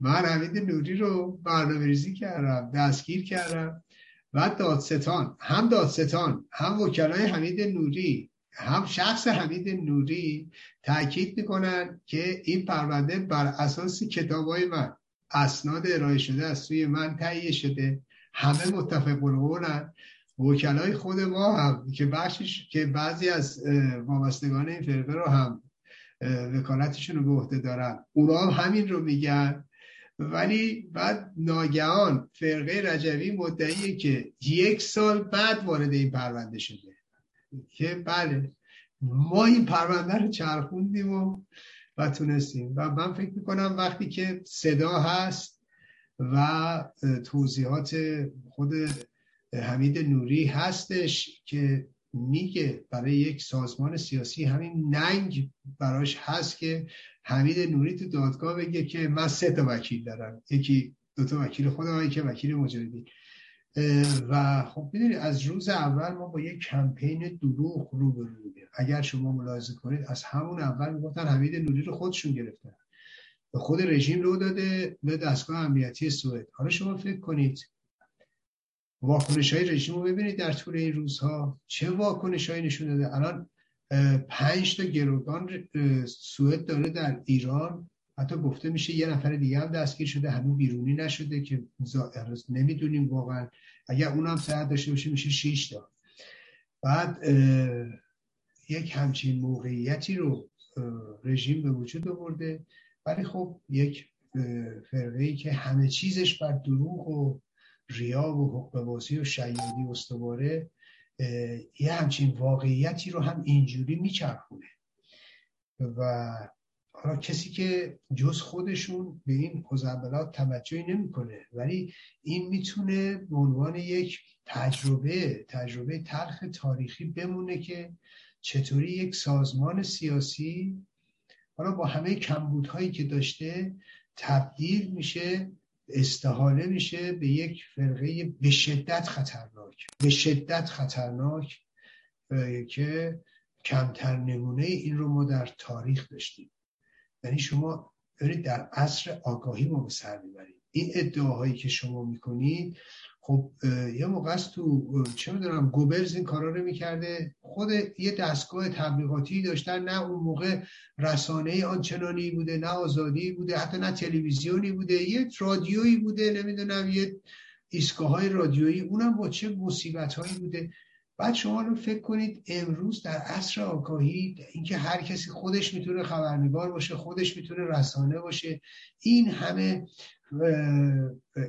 من حمید نوری رو برنامه ریزی کردم دستگیر کردم و دادستان هم دادستان هم وکلای حمید نوری هم شخص حمید نوری تاکید می‌کنن که این پرونده بر اساس کتابای من اسناد ارائه شده از سوی من تهیه شده. همه متفق قولن وکلای خود ما هم که بخشش که بعضی از وابستگان این فرقه رو هم وکالتشون رو به عهده دارن. اونا هم همین رو میگن. ولی بعد ناگهان فرقه رجوی مدعیه که یک سال بعد وارد این پرونده شده. که بله ما این پرونده رو چرخوندیم و و تونستیم. و من فکر می‌کنم وقتی که صدا هست و توضیحات خود حمید نوری هستش که میگه برای یک سازمان سیاسی همین ننگ براش هست که حمید نوری تو دادگاه بگه که من سه تا وکیل دارم. یکی دو تا وکیل خودم که وکیل مجردی و خب می‌دونید از روز اول ما با یک کمپین دروغ روبرو بودیم. اگر شما ملاحظه کنید از همون اول می‌گفتن حمید نوری رو خودشون گرفتن. به خود رژیم رو داده به دستگاه امنیتی سوئد. حالا شما فکر کنید واکنش های رژیم رو ببینید در طول این روزها. چه واکنش های نشون داده؟ الان پنج تا گروگان سوئد داره در ایران حتی گفته میشه یه نفر دیگه هم دستگیر شده هنوز بیرونی نشده که نمی‌دونیم واقعا. اگر اونم صحت داشته باشه میشه 6 تا. بعد یک همچین موقعیتی رو رژیم به وجود آورده. ولی خب یک فرقه ای که همه چیزش بر دروغ و ریا و حقوق و شیادی استواره یه همچین واقعیتی رو هم اینجوری میچرخونه. و حالا کسی که جز خودشون به این خزعبلات توجهی نمی‌کنه ولی این می‌تونه به عنوان یک تجربه تجربه تلخ تاریخی بمونه که چطوری یک سازمان سیاسی حالا با همه کمبودهایی که داشته تبدیل میشه استحاله میشه به یک فرقه به شدت خطرناک. به شدت خطرناک که کمتر نمونه این رو ما در تاریخ داشتیم. یعنی شما دارید در عصر آگاهی ما به سر می‌برید. این ادعاهایی که شما می‌کنید خب یه موقع است تو چه می‌دونم گوبرز این کارا رو می‌کرده. خود یه دستگاه تبلیغاتی داشتن نه اون موقع رسانه آنچنانی بوده نه آزادی بوده حتی نه تلویزیونی بوده یه رادیویی بوده نمی‌دونم یه ایستگاه رادیویی. اونم با چه مصیبت هایی بوده؟ بعد شما رو فکر کنید امروز در عصر آگاهی اینکه هر کسی خودش می‌تونه خبرنگار باشه خودش می‌تونه رسانه باشه این همه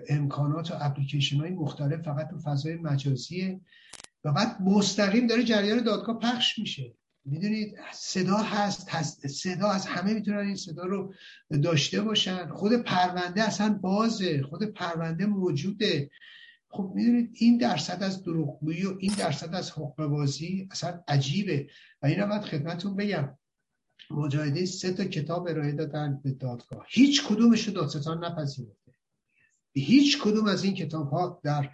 امکانات و اپلیکیشن های مختلف فقط تو فضای مجازیه و بعد مستقیم داره جریان دادگاه پخش میشه. می‌دونید صدا هست, صدا از همه می‌تونن این صدا رو داشته باشن. خود پرونده اصلا بازه خود پرونده موجوده. خب می‌دونید این درصد از دروغگویی و این درصد از حقوق بازی اصلا عجیبه و این هم خدمتون بگم. مجاهدین سه تا کتاب ارائه دادن به دادگاه. هیچ کدومش رو دادستان نپذیرفته. هیچ کدوم از این کتاب ها در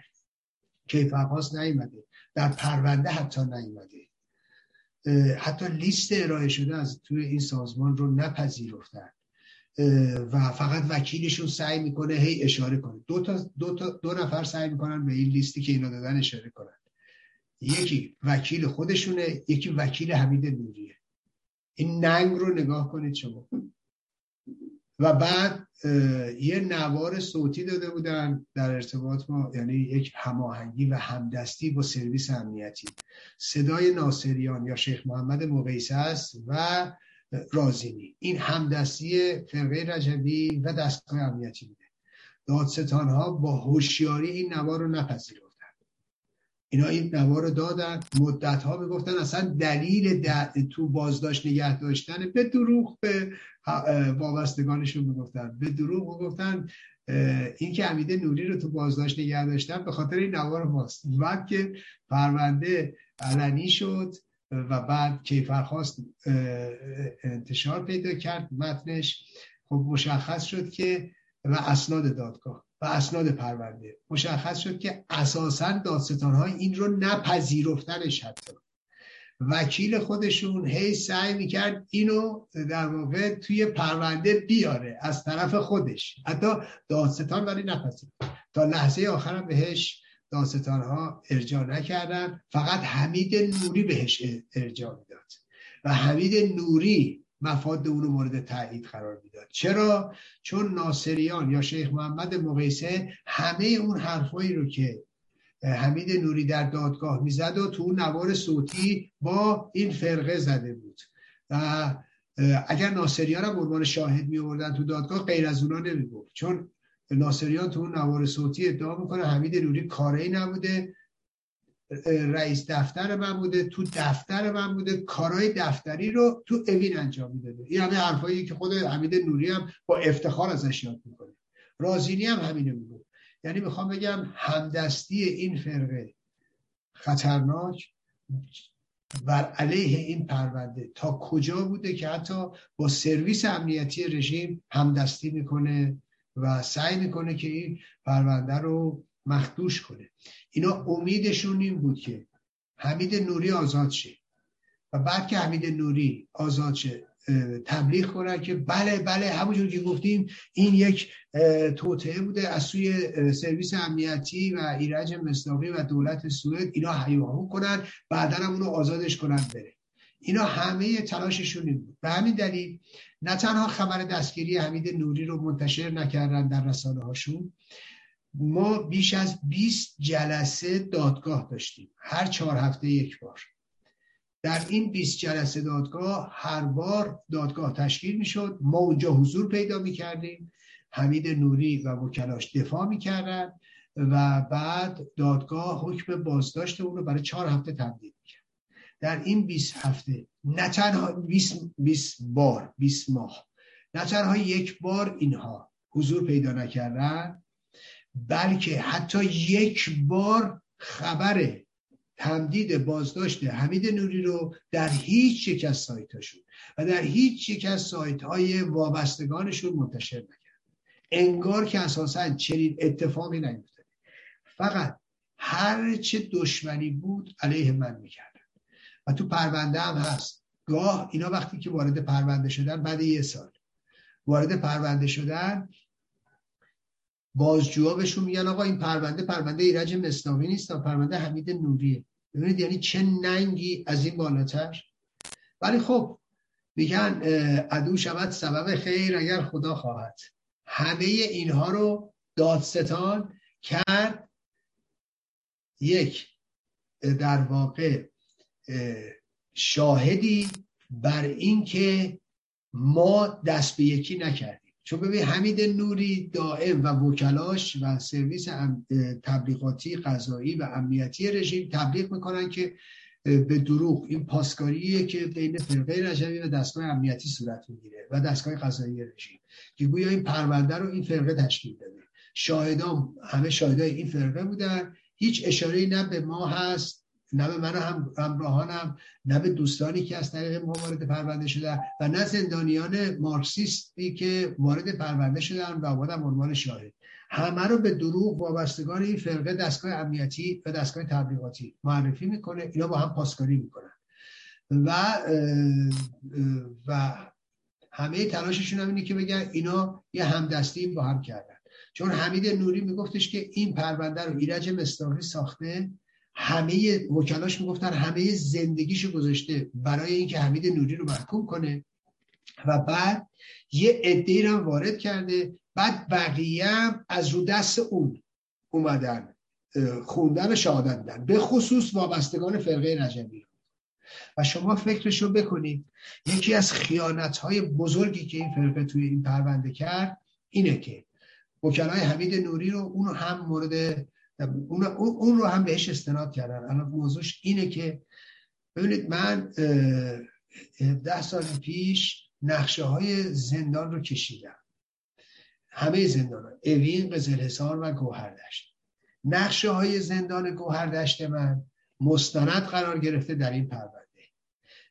کیفرهاست نیومده در پرونده حتی نیومده. حتی لیست ارائه شده از توی این سازمان رو نپذیرفتن. و فقط وکیلشون سعی می‌کنه هی اشاره کنه. دو, تا دو, تا دو نفر سعی می‌کنن به این لیستی که اینا دادن اشاره کنن. یکی وکیل خودشونه یکی وکیل حمید نوریه. این ننگ رو نگاه کنید شما. و بعد یه نوار صوتی داده بودن در ارتباط ما یعنی یک هماهنگی و همدستی با سرویس امنیتی. صدای ناصریان یا شیخ محمد مقیسه است و رازینی. این همدستی فرقه رجبی و دستگاه امنیتی بوده. دادستان ها با هوشیاری این نوار رو نپذیرفتن. اینا این نوار رو دادن مدت ها می‌گفتن اصلا دلیل تو بازداشت نگه داشتن به دروغ به وابستگانشون می‌گفتن. به دروغ می‌گفتن این که حمید نوری رو تو بازداشت نگه داشتن به خاطر این نوار ماست بعد که پرونده علنی شد و بعد کیفرخواست انتشار پیدا کرد متنش. خب مشخص شد که و اسناد دادگاه و اسناد پرونده. مشخص شد که اساسا دادستان این رو نپذیرفتنش حتی. وکیل خودشون هی سعی می‌کرد اینو در واقع توی پرونده بیاره از طرف خودش. حتی دادستان ولی نپذیر تا لحظه آخرم بهش دادستان ها ارجاع نکردن. فقط حمید نوری بهش ارجاع می‌داد. و حمید نوری مفاد اونو مورد تایید قرار می‌داد. چرا؟ چون ناصریان یا شیخ محمد مقیسه همه اون حرفایی رو که حمید نوری در دادگاه می‌زد و تو نوار صوتی با این فرقه زده بود. و اگر ناصریان هم عنوان شاهد می تو دادگاه غیر از اونا نمی‌گفت. چون ناصریان تو اون نوار صوتی ادعا می‌کنه حمید نوری کاری نبوده رئیس دفتر من بوده تو دفتر من بوده کارهای دفتری رو تو اوین انجام می‌داده این همه حرفایی که خود حمید نوری هم با افتخار ازش یاد می‌کنه. رازینی هم همینه میگه یعنی می‌خوام بگم همدستی این فرقه خطرناک بر علیه این پرونده. تا کجا بوده که حتی با سرویس امنیتی رژیم همدستی می‌کنه؟ و سعی می‌کنه که این پرونده رو مخدوش کنه. اینا امیدشون این بود که حمید نوری آزاد شه. و بعد که حمید نوری آزاد شه تبلیغ کنن که بله بله همونجور که گفتیم این یک توطعه بوده از سوی سرویس امنیتی و ایرج مصداقی و دولت سوئد. اینا هیاهو کنن بعدا هم اونو آزادش کنن بره. اینا همه تلاششون این بود. به همین دلیل نه تنها خبر دستگیری حمید نوری رو منتشر نکردن در رسانه هاشون ما بیش از 20 جلسه دادگاه داشتیم هر چهار هفته یک بار. در این 20 جلسه دادگاه هر بار دادگاه تشکیل می‌شد ما اونجا حضور پیدا می‌کردیم حمید نوری و وکلاش دفاع می‌کردن و بعد دادگاه حکم بازداشت اون رو برای چهار هفته تمدید می‌کرد. در این 20 هفته نه تنها 20, 20 بار 20 ماه نه تنها یک بار اینها حضور پیدا نکردن بلکه حتی یک بار خبر تمدید بازداشت حمید نوری رو در هیچ یک از سایت هاشون و در هیچ یک از سایت های وابستگانشون منتشر نکرد. انگار که اساسا چنین اتفاقی نیفتاده. فقط هر چه دشمنی بود علیه من می‌کردن و تو پرونده هم هست. گاه اینا وقتی که وارد پرونده شدن بعد یه سال. وارد پرونده شدن بازجوها بهشون میگن آقا این پرونده پرونده ایرج مصناوی نیست پرونده حمید نوریه. ببینید یعنی چه ننگی از این بالاتر. ولی خب میگن عدو شود سبب خیر اگر خدا خواهد. همه اینها رو دادستان کرد. یک در واقع شاهدی بر اینکه ما دست به یکی نکردیم. چون ببین حمید نوری دائم و وکلاش و سرویس تبلیغاتی قضایی و امنیتی رژیم تبلیغ می‌کنن که به دروغ. این پاسکاریه که بین فرقه رجبی و دستگاه امنیتی صورت می‌گیره و دستگاه قضایی رژیم که گویا این پرونده رو این فرقه تشکیل داده. شاهدان همه شاهدای این فرقه بودن. هیچ اشاره نه به ما هست نه به من هم همراهانم نه به دوستانی که از طریق ما وارد پرونده شدن و نه زندانیان مارکسیستی که وارد پرونده شدن و آمدن عنوان شاهد. همه رو به دروغ وابستگان این فرقه دستگاه امنیتی و دستگاه تبلیغاتی معرفی می‌کنه اینا با هم پاسکاری می‌کنن. و و همه تلاششون هم اینه که بگن اینا یه همدستی با هم کردن. چون حمید نوری میگفتش که این پرونده رو ایرج مستاقی ساخته همه وکلاش می‌گفتن همه زندگیشو گذاشته برای اینکه حمید نوری رو محکوم کنه. و بعد یه عده هم وارد کرده. بعد بقیه هم از رو دست اون اومدن خوندن شهادت دادن. به خصوص وابستگان فرقه رجبی. و شما فکرشو بکنید یکی از خیانت های بزرگی که این فرقه توی این پرونده کرد اینه که وکلای حمید نوری رو اون هم مورد اون رو هم بهش استناد کردن. الان موضوعش اینه که ببینید من ده سال پیش نقشه های زندان رو کشیدم. همه زندان ها اوین و گوهردشت نقشه های زندان گوهردشت من مستند قرار گرفته در این پرونده.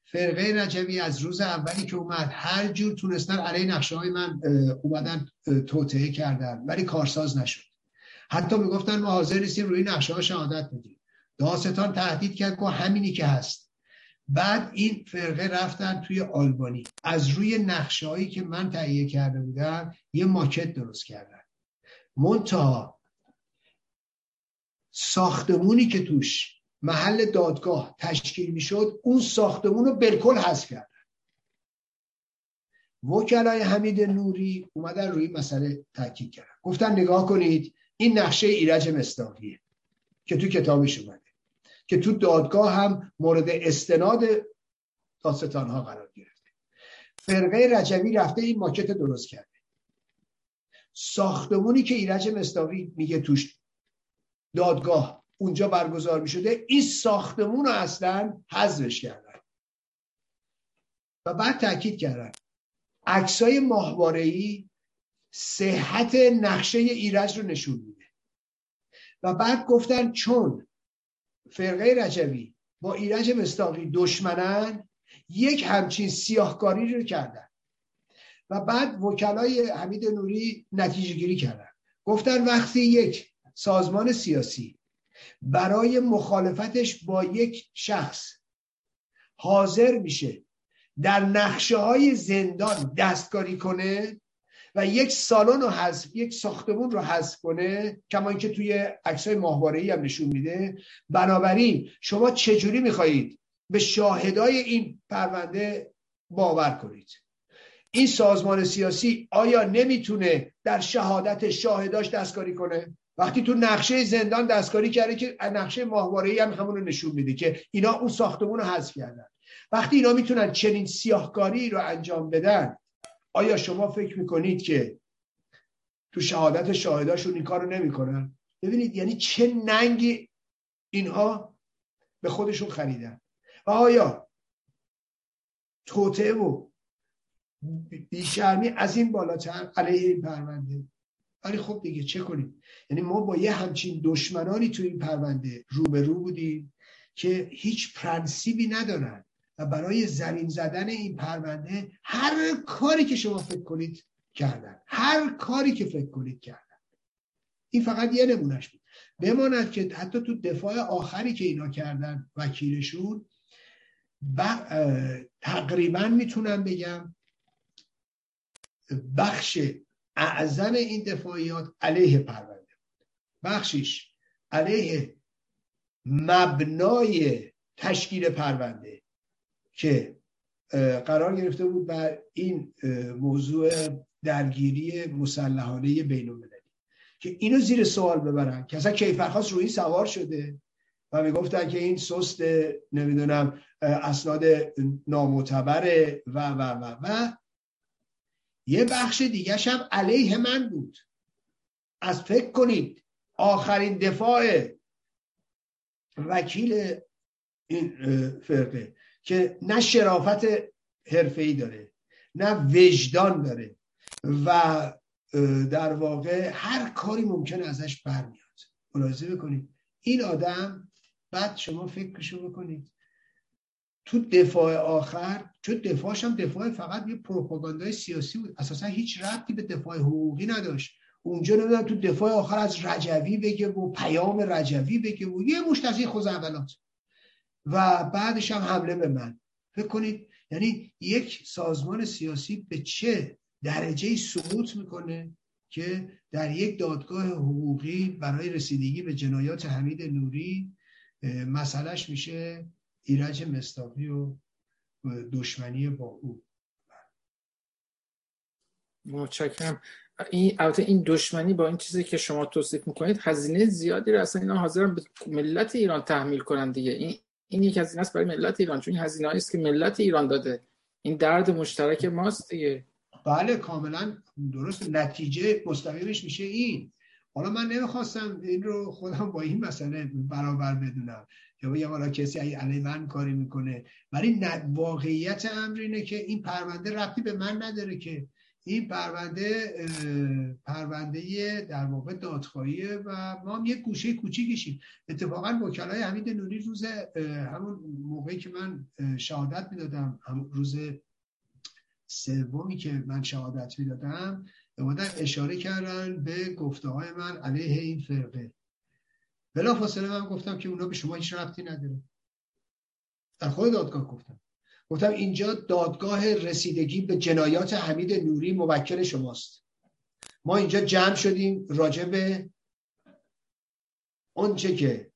فرقه رجبی از روز اولی که اومد هر جور تونستن علیه نقشه های من اومدن توطعه کردن ولی کارساز نشد. حتی می‌گفتن ما حاضر نیستیم روی نقشه ها شهادت بدیم. داستان تهدید کرد که همینی که هست. بعد این فرقه رفتن توی آلبانی. از روی نقشه هایی که من تهیه کرده بودم یه ماکت درست کردن. منتها ساختمونی که توش محل دادگاه تشکیل می‌شد اون ساختمون رو بالکل حذف کردن. وکلای حمید نوری اومدن روی مسئله تاکید کردن. گفتن نگاه کنید این نقشه ایرج مستاقیه که تو کتابش اومده که تو دادگاه هم مورد استناد داستان ها قرار گرفته. فرقه رجوی رفته این ماکت درست کرده. ساختمونی که ایرج مستاقی میگه توش دادگاه اونجا برگزار می شده این ساختمون رو اصلا حذفش کردن. و بعد تاکید کردن. عکسای ماهواره صحت نقشه ایرج رو نشون میده. و بعد گفتن چون فرقه رجوی با ایرج مستاقی دشمنن یک همچین سیاهکاری رو کردن. و بعد وکلای حمید نوری نتیجه گیری کردن. گفتن وقتی یک سازمان سیاسی برای مخالفتش با یک شخص حاضر میشه در نقشه های زندان دستکاری کنه و یک سالن رو حذف یک ساختمون رو حذف کنه کما اینکه توی عکسای ماهواره هم نشون میده. بنابراین شما چجوری می‌خواهید به شاهدای این پرونده باور کنید؟ این سازمان سیاسی آیا نمی‌تونه در شهادت شاهداش دستکاری کنه؟ وقتی تو نقشه زندان دستکاری کرده که نقشه ماهواره هم همون رو نشون میده که اینا اون ساختمون رو حذف کردن. وقتی اینا می‌تونن چنین سیاهکاری رو انجام بدن آیا شما فکر می‌کنید که تو شهادت شاهداشون این کار رو نمی‌کنن؟ ببینید یعنی چه ننگی اینها به خودشون خریدن. و آیا توته و بیشرمی از این بالاتر علیه این پرونده؟ ولی خب دیگه چه کنیم؟ یعنی ما با یه همچین دشمنانی تو این پرونده روبرو بودیم که هیچ پرنسیبی ندارن. و برای زمین زدن این پرونده هر کاری که شما فکر کنید کردن. هر کاری که فکر کنید کردن. این فقط یه نمونهش بود. بماند که حتی تو دفاع آخری که اینا کردن وکیلشون تقریبا می‌تونم بگم بخش اعظم این دفاعیات علیه پرونده بخشش علیه مبنای تشکیل پرونده. که قرار گرفته بود بر این موضوع درگیری مسلحانه بین المللی که اینو زیر سوال ببرن. که اصلا کیفرخواست روی سوار شده و می‌گفتن که این سست نمی‌دونم اسناد نامعتبره و و و و. یه بخش دیگه هم علیه من بود. از فکر کنید آخرین دفاع وکیل این فرقه. که نه شرافت ای داره نه وجدان داره و در واقع هر کاری ممکنه ازش برمیاد. ملاحظه بکنید. این آدم بعد شما فکرشو بکنید. تو دفاع آخر چون دفاعش هم دفاع فقط یه پروپاگاندای سیاسی بود. اساسا هیچ ربطی به دفاع حقوقی نداشت. اونجا نمی‌دونم تو دفاع آخر از رجوی بگه و پیام رجوی بگه و یه مشت از این و بعدش هم حمله به من. فکر کنید یعنی یک سازمان سیاسی به چه درجه سقوط می‌کنه که در یک دادگاه حقوقی برای رسیدگی به جنایات حمید نوری مسئلهش میشه ایرج مستاقی و دشمنی با او. متشکرم. این البته این دشمنی با این چیزی که شما توصیف می‌کنید هزینه زیادی رو اصلا اینا حاضرن به ملت ایران تحمیل کنن دیگه. این این یک هزینه است برای ملت ایران چون هزینه است که ملت ایران داده. این درد مشترک ماست دیگه. بله کاملا درست. نتیجه مستقیمش میشه این. حالا من نمی‌خواستم این رو خودم با این مسئله برابر بدونم. یا بگم حالا کسی علی من کاری می‌کنه. ولی واقعیت امر اینه که این پرونده ربطی به من نداره که این پرونده پرونده در واقع دادخواهیه و ما هم یه گوشه کوچیکشیم اتفاقا وکلای حمید نوری روز همون موقعی که من شهادت می‌دادم روز سومی که من شهادت می‌دادم اومدن اشاره کردن به گفته های من علیه این فرقه. بلا فاصله من گفتم که اونا به شما هیچ ربطی نداره. در خود دادگاه گفتم. گفتم اینجا دادگاه رسیدگی به جنایات حمید نوری موکل شماست. ما اینجا جمع شدیم راجع به اونچه که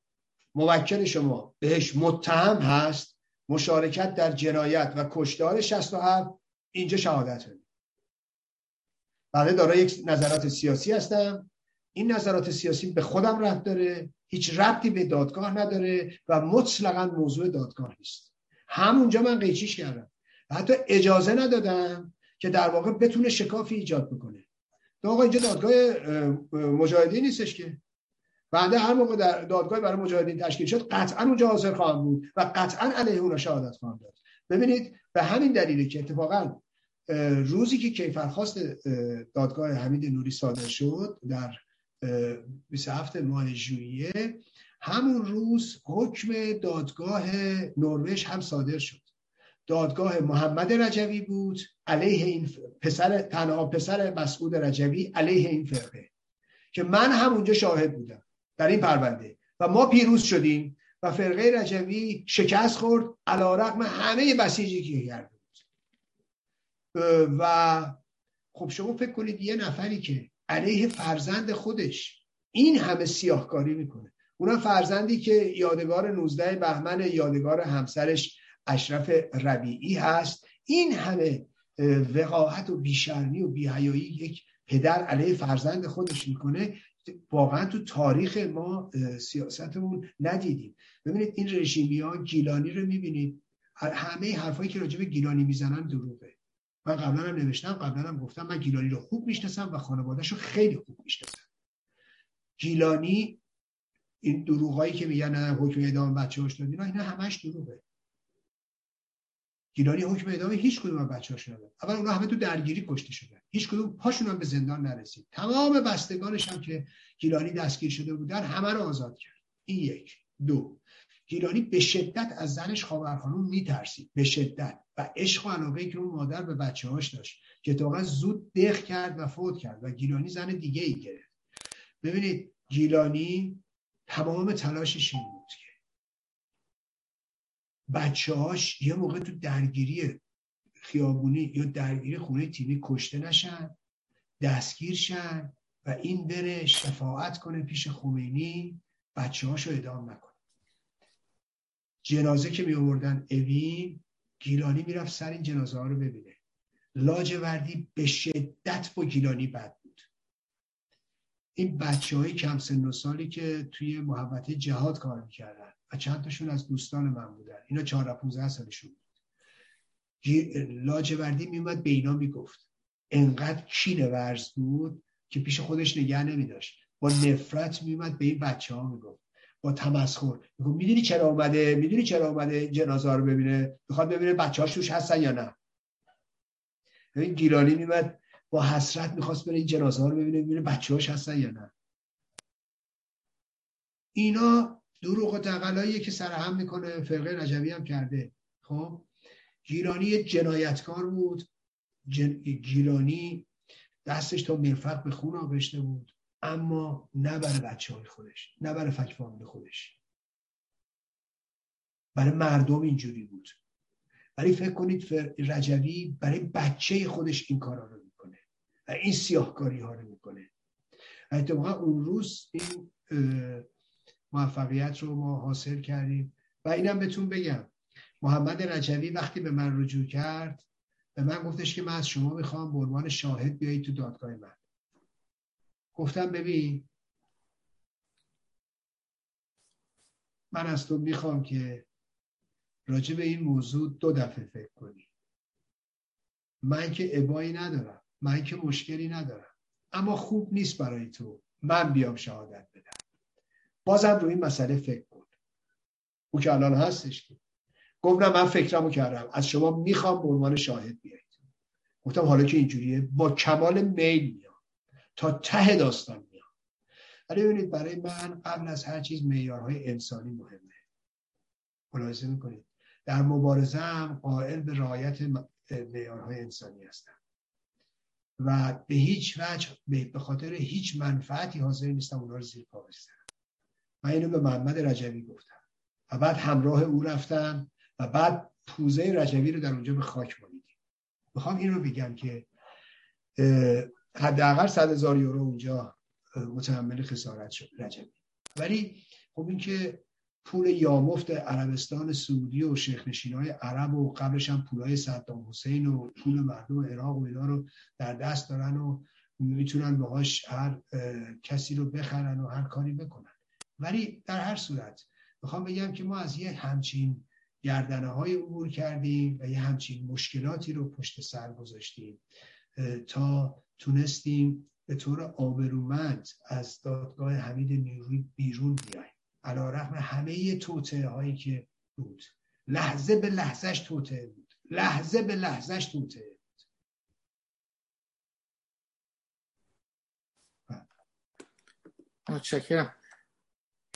موکل شما بهش متهم هست مشارکت در جنایت و کشتار 67 اینجا شهادت بدیم بله دارای یک نظرات سیاسی هستم. این نظرات سیاسی به خودم رفت داره هیچ ربطی به دادگاه نداره و مطلقا موضوع دادگاه نیست. همونجا من قیچیش کردم. و حتی اجازه ندادم که در واقع بتونه شکافی ایجاد بکنه. آقا اینجا دادگاه مجاهدین نیستش که؟ بعد هر موقع در دادگاه برای مجاهدین تشکیل شد قطعا اونجا حاضر خواهم بود و قطعا علیه اونا شهادت خواهم داد. ببینید به همین دلیله که اتفاقا روزی که کیفرخواست دادگاه حمید نوری صادر شد در 27 ماه ژوئیه همون روز حکم دادگاه نروژ هم صادر شد. دادگاه محمد رجوی بود علیه این پسر تنها پسر مسعود رجوی علیه این فرقه که من همونجا شاهد بودم در این پرونده. و ما پیروز شدیم و فرقه رجوی شکست خورد علا رقم همه بسیجی که کرده بود. و خب شما فکر کنید یه نفری که علیه فرزند خودش این همه سیاهکاری می‌کنه. اونم فرزندی که یادگار 19 بهمن یادگار همسرش اشرف ربیعی هست. این همه وقاحت و بیشرمی و بیهیایی یک پدر علیه فرزند خودش می‌کنه. واقعا تو تاریخ ما سیاستمون ندیدیم. ببینید این رژیمی ها گیلانی رو می‌بینید. همه حرفایی که راجع به گیلانی می‌زنن دروغه. من قبلا هم نوشتم قبلا هم گفتم. من گیلانی رو خوب می‌شناسم و خانوادهش رو خیلی خوب می‌شناسم. گیلانی این دروغایی که میگن حکم اعدام بچه هاش داد اینا اینا همش دروغه. گیلانی حکم اعدام هیچ کدوم از بچه‌هاش نداد. اول اونا همه تو درگیری کشته شدن. هیچ کدوم پاشون هم به زندان نرسید. تمام بستگانش هم که گیلانی دستگیر شده بودن همه رو آزاد کرد. این یک. دو. گیلانی به شدت از زنش خاورخانوم میترسید. به شدت. و عشق و علاقه که اون مادر به بچه‌هاش داشت که تا زود دخ کرد و فوت کرد. و گیلانی زن دیگه ای گرفت. ببینید گیلانی تمام تلاشش این بود که بچه هاش یه موقع تو درگیری خیابونی یا درگیری خونه تیمی کشته نشن دستگیر شن و این بره شفاعت کنه پیش خمینی بچه هاشو ادام نکنه. جنازه که می آوردن اوین گیلانی می‌رفت سر این جنازه ها رو ببینه. لاجوردی به شدت با گیلانی بد این بچه های کم سن و سالی که توی محبت جهاد کار می‌کردن و چند تاشون از دوستان من بودن. اینا 14 15 سالشون بود. لاجوردی میومد به اینا می‌گفت انقدر کینه ورز بود که پیش خودش نگه نمیداشت. با نفرت میومد به این بچه ها می‌گفت با تمسخر. می‌گفت می‌دونی چرا اومده؟ می‌دونی چرا اومده جنازه رو ببینه؟ می‌خواد ببینه بچه هاش توش هستن یا نه؟ این گیلانی میمد با حسرت می‌خواست بره این جنازه ها رو ببینه ببینه بچه هاش هستن یا نه. اینا دروغ و تقلاییه که سرهم می‌کنه فرقه رجبی هم کرده. خب؟ گیرانی جنایتکار بود. جن... گیرانی دستش تا مرفق به خون آغشته بود. اما نه برای بچه های خودش نه برای فک خودش. برای مردم اینجوری بود. ولی فکر کنید. رجوی برای بچه خودش این کارا رو و این سیاهکاری ها رو می‌کنه. اتفاقا اون روز این موفقیت رو ما حاصل کردیم. و اینم بهتون بگم محمد رجوی وقتی به من رجوع کرد به من گفتش که من از شما می‌خوام به عنوان شاهد بیایید تو دادگاه من. گفتم ببین من از تو می‌خوام که راجع به این موضوع دو دفعه فکر کنی. من که ابایی ندارم. من که مشکلی ندارم. اما خوب نیست برای تو. من بیام شهادت بدم. بازم روی این مسئله فکر کن. او که الان هستش که. گفتم من فکرمو کردم. از شما می‌خوام به عنوان شاهد بیایید. گفتم حالا که اینجوریه با کمال میل میام. تا ته داستان میام. ولی ببینید برای من قبل از هر چیز معیارهای انسانی مهمه. ملاحظه می‌کنید؟ در مبارزه هم قائل به رعایت معیارهای انسانی هستم. و به هیچ وجه به خاطر هیچ منفعتی حاضر نیستم اونها رو زیر پا بستم من اینو به محمد رجوی گفتم. و بعد همراه او رفتم و بعد پوزه رجوی رو در اونجا به خاک مالیدیم. می‌خوام این رو بگم که حداقل صد هزار یورو اونجا متحمل خسارت شد رجوی. ولی خب این که پول یامفت عربستان سعودی و شیخ های عرب و قبلش هم پولای صدام حسین و پول مردم عراق و اینا رو در دست دارن و می‌تونن باهاش هر کسی رو بخرن و هر کاری بکنن. ولی در هر صورت می‌خوام بگم که ما از یه همچین گردنه های عبور کردیم و یه همچین مشکلاتی رو پشت سر گذاشتیم تا تونستیم به طور آبرومند از دادگاه حمید نیروی بیرون بیایم. علا رقم همه توطعه هایی که بود. لحظه به لحظهش توطعه بود. لحظه به لحظهش توطعه بود. متشکرم.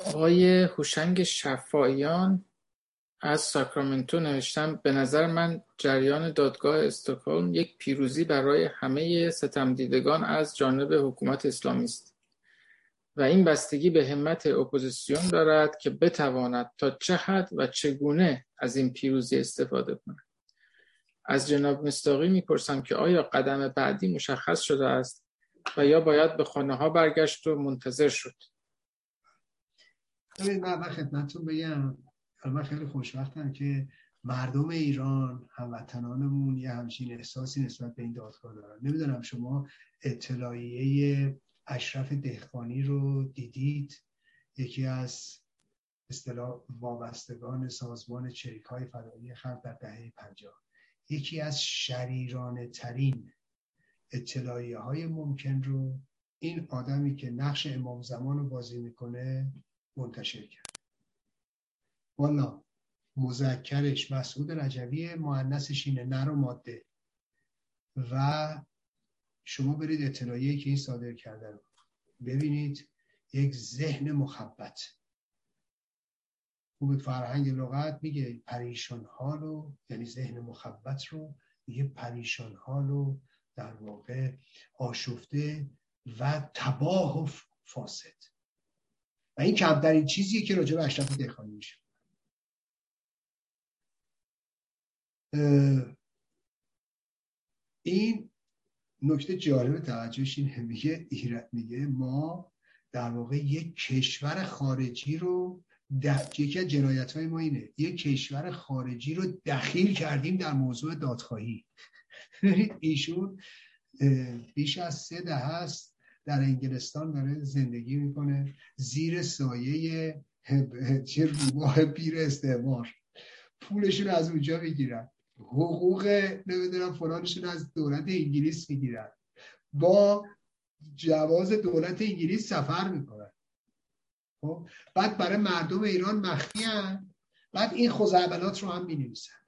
آقای هوشنگ شفایان از ساکرامنتو نوشتم به نظر من جریان دادگاه استکهلم یک پیروزی برای همه ستمدیدگان از جانب حکومت اسلامی است. و این بستگی به همت اپوزیسیون دارد که بتواند تا چه حد و چگونه از این پیروزی استفاده کند. از جناب مستاقی می‌پرسم که آیا قدم بعدی مشخص شده است و یا باید به خانه ها برگشت و منتظر شد؟ من خدمتتون بگم من خیلی خوشبختم که مردم ایران هموطنانمون یه همچین احساسی نسبت به این دادگاه دارن. نمی‌دونم شما اطلاعیه اشرف دهقانی رو دیدید. یکی از اصطلاح وابستگان سازمان چریک های فدایی خلق در دهه پنجاه. یکی از شریرانه ترین اطلاعیه های ممکن رو این آدمی که نقش امام زمان رو بازی می‌کنه منتشر کرد. والا مذکرش مسعود رجوی معنسش اینه نر و ماده و شما برید اطلاعیه که این صادر کرده رو. ببینید یک ذهن مخبت خوب فرهنگ لغت میگه پریشان حالو یعنی ذهن مخبت رو میگه پریشان حالو در واقع آشفته و تباه و فاسد. و این کمترین چیزیه که راجع به اشرف دهخانی میشه. این نکته جالب توجهش اینه. میگه ایران میگه ما در واقع یک کشور خارجی رو یکی از جنایت های ما اینه. یک کشور خارجی رو دخیل کردیم در موضوع دادخواهی. ایشون بیش از سه ده هست در انگلستان داره زندگی می‌کنه. زیر سایه چه روباه پیر استعمار. پولشون از اونجا می‌گیرن. حقوق نمی‌دونم فلانشون از دولت انگلیس می‌گیرن. با جواز دولت انگلیس سفر می‌کنن. خب؟ بعد برای مردم ایران مخفی بعد این خوزعبلات رو هم می‌نویسن.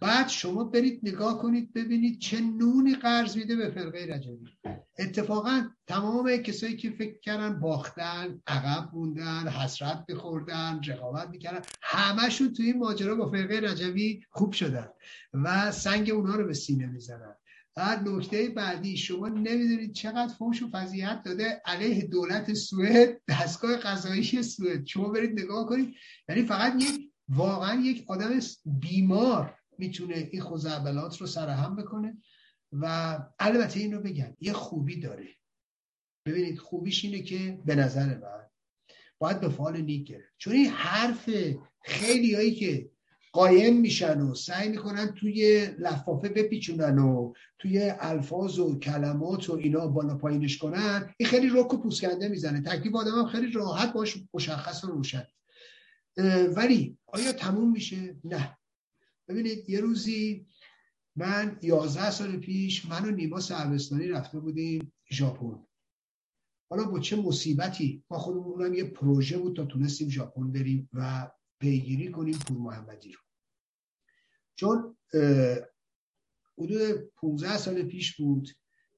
بعد شما برید نگاه کنید ببینید چه نونی قرض میده به فرقه رجبی. اتفاقا تمام کسایی که فکر کردن باختن عقب موندن حسرت بخوردن رقابت می‌کردن همشون توی این ماجرا با فرقه رجبی خوب شدن و سنگ اونها رو به سینه می‌زنن. بعد نکته بعدی شما نمی‌دونید چقدر فوش و فضیحت داده علیه دولت سوئد دستگاه قضایی سوئد. شما برید نگاه کنید یعنی فقط یک واقعا یک آدم بیمار می‌تونه این خوزعبلات رو سرهم بکنه و البته این رو بگم یه خوبی داره. ببینید خوبیش اینه که به نظر من باید به فال نیک گرفت. چون این حرف خیلی هایی که قایم میشن و سعی می‌کنن توی لفافه بپیچونن و توی الفاظ و کلمات و اینا بالا پایینش کنن این خیلی رک و پوسکنده می‌زنه. تکلیف آدم هم خیلی راحت باش مشخص و روشن. ولی آیا تموم میشه؟ نه. ببینید یه روزی من یازده سال پیش من و نیما سربستانی رفته بودیم ژاپن. حالا با چه مصیبتی؟ ما خودمون هم یه پروژه بود تا تونستیم ژاپن بریم و پیگیری کنیم پور محمدی رو. چون حدود 15 سال پیش بود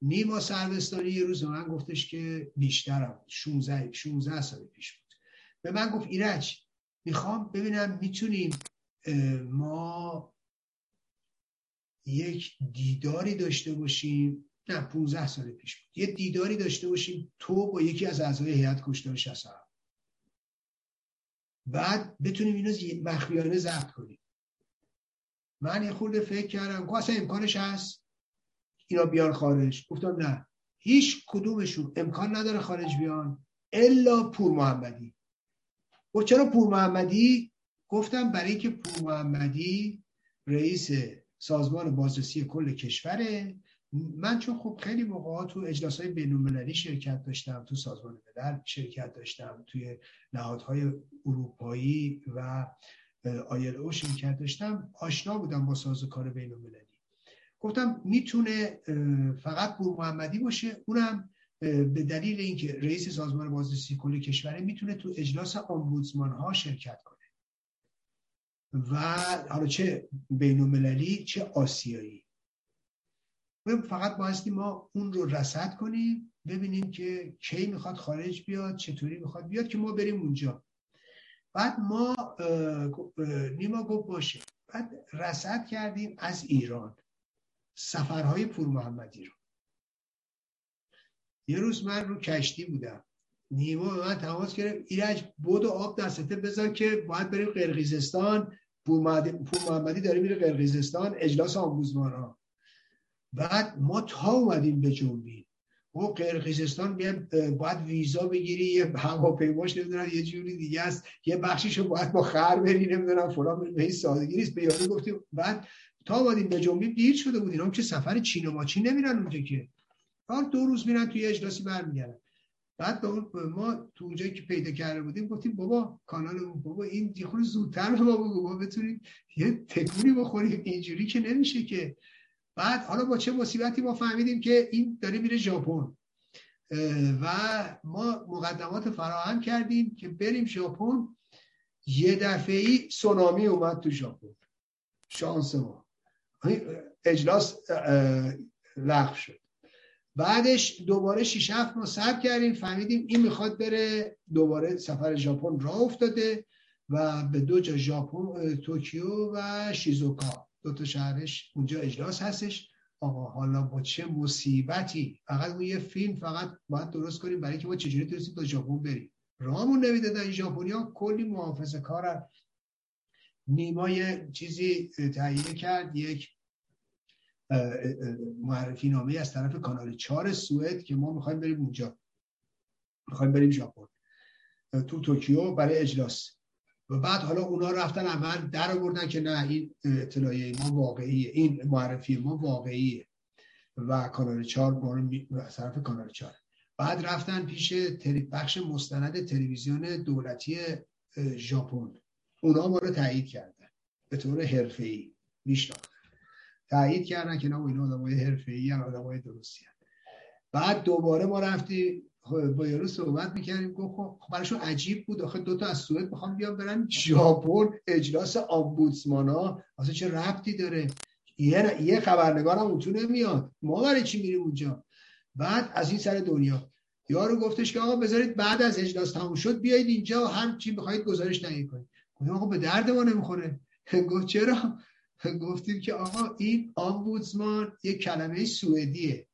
نیما سروستانی یه روز من گفتش که بیشترم 16 16 سال پیش بود. به من گفت ایرج می‌خوام ببینم می‌تونیم ما یک دیداری داشته باشیم نه 15 سال پیش بود. یه دیداری داشته باشیم تو با یکی از اعضای هیئت کشتار 67 بعد بتونیم اینو مخفیانه ضبط کنیم. من یه خورده فکر کردم که اصلا امکانش هست؟ اینا بیان خارج. گفتم نه. هیچ کدومشون امکان نداره خارج بیان الا پور محمدی و چرا پور محمدی گفتم برای اینکه پور محمدی رئیس سازمان بازرسی کل کشوره. من چون خب خیلی موقع تو اجلاس های بین شرکت داشتم تو سازمان ملل شرکت داشتم توی نهادهای اروپایی و آیل او شرکت داشتم آشنا بودم با سازوکار بین المللی گفتم می‌تونه فقط پور محمدی باشه اونم به دلیل اینکه رئیس سازمان بازرسی کل کشوره می‌تونه تو اجلاس آمبودسمان ها شرکت کنه. و حالا چه بین المللی چه آسیایی. فقط بایستی ما اون رو رسد کنیم ببینیم که کی می‌خواد خارج بیاد چطوری می‌خواد بیاد که ما بریم اونجا. بعد ما نیما گفت باشه. بعد رسد کردیم از ایران سفرهای پور محمدی رو. یه روز من رو کشتی بودم. نیما به من تماس گرفت. ایرج بود و آب دستته بذار که باید بریم قرقیزستان پور محمدی داره میره قرقیزستان اجلاس آموزمان ها بعد ما تا اومدیم به جنبی. و قرقیزستان باید ویزا بگیری یه هواپیماش نمی‌دونم یه جوری دیگه است. یه بخشیشو باید با خر بری نمی‌دونم فلان به این سادگی نیست. به یادی گفتیم. بعد تا اومدیم به جنبی دیر شده بود. اینا که سفر چین و ماچین نمیرن اونجا که. دو روز میرن توی اجلاسی برمیگردن. بعد ما تو اونجایی که پیدا کرده بودیم گفتیم بابا کانال بابا این دیخور زودتر به ما بگو ما بتونیم یه تکونی بخوریم. اینجوری که نمیشه که. بعد حالا با چه مصیبتی ما فهمیدیم که این داره میره ژاپن. و ما مقدمات فراهم کردیم که بریم ژاپن. یه دفعه سونامی اومد تو ژاپن. شانس ما. اجلاس لغو شد. بعدش دوباره 6 7 ما صبر کردیم فهمیدیم این می‌خواد بره دوباره سفر ژاپن راه افتاده و به دو جا ژاپن توکیو و شیزوکا. دو تا شهرش اونجا اجلاس هستش. آقا حالا با چه مصیبتی؟ فقط اون یه فیلم فقط باید درست کنیم برای که ما چجوری تونستیم تا ژاپن بریم. راهمون نمی‌دادن این ژاپنیا کلی محافظه کار نیمای چیزی تهیه کرد. یک معرفی نامه از طرف کانال چهار سوئد که ما می‌خوایم بریم اونجا. می‌خوایم بریم ژاپن. تو توکیو برای اجلاس. و بعد حالا اونا رفتن اول در آوردن که نه این اطلاعیه ما واقعیه این معرفی ما واقعیه. و کانال چهار ما رو از طرف کانال چهار. بعد رفتن پیش بخش مستند تلویزیون دولتی ژاپن. اونا ما رو تایید کردن. به طور حرفه‌ای. میشناختن. تایید کردن که نه اینا آدمای حرفه‌ای ان آدمای درستی. بعد دوباره ما رفتیم با یارو صحبت می‌کردیم گفت خب براشون عجیب بود. آخه دوتا از سوئد می‌خوام بیان برن ژاپن اجلاس آمبودسمان ها اصلا چه ربطی داره؟ یه یه خبرنگار هم اونجا نمیاد. ما برای چی میریم اونجا؟ بعد از این سر دنیا. یارو گفتش که آقا بذارید بعد از اجلاس تموم شد بیایید اینجا و هر چی بخواید گزارش تهیه کنید. گفتم آقا به درد ما نمی‌خوره. گفت چرا؟ گفتیم که آقا این آمبودسمان یه کلمه سوئدیه.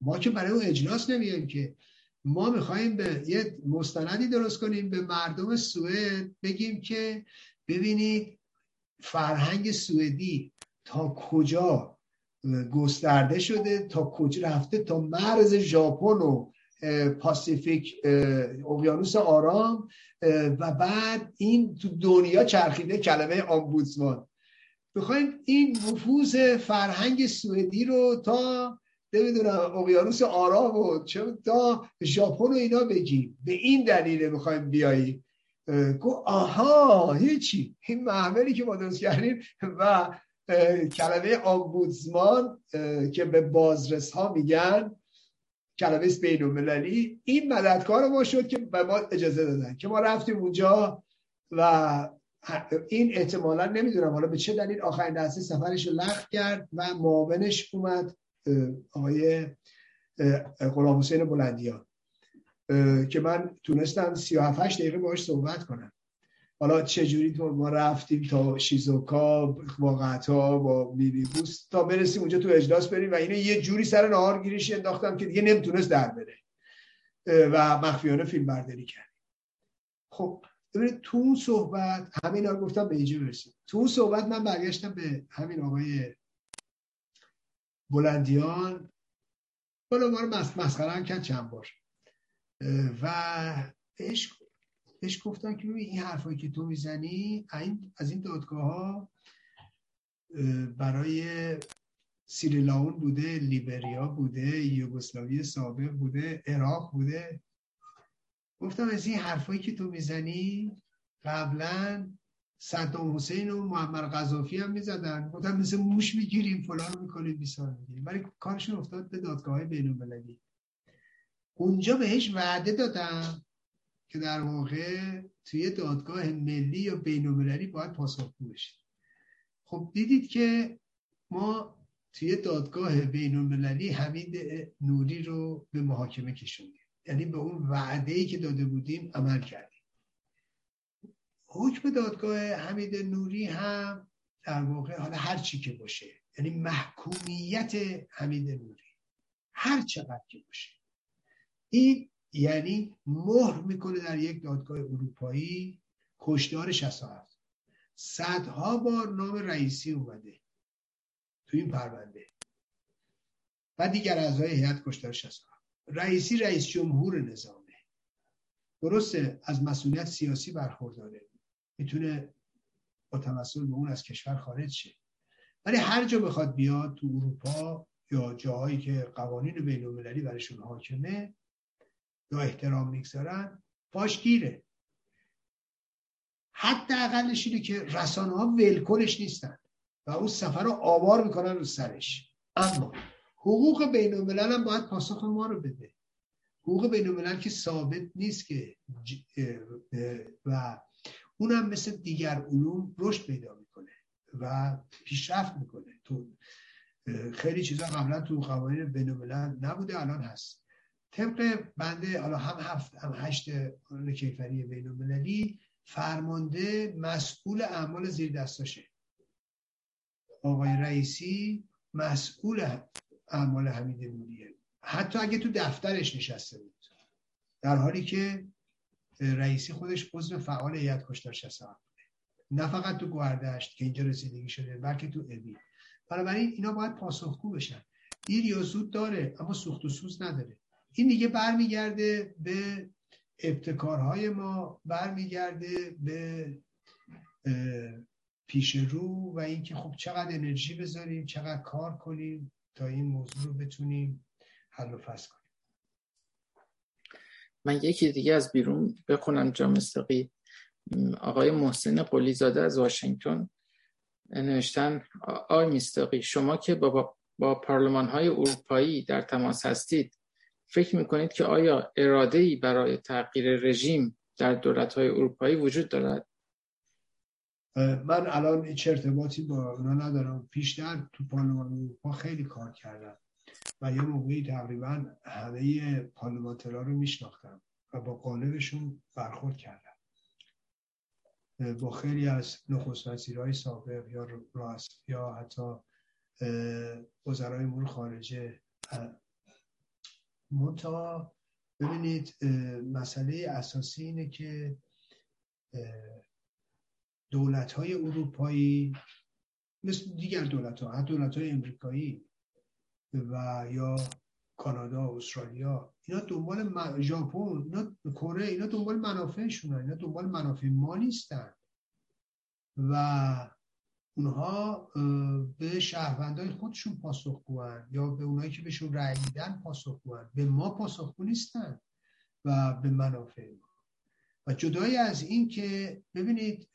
ما که برای اون اجلاس نمیایم که. ما می‌خوایم به یه مستندی درست کنیم به مردم سوئد بگیم که ببینید فرهنگ سوئدی تا کجا گسترده شده تا کجا رفته تا مرز ژاپن و پاسیفیک اقیانوس آرام و بعد این تو دنیا چرخیده کلمه آمبودزمان. بخوایم این نفوذ فرهنگ سوئدی رو تا نمی‌دونم اقیانوس آرام و چه تا ژاپن و اینا بگیم. به این دلیل می‌خوایم بیاییم. گو آها هیچی. این محملی که ما درست کردیم و کلمه آمبودزمان که به بازرس ها میگن کلمه بین المللی این مددکار ما شد که به ما اجازه دادن که ما رفتیم اونجا و این احتمالا نمی‌دونم. حالا به چه دلیل آخرین لحظه سفرش رو لغو کرد و معاونش اومد آقای غلام حسین بلندیان. که من تونستم 37 دقیقه باش صحبت کنم. حالا چجوری تو ما رفتیم تا شیزوکا با قطع با بوس تا برسیم اونجا تو اجلاس بریم و اینو یه جوری سر نهار گیریش انداختم که دیگه نمی‌تونست در بره. و مخفیانه فیلم برداری کرد. خب ببینید تو اون صحبت همین رو گفتم به اینجا برسیم. تو اون صحبت من برگشتم به همین آقای بلندیان. بالا ما رو مسخره هم کرد چند بار. و بهش بهش گفتن که این حرفایی که تو می‌زنی از این دادگاه ها برای سیریلاون بوده لیبریا بوده یوگسلاوی سابق بوده عراق بوده. گفتم از این حرفایی که تو می‌زنی قبلا صدام حسین و محمد قذافی هم می‌زدن. گفتم مثل موش می‌گیریم فلان می‌کنیم بیسار می‌گیریم. ولی کارشون افتاد به دادگاه های بین اونجا بهش وعده دادم که در واقع توی دادگاه ملی یا بین المللی باید پاسخگو بشه. خب دیدید که ما توی دادگاه بین المللی حمید نوری رو به محاکمه کشوندیم. یعنی به اون وعده ای که داده بودیم عمل کردیم. حکم دادگاه حمید نوری هم در واقع حالا هر چی که باشه یعنی محکومیت حمید نوری هر چقدر که باشه. این یعنی مهر می‌کنه در یک دادگاه اروپایی کشدار 67 صدها بار نام رئیسی اومده تو این پرونده. و دیگر اعضای هیئت کشدار 67 رئیسی رئیس جمهور نظامه. درسته از مسئولیت سیاسی برخورداره. می‌تونه با تمثل به اون از کشور خارج شه. ولی هر جا بخواد بیاد تو اروپا یا جاهایی که قوانین بین المللی برشون حاکمه یا احترام می‌گذارن پاش گیره. حتی اقلش اینه که رسانه ها ولکنش نیستن و اون سفر رو آوار می‌کنن رو سرش. اما حقوق بین الملل هم باید پاسخ ما رو بده. حقوق بین الملل که ثابت نیست که و اونم مثل دیگر علوم رشد پیدا می‌کنه و پیشرفت می‌کنه. تو خیلی چیزا قبلا تو قوانین بین الملل نبوده الان هست. طبق بنده حالا هم هفت هم هشت قانون کیفری بین المللی فرمانده مسئول اعمال زیر دستاشه آقای رئیسی مسئول اعمال حمید نوریه. حتی اگه تو دفترش نشسته بود. در حالی که رئیسی خودش عضو فعال هیئت کشتار شسا نه فقط تو گوهردشت که اینجا رسیدگی شده بلکه تو ابی. بنابراین اینا باید پاسخگو بشن. دیر یا زود داره اما سوخت و سوز نداره. این دیگه برمیگرده به ابتکارهای ما برمیگرده به پیش رو و اینکه خب چقدر انرژی بذاریم چقدر کار کنیم. تا این موضوع رو بتونیم حل و فصل کنیم. من یکی دیگه از بیرون بخونم جا مستقی آقای محسن قلیزاده از واشنگتن نوشتن آقای مستقی شما که با, با پارلمان های اروپایی در تماس هستید فکر می‌کنید که آیا اراده ای برای تغییر رژیم در دولت های اروپایی وجود دارد؟ من الان هیچ ارتباطی با اونا ندارم. پیشتر تو پارلمان اروپا خیلی کار کردم و یه موقعی تقریبا همه پارلمانترها رو میشناختم و با قالبشون برخورد کردم. با خیلی از نخست وزیرهای سابق یا راست یا حتی وزرای امور خارجه. منتها ببینید مسئله اساسی اینه که دولت های اروپایی مثل دیگر دولت ها دولت های امریکایی و یا کانادا استرالیا اینا دنبال ژاپن اینا کره اینا دنبال منافعشون اینا دنبال منافع ما نیستن. و اونها به شهروندای خودشون پاسخگوان یا به اونایی که بهشون رأی میدن پاسخگوان. به ما پاسخگو نیستن و به منافع ما. و جدای از این که ببینید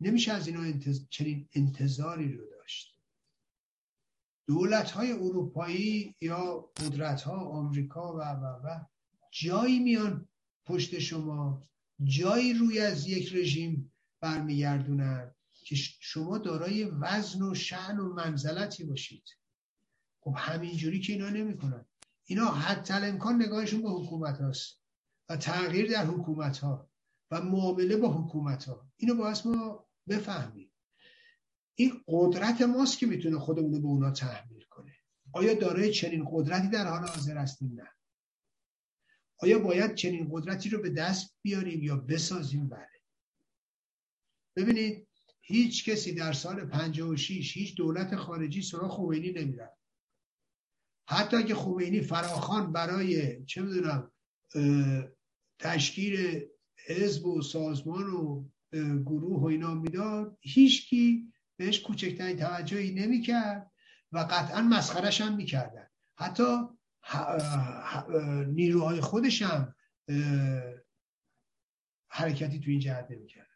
نمیشه از اینا چنین انتظاری رو داشت. دولت های اروپایی یا قدرت ها آمریکا و و و جایی میان پشت شما جایی روی از یک رژیم برمیگردونن که شما دارای وزن و شعن و منزلتی باشید. خب همینجوری که اینا نمی‌کنن. اینا حتی امکان نگاهشون به حکومت هاست. و تغییر در حکومت ها و معامله با حکومت ها اینو باید ما بفهمیم. این قدرت ماست که می‌تونه خودمون رو به اونا تحمیل کنه. آیا دارای چنین قدرتی در حال حاضر هستیم؟ نه. آیا باید چنین قدرتی رو به دست بیاریم یا بسازیم؟ بله. ببینید هیچ کسی در سال 56 هیچ دولت خارجی سراغ خمینی نمی‌رفت. حتی که خمینی فراخان برای چه می‌دونم تشکیل حزب و سازمان و گروه و اینا می‌داد. هیچکی بهش کوچکترین توجهی نمی‌کرد و قطعا مسخرش هم می‌کردن. حتی نیروهای خودش هم حرکتی تو این جهت نمی‌کرد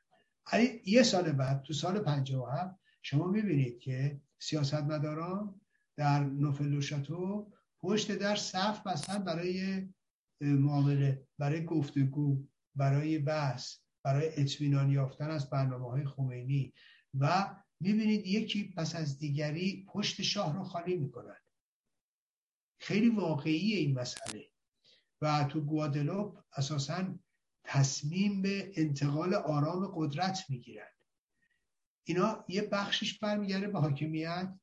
یه سال بعد تو سال 57 شما می‌بینید که سیاستمداران در نوفل شاتو پشت در صف بستن برای معامله برای گفتگو برای بحث برای اطمینان یافتن از برنامه های خمینی و می‌بینید یکی پس از دیگری پشت شاه رو خالی می‌کنن. خیلی واقعی این مسئله و تو گوادلوپ اساسا تصمیم به انتقال آرام قدرت می‌گیرن. اینا یه بخشش برمیگرده به حاکمیت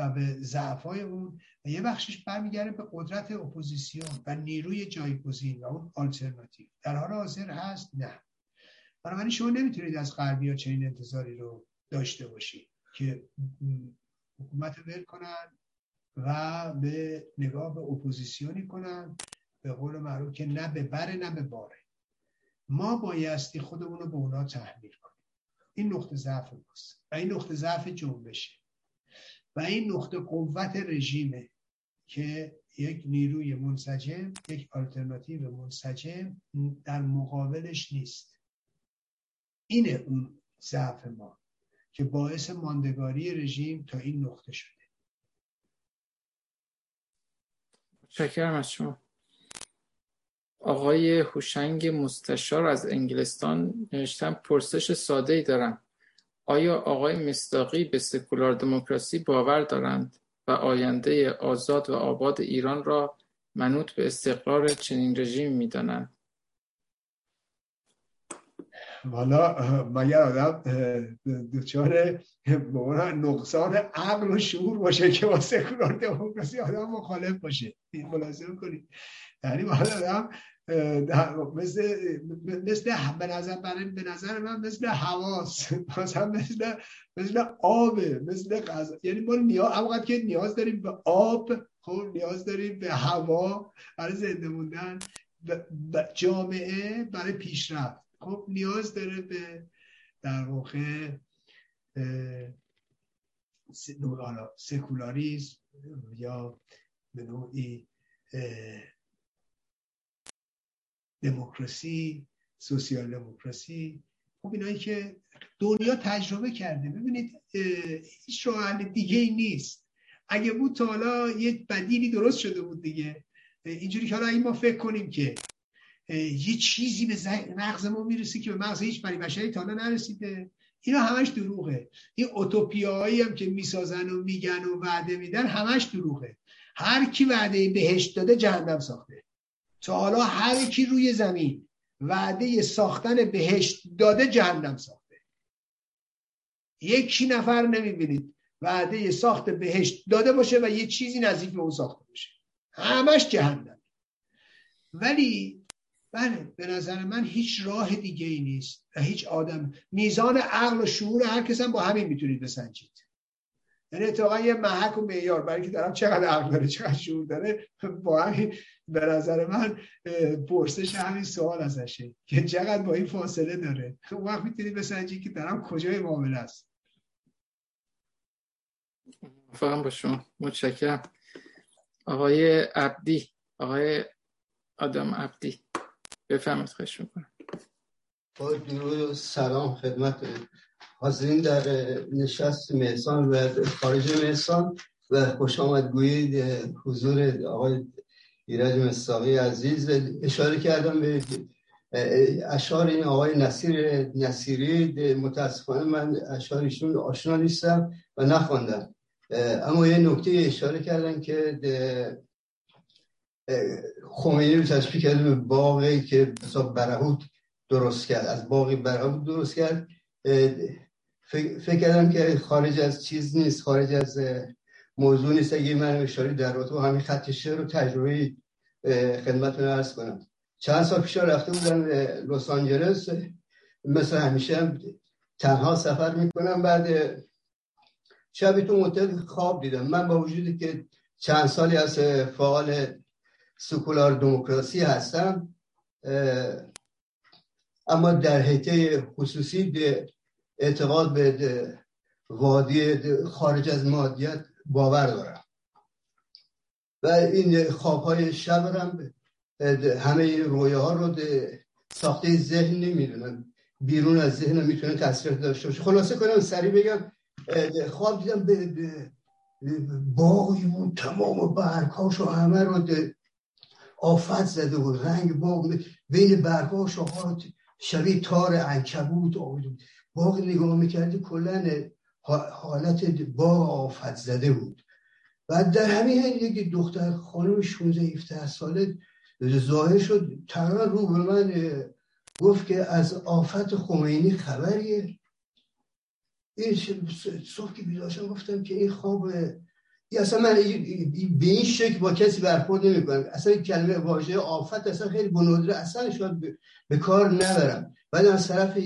و به ضعفای اون و یه بخشش برمیگرده به قدرت اپوزیسیون و نیروی جایگزین و اون آلترناتیو. در حال حاضر هست؟ نه. بنابراین شما نمی‌تونید از غربی ها چنین انتظاری رو داشته باشید که حکومت ول کنن و به نگاه به اپوزیسیونی کنن به قول معروف که نه به بره نه به باره. ما بایستی خودمون رو به اونا تحمیل کنیم. این نقطه ضعف ماست و این نقطه ضعف جنبشه. و این نقطه قوت رژیمه که یک نیروی منسجم یک آلترناتیو منسجم در مقابلش نیست. اینه اون ضعف ما که باعث ماندگاری رژیم تا این نقطه شده. شکرم از شما. آقای هوشنگ مستشار از انگلستان نوشتن پرسش ساده ای دارم. آیا آقای مستاقی به سکولار دموکراسی باور دارند و آینده آزاد و آباد ایران را منوط به استقرار چنین رژیم می‌دانند؟ والا مگر آدم دچار نقصان عقل و شعور باشه که با سکولار دموکراسی آدم مخالف باشه؟ ملاحظه کنید. یعنی آدم مثل مثل به نظر به نظر من مثل حواس. مثلا مثل مثل آب مثل غذا. یعنی ما نیاز که نیاز داریم به آب خب نیاز داریم به هوا برای زنده موندن جامعه برای پیشرفت. خب نیاز داره به در واقع سکولاریزم یا به نوعی دموکراسی سوسیال دموکراسی خب اینایی که دنیا تجربه کرده. ببینید هیچ راه دیگه ای نیست. اگه بود تا حالا یه بدیلی درست شده بود دیگه. اینجوری که حالا این ما فکر کنیم که یه چیزی به مغز ما می‌رسه که به مغز هیچ بری بشری تا حالا نرسیده. اینا همش دروغه. این اوتوپیاهایی هم که می‌سازن و میگن و وعده میدن همش دروغه. هر کی وعده بهشت داده جهنم ساخته. تا حالا هر کی روی زمین وعده ساختن بهشت داده جهنم ساخته. یکی نفر نمی‌بینید وعده ساخت بهشت داده باشه و یه چیزی نزدیک به اون ساخته باشه. همش جهنم. ولی بله به نظر من هیچ راه دیگه ای نیست و هیچ آدم میزان عقل و شعور هر کس هم با همین می‌تونید بسنجید. یعنی اتفاقا یه محک و معیار برای که دارم چقدر عقل داره چقدر شعور داره با همین به نظر من پرسش همین سوال ازشه که چقدر با این فاصله داره. اون وقت می‌تونی بسنجی که دارم کجای معامله است. فهم با شما. متشکرم. آقای عبدی آقای آدم عبدی بفهمید خواهش می‌کنم. با درود و سلام خدمت حاضرین در نشست میسان و خارج میسان و خوش آمد گویید حضور آقای ایرج مستاقی عزیز. اشاره کردم به اشار این آقای نصیر نصیری. متاسفانه من اشارشون آشنا نیستم و نخواندم. اما یه نکته اشاره کردن که خمینی رو تشبیه کرده به باقی که برهوت درست کرد. از باقی برهوت درست کرد. فکر کردم که خارج از چیز نیست خارج از موضوع نیست. اگه من اشاره در رابطه همین خط شعر رو تجربه خدمتتون ارز کنم. چند سال پیش رفته بودم لس آنجلس. مثل همیشه تنها سفر می‌کنم. بعد شبی تو متل خواب دیدم. من با وجودی که چند سالی از فعال سکولار دموکراسی هستم اما در حیطه خصوصی اعتقاد به وادی خارج از مادیت باور دارم. و این خواب های شب هم همه این رویه ها رو ساخته ذهن نمی‌دونم. بیرون از ذهن می‌تونه تاثیر داشته باشه. خلاصه کنم سریع بگم خواب دیدم به باقی بود تمام برکاش و همه رو آفت زده بود رنگ باغ بین برکاش و شبیه تار انکبوت آمد باغ نگاه می‌کردی کلا حالت باغ آفت زده بود. و در همین یک دختر خانم 16 17 ساله ظاهر شد تقریبا رو به من گفت که از آفت خمینی خبریه. این صبح که بیداشم گفتم که این خواب اصلا من به این شکل با کسی برخورد نمی کنم اصلا کلمه واژه آفت اصلا خیلی بنودره اصلا شاید به کار نبرم. بعد از طرف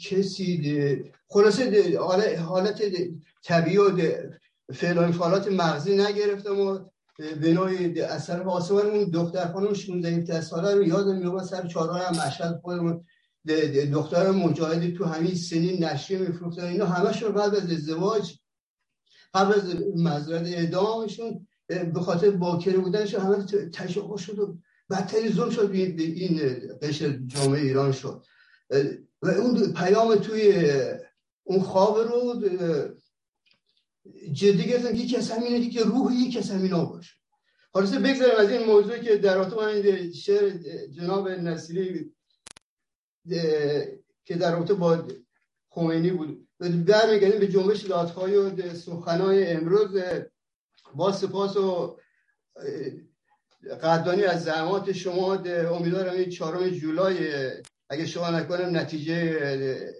کسی خلاصه حالت طبیعی و فعل فعالات مغزی نگرفتم و به نوعی طرف آسمان اون دختر خانم 16 ساله رو یادم میومد سر چهارراه هم مشهد خودمون. دختر مجاهدی تو همین سنین نشریه میفروختن اینا همش رو بعد از ازدواج قبل از مزرد اعدامشون به خاطر باکره بودنشون همه تشاقه شد و بدتری ظلم شد. به این قشر جامعه ایران شد. و اون پیام توی اون خواب رو جدی گرفتن یکی از همینه که روح یکی از همینا باشه. حالا بگذاریم از این موضوع که در رابطه این شعر جناب نصیری که در رابطه با خمینی بود. برمیگردیم به جنبش دادخواهی و سخنهای امروز. با سپاس و قدردانی از زحمات شما امیدوارم این چهارم جولای اگه شما نکنم نتیجه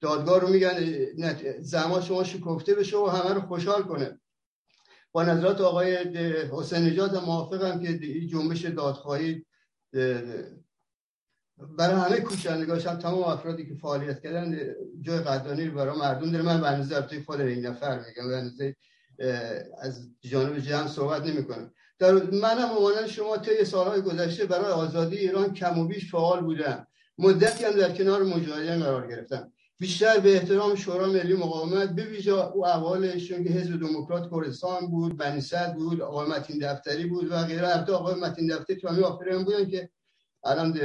دادگاه رو میگن زحمات شما شکفته بشه و همه رو خوشحال کنه. با نظرات آقای حسین نجات موافقم که این جنبش دادخواهی برای همه کوچندگاش هم تمام افرادی که فعالیت کردن جای قدردانی برای مردم داره. من به اندازه خود این نفر میگم به از جانب جمع صحبت نمی کنم در من هم عنوان شما طی سالهای گذشته برای آزادی ایران کم و بیش فعال بودم. مدتی هم در کنار مجاهدین قرار گرفتم بیشتر به احترام شورا ملی مقاومت به ویژه او احوالشون که حزب دموکرات کردستان بود بنی بود آقای متین دفتری بود و غیره. البته آقای متین دفتری تو همین بودن که الان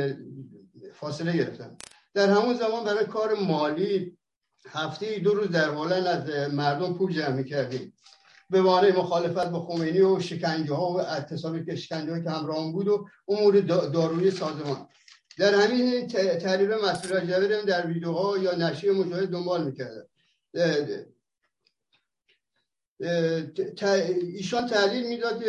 فاصله گرفتن. در همون زمان برای کار مالی هفته دو روز در هلند از مردم پول جمع کردیم به وانه مخالفت با خمینی و شکنجه ها و اعتصابی که شکنجه که همراه بود و امور داروی سازمان. در همین تحلیل مسئول جبر در ویدیوها یا نشریه مجاهد دنبال می‌کردن ایشان تحلیل می‌داد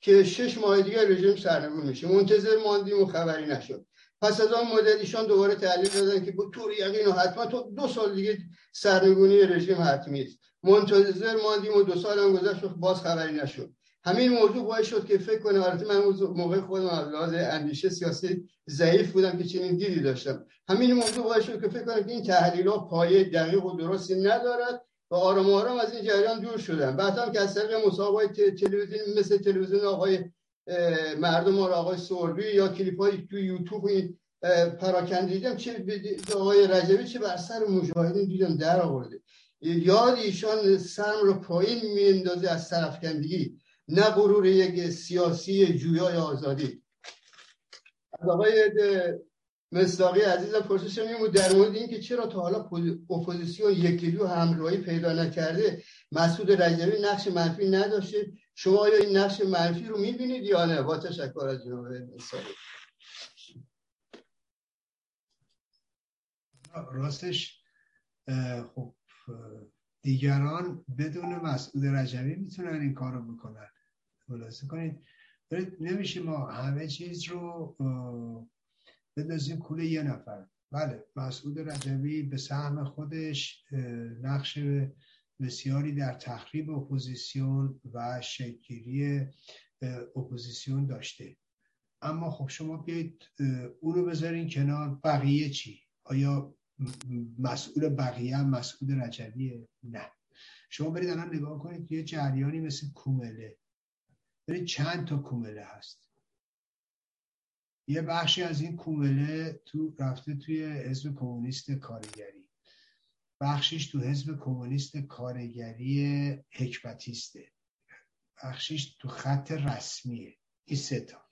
که شش ماه دیگه رژیم سرنگون میشه. منتظر ماندیم و خبری نشد. پس از آن مدل ایشان دوباره تحلیل دادن که با طور یقین و حتما تو دو سال دیگه سرنگونی رژیم حتمی است. منتظر ماندیم و دو سال هم گذشت باز خبری نشد. همین موضوع باعث شد که فکر کنم البته من موقع خودم از لحاظ اندیشه سیاسی ضعیف بودم که چنین دیدی داشتم. همین موضوع باعث شد که فکر کنم که این تحلیل ها پایه دقیق و درستی ندارد و و آرام آرام از این جریان دور شدن بعد هم که از طریق مصاحبه تلویزیون مثل تلویزیون آقای مردم رو آقای سوربی یا کلیپ های تو یوتیوب این پراکنده دیدم چه آقای رجبی چه بر سر مجاهدین دیدم در آورده. یاد ایشان سرم رو پایین میندازه از کندگی نه غرور یک سیاسی جویای آزادی. از آقای مصداقی عزیز پرسش میمود در مورد اینکه چرا تا حالا اپوزیسیون یکی دو همراهی پیدا نکرده مسعود رجبی نقش منفی نداشته. شما آیا این نقش منفی رو می‌بینید یا نه؟ با تشکر از جناب مصداقی. راستش خب دیگران بدون مسعود رجبی می‌تونن این کارو بکنن. خلاصه کنید. نمیشه ما همه چیز رو بندازیم کوله یه نفر. بله مسعود رجبی به سهم خودش نقش بسیاری در تخریب اپوزیسیون و شکلگیری اپوزیسیون داشته. اما خب شما بیایید او رو بذارین کنار. بقیه چی؟ آیا مسئول بقیه مسئول رجبیه نه. شما برید الان نگاه کنید یه جریانی مثل کومله. برید چند تا کومله هست. یه بخشی از این کومله تو رفته توی حزب کمونیست کارگری. بخشیش تو حزب کمونیست کارگری حکمتیسته. بخشیش تو خط رسمیه. این ستا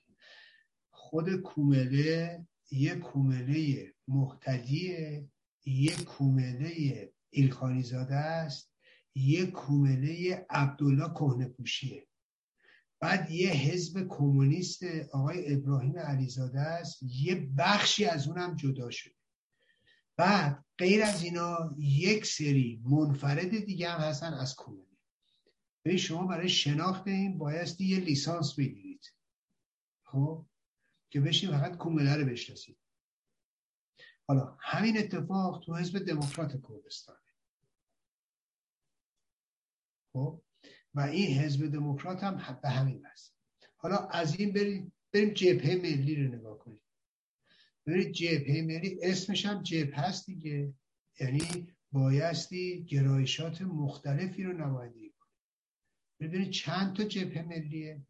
خود کومله یه کومله محتدیه یه کومله ایلخانی زاده است یه کومله عبدالله کهنه پوشیه بعد یه حزب کمونیست آقای ابراهیم علیزاده است. یه بخشی از اونم جدا شده. بعد غیر از اینا یک سری منفرد دیگه هم هستن از کومله به شما برای شناخت این بایستی یه لیسانس بگیرید. خب؟ که بشین فقط کومله رو بشناسید. حالا همین اتفاق تو حزب دموکرات کردستانه. خب؟ و این حزب دموکرات هم به همین است حالا از این بریم بریم جبهه ملی رو نگاه کنیم. برید جبهه ملی اسمش هم جبهه هست دیگه. یعنی بایستی گرایشات مختلفی رو نمایندگی کنید ببینید چند تا جبهه ملیه؟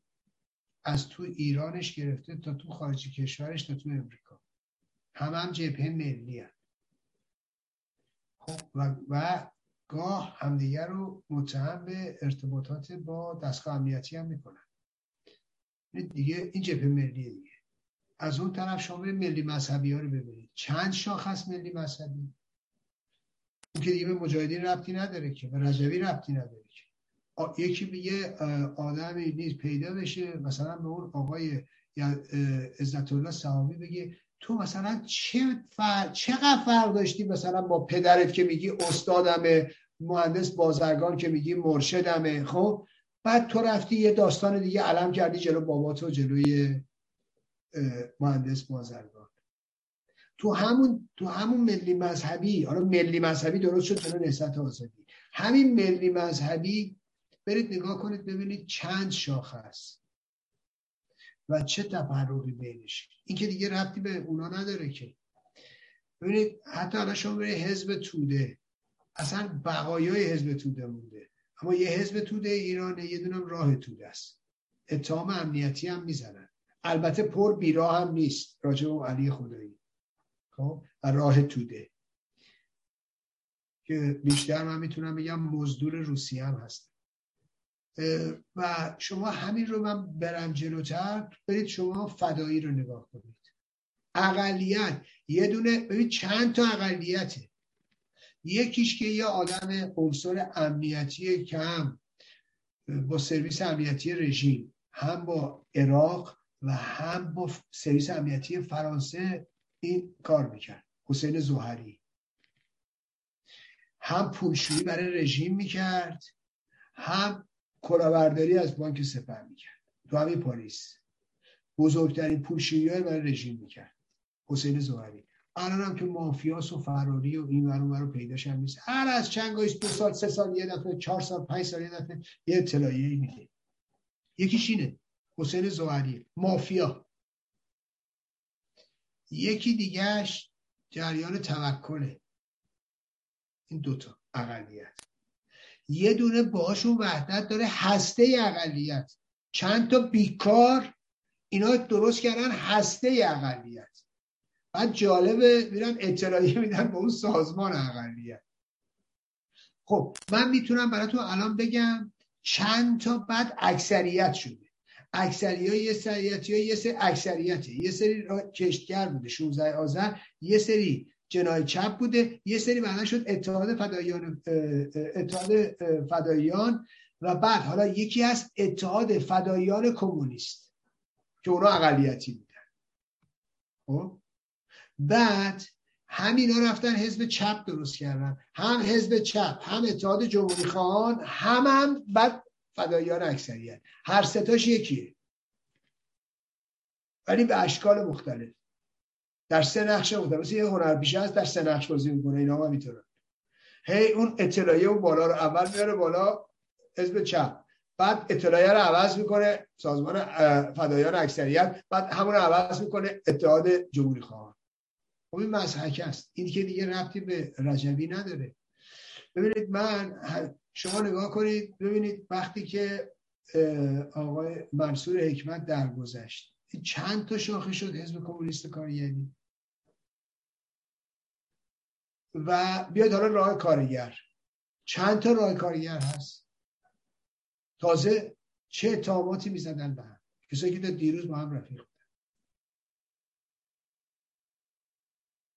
از تو ایرانش گرفته تا تو خارج کشورش تا تو امریکا. هم هم جبهه ملی هم. خب و, و گاه همدیگر رو متهم به ارتباطات با دستگاه امنیتی هم می‌کنن. دیگه این جبهه ملیه دیگه. از اون طرف شما ملی مذهبی ها رو ببینید. چند شاخ هست ملی مذهبی؟ اون که دیگه به مجاهدین ربطی نداره که به رجوی ربطی نداره که. یکی یه آدمی نیز پیدا بشه. مثلا به اون آقای عزت الله صحابی بگه تو مثلا چه فر... چقدر فرق داشتی مثلا با پدرت که میگی استادمه؟ مهندس بازرگان که میگی مرشدمه خب؟ بعد تو رفتی یه داستان دیگه علم کردی جلو باباتو جلوی مهندس بازرگان. تو همون تو همون ملی مذهبی حالا ملی مذهبی درست شد جلو نهضت آزادی. همین ملی مذهبی برید نگاه کنید ببینید چند شاخه است و چه تفرقی بینش. این که دیگه ربطی به اونا نداره که. ببینید حتی الان شما برید حزب توده. اصلا بقایای حزب توده مونده. اما یه حزب توده ایرانه یه دونم راه توده است. اتهام امنیتی هم می‌زنن. البته پر بیراه هم نیست. راجع به علی خدایی. خب؟ و راه توده. که بیشتر من می‌تونم بگم مزدور روسی هم هست و شما همین رو من برم جلوتر. برید شما فدایی رو نگاه کنید. اقلیت. یه دونه ببین چند تا اقلیته. یکیش که یه آدم عنصر امنیتی که هم با سرویس امنیتی رژیم هم با عراق و هم با سرویس امنیتی فرانسه این کار می‌کرد. حسین زوهری هم پولشویی برای رژیم می‌کرد هم کلاهبرداری از بانک سپر می‌کرد. تو همین پاریس. بزرگترین پولشویی برای رژیم می‌کرد. حسین زوهری الان هم که مافیاس و فراری و این ورون رو پیداش هم نیست. هر از چند دو سال سه سال یه دفعه چهار سال پنج سال یه دفعه یه اطلاعیه میده. یکیش اینه حسین زوهری مافیا. یکی دیگهش جریان توکله. این دوتا اقلیت. یه دونه باشون وحدت داره هسته اقلیت. چند تا بیکار اینا درست کردن هسته اقلیت. بعد جالبه میرن اطلاعیه میدن به اون سازمان اقلیت. خب من می‌تونم براتون الان بگم چند تا بعد اکثریت شده. اکثری ها یه سریعتی یه سری اکثریته. یه سری کشتگر بوده 16 آذر یه سری جنای چپ بوده. یه سری معنی شد اتحاد فدایان اتحاد فدایان و بعد حالا یکی از اتحاد فدایان کمونیست که اونا اقلیتی بودن. خب؟ بعد همینا رفتن حزب چپ درست کردن. هم حزب چپ هم اتحاد جمهوری خواهان هم هم بعد فدایان اکثریت. هر ستاش یکیه. ولی به اشکال مختلف. در سه نقش مختلف. یه هنرپیشه هست در سه نقش بازی می‌کنه. اینا هم می‌تونن هی اون اطلاعیه اون بالا رو اول میاره بالا حزب چپ. بعد اطلاعیه رو عوض می‌کنه سازمان فدایان اکثریت. بعد همون رو عوض می‌کنه اتحاد جمهوری خواهان خب این مزحک است. این که دیگه ربطی به رجبی نداره. ببینید من شما نگاه کنید ببینید وقتی که آقای منصور حکمت درگذشت چند تا شاخه شد حزب کمونیست کارگری و بیاد حالا راه کارگر. چند تا راه کارگر هست؟ تازه چه اتهاماتی می‌زدن به هم؟ کسایی که دیروز با هم رفیق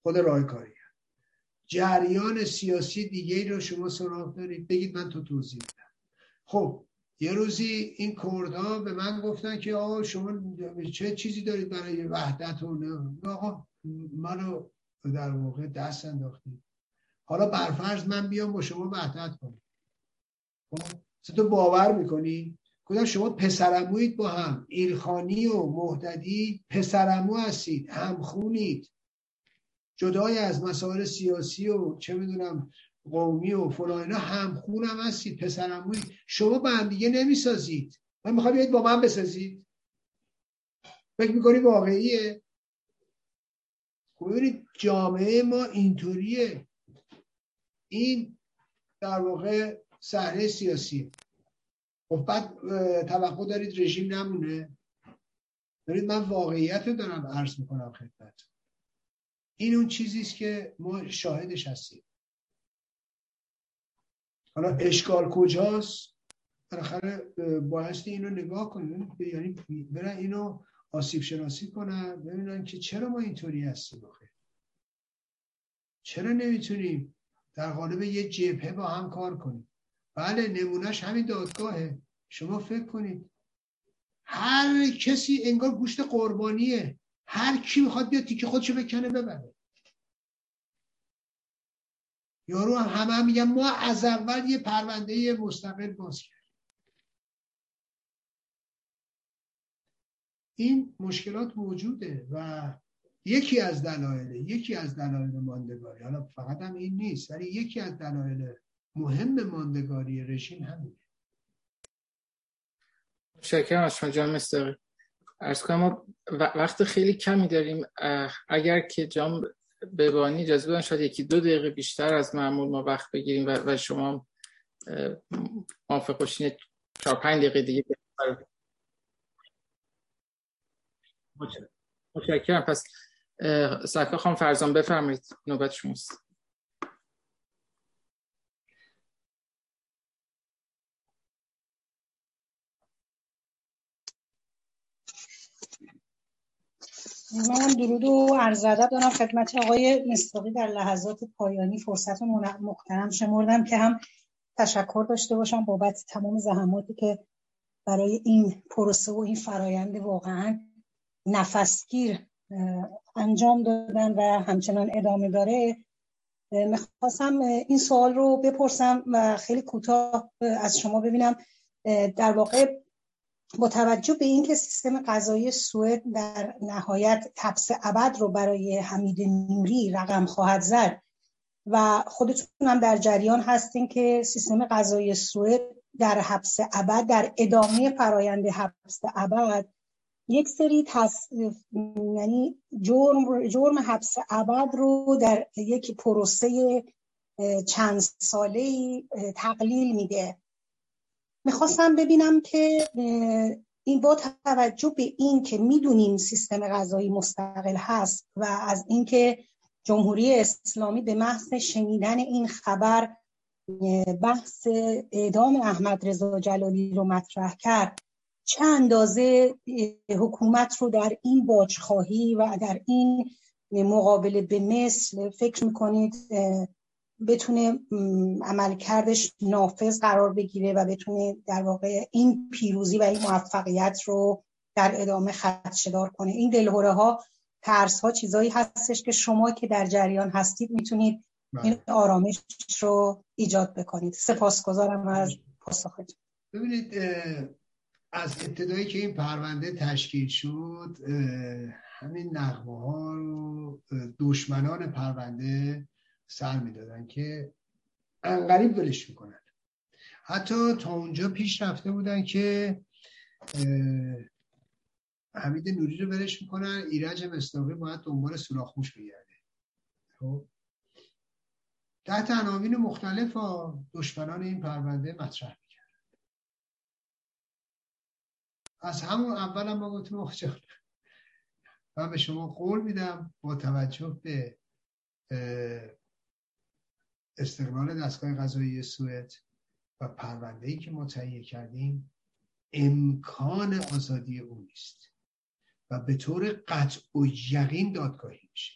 خود راه کارگر جریان سیاسی دیگه رو شما سراغ دارید. بگید من تو توضیح بدم خب یه روزی این کردها به من گفتن که آقا شما چه چیزی دارید برای وحدت و نه آقا منو در واقع دست انداختید. حالا برفرض من بیام با شما وحدت کنم. خب تو باور می‌کنی؟ گفتم شما پسرموید با هم ایلخانی و مهددی پسرمو هستید همخونید. جدای از مسائل سیاسی و چه می‌دونم قومی و فلان اینا هم خونم هستید پسرموی شما با هم دیگه نمی‌سازید. من می‌خوام بیاید با من بسازید. فکر می‌کنی واقعیه؟ خب ببینید جامعه ما اینطوریه. این در واقع صحنه سیاسی. خب بعد توقع دارید رژیم نمونه. دارید من واقعیت رو دارم عرض می‌کنم خدمت این اون چیزی است که ما شاهدش هستیم. حالا اشکال کجاست؟ بالاخره بایستی اینو نگاه کنیم یعنی برن اینو آسیب شناسی کنن ببینن که چرا ما اینطوری هستیم آخه. چرا نمی‌تونیم در قالب یه جبهه با هم کار کنیم؟ بله نمونهش همین دادگاهه. شما فکر کنید هر کسی انگار گوشت قربانیه. هر کی می‌خواد بیاد تیکه خودشو بکنه ببره یارو هم همه هم میگن ما از اول یه پرونده مستقل باز کرد این مشکلات موجوده و یکی از دلایل یکی از دلایل ماندگاری. حالا فقط هم این نیست ولی یکی از دلایل مهم ماندگاری رژیم همینه. شکرم از شما جان مستقی ارز کنم ما وقت خیلی کمی داریم اگر که جام ببانی اجازه بدن شاید یکی دو دقیقه بیشتر از معمول ما وقت بگیریم و, و شما موافق باشین. چهار پنج دقیقه دیگه متشکرم. پس سرکار خانم فرزان بفرمایید. نوبت شماست. من درود و عرض ادب دارم خدمت آقای مستاقی در لحظات پایانی. فرصت مختنم شمردم که هم تشکر داشته باشم بابت تمام زحماتی که برای این پروسه و این فرایند واقعا نفسگیر انجام دادن و همچنان ادامه داره. می‌خواستم این سوال رو بپرسم و خیلی کوتاه از شما ببینم در واقع با توجه به اینکه سیستم قضایی سوئد در نهایت تبس ابد رو برای حمید نیمری رقم خواهد زد و خودتون هم در جریان هستین که سیستم قضایی سوئد در حبس ابد در ادامه فرایند حبس ابد یک سری تص... یعنی جرم جرم حبس ابد رو در یک پروسه چند ساله تقلیل میده. می‌خواستم ببینم که این با توجه به این که می‌دونیم سیستم غذایی مستقل هست و از اینکه جمهوری اسلامی به محض شنیدن این خبر بحث اعدام احمد رضا جلالی رو مطرح کرد چه اندازه حکومت رو در این باجخواهی و در این مقابله به مثل فکر می‌کنید؟ بتونه عملکردش نافذ قرار بگیره و بتونه در واقع این پیروزی و این موفقیت رو در ادامه خدشدار کنه. این دلهوره ها ترس ها چیزایی هستش که شما که در جریان هستید می‌تونید این بله. آرامش رو ایجاد بکنید. سپاسگزارم از پاسختون ببینید از ابتدایی که این پرونده تشکیل شد همین نقمه ها رو دشمنان پرونده سر می‌دادن که انقریب ولش می‌کنن. حتی تا اونجا پیش رفته بودن که حمید نوری رو ولش می‌کنن ایرج مصداقی باید دنبال سوراخموش بگرده. خب. تحت عناوین مختلف دشمنان این پرونده مطرح می‌کرد از همون اول هم ما گفتیم من به شما قول میدم با توجه به استقلال دستگاه قضایی سوئد و پرونده ای که ما تهیه کردیم امکان آزادی او نیست و به طور قطع و یقین دادگاهی میشه.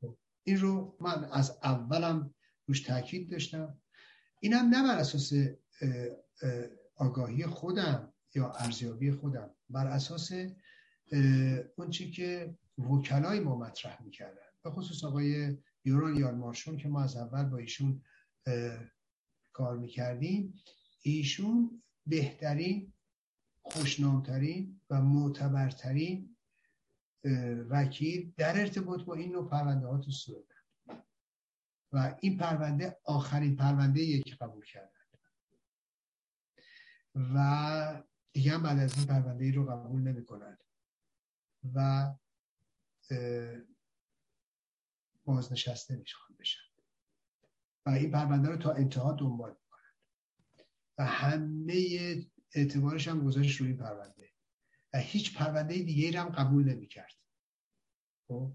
خب، این رو من از اولم روش تاکید داشتم. اینم نه بر اساس آگاهی خودم یا ارزیابی خودم بر اساس اون چی که وکلای ما مطرح می‌کردن. به خصوص آقای یوران یارمارشون که ما از اول با ایشون کار می‌کردیم. ایشون بهترین خوشنامترین و معتبرترین وکیل در ارتباط با این نوع پرونده ها تو سوئد و این پرونده آخرین پرونده که قبول کردن. و دیگه هم بعد از این پرونده ای رو قبول نمی و بازنشسته میشوان بشن. و این پرونده رو تا انتها دنبال می‌کنن. و همه اعتبارش هم گذاشت روی این پرونده. و هیچ پرونده دیگه هم قبول نمی‌کرد. خب؟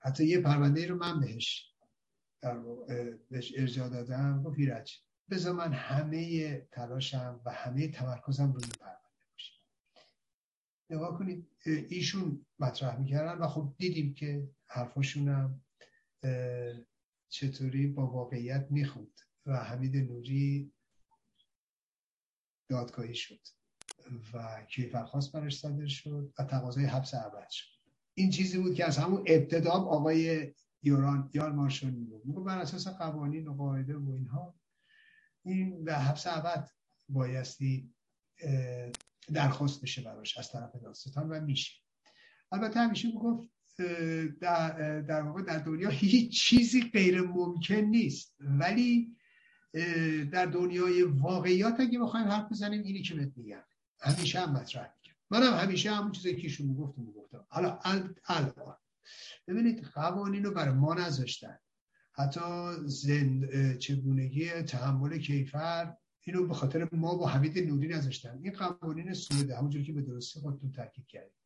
حتی یه پرونده رو من بهش بهش ارجاع دادم. گفت ایرج بذار من همه تلاشم و همه تمرکزم روی این پرونده باشه نگاه کنید ایشون مطرح می‌کردن و خب دیدیم که حرفاشون هم چطوری با واقعیت می‌خوند. و حمید نوری دادگاهی شد. و کیفرخواست برش صادر شد و تقاضای حبس ابد شد. این چیزی بود که از همون ابتدا آقای یوران یار می‌گفت می‌گفت بر اساس قوانین و قاعده و اینها این به حبس ابد بایستی درخواست بشه براش از طرف داستان و میشه. البته همیشه می‌گفت در, در واقع در دنیا هیچ چیزی غیر ممکن نیست. ولی در دنیای واقعیات اگه بخوایم حرف بزنیم اینی که بهت میگم. همیشه هم مطرح میگم منم همیشه همون چیزی که ایشون می‌گفتم می‌گفتم. حالا الان. ببینید قوانین رو برای ما نذاشتن. حتی زند چگونگی تحمل کیفر اینو به خاطر ما با حمید نوری نذاشتن. این قوانین سوده همونجوری که به درستی خودتون تاکید کردید.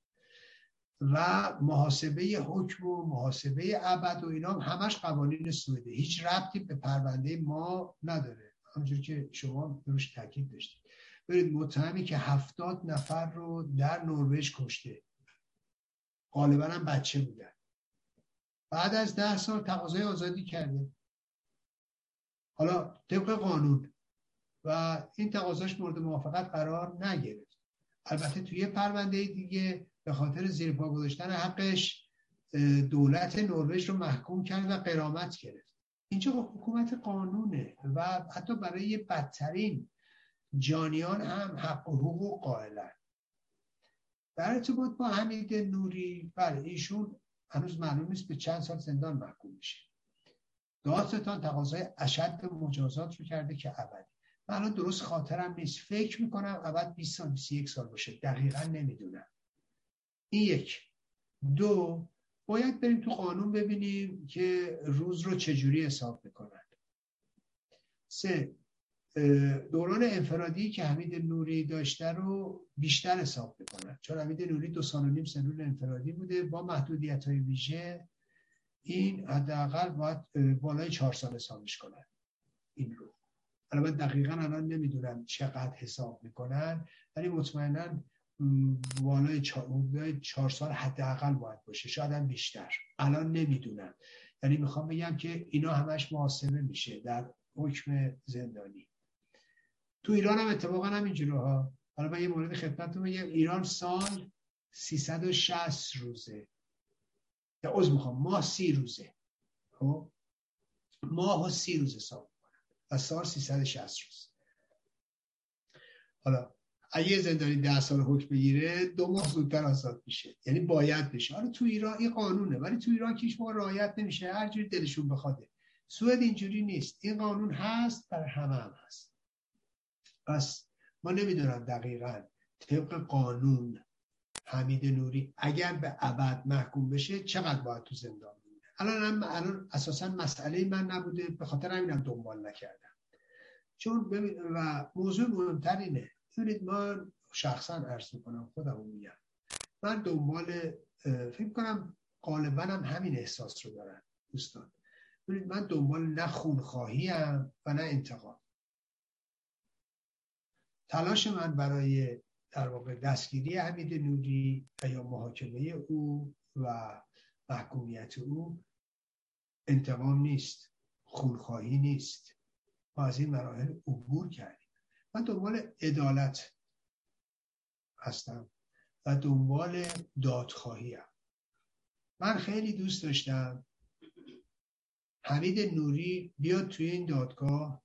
و محاسبه حکم و محاسبه ابد و اینا همش قوانین سوئده هیچ ربطی به پرونده ما نداره. همونجور که شما روش تاکید داشتید. برید متهمی که هفتاد نفر رو در نروژ کشته. غالبا هم بچه بودن. بعد از ده سال تقاضای آزادی کرده. حالا طبق قانون. و این تقاضاش مورد موافقت قرار نگرفت. البته توی پرونده دیگه به خاطر زیر پا گذاشتن حقش دولت نروژ رو محکوم کرد و قرامت گرفت. اینجا حکومت قانونه و حتی برای بدترین جانیان هم حق و حقوق قائلن. در ارتباط با حمید نوری بله ایشون هنوز معلوم نیست به چند سال زندان محکوم میشه. دادستان تقاضای اشد مجازات رو کرده که ابدی. من درست خاطرم نیست. فکر می‌کنم ابد 20 سال 21 سال باشه. دقیقا نمی‌دونم. این یک. دو باید بریم تو قانون ببینیم که روز رو چجوری حساب می‌کنن. سه دوران انفرادی که حمید نوری داشته رو بیشتر حساب می‌کنن. چون حمید نوری دو سال و نیم سنون انفرادی بوده با محدودیت های ویژه. این حداقل باید بالای چهار سال حسابش کنن. این رو. البته دقیقا الان نمی‌دونم چقدر حساب می‌کنن ولی مطمئنا بالای چهار سال حداقل باید باشه. شاید هم بیشتر. الان نمی‌دونم. یعنی می‌خوام بگم که اینا همش محاسبه میشه در حکم زندانی. تو ایران هم اتفاقا همینجوره ها. حالا من یه مورد خدمتتون بگم. ایران سال 360 روزه. یا عوض می‌خوام. ماه سی روزه. خب؟ ماه و سی روزه حساب و سال 360 روز. حالا اگه زندانی ده سال حکم بگیره دو ماه زودتر آزاد میشه. یعنی باید بشه. حالا تو ایران این قانونه ولی تو ایران که موقع رعایت نمیشه. هر جوری دلشون بخواده سوئد اینجوری نیست. این قانون هست برای همه هم هست. پس ما نمی‌دونم دقیقا طبق قانون حمید نوری اگر به ابد محکوم بشه چقدر باید تو زندان بمونه؟ الان الان اساسا مسئله من نبوده. به خاطر همینم دنبال نکردم. چون و موضوع مهمتر اینه. ببینید ما شخصا عرض می‌کنم خودم میگم. من دنبال فکر کنم غالبا هم همین احساس رو دارن دوستان. ببینید من دنبال نه خونخواهی هم و نه انتقام. تلاش من برای در واقع دستگیری حمید نوری و یا محاکمه او و محکومیت او انتقام نیست خونخواهی نیست. ما از این مراحل عبور کردیم. من دنبال عدالت هستم و دنبال دادخواهی هم. من خیلی دوست داشتم حمید نوری بیاد توی این دادگاه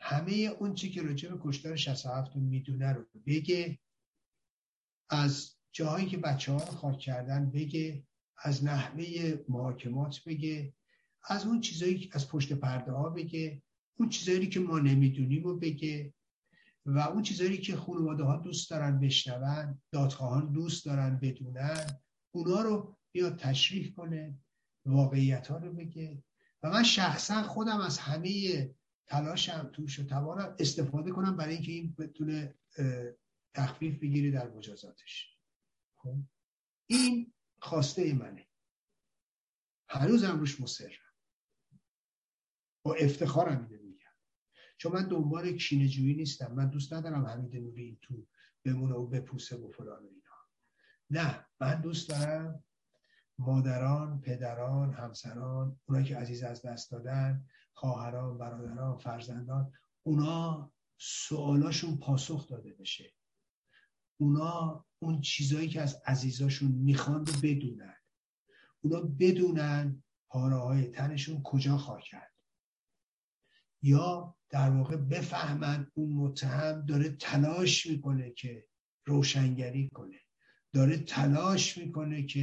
همه اون چی که راجع به کشتار 67 می‌دونه رو بگه از جاهایی که بچه ها رو خاک کردن بگه از نحوه محاکمات بگه از اون چیزایی از پشت پرده ها بگه اون چیزایی که ما نمی‌دونیم رو بگه و اون چیزایی که خانواده ها دوست دارن بشنون دادخواهان دوست دارن بدونن اونا رو بیا تشریح کنه واقعیت ها رو بگه. و من شخصا خودم از همه تلاشم توش و توانم استفاده کنم برای اینکه این بتونه تخفیف بگیری در مجازاتش. خب؟ این خواسته منه. هنوزم روش مصرم. با افتخارم اینه چون من دنبال کینه جویی نیستم من دوست ندارم حمید نوری این تو بمونه و بپوسه و فلان و اینا نه من دوست دارم مادران، پدران، همسران، اونایی که عزیز از دست دادن، خواهران، برادران، فرزندان، اونا سوالاشون پاسخ داده بشه. اونا اون چیزایی که از عزیزاشون می‌خوان رو بدونن. اونا بدونن پاره های تنشون کجا خواهد. یا در واقع بفهمن اون متهم داره تلاش می‌کنه که روشنگری کنه. داره تلاش می‌کنه که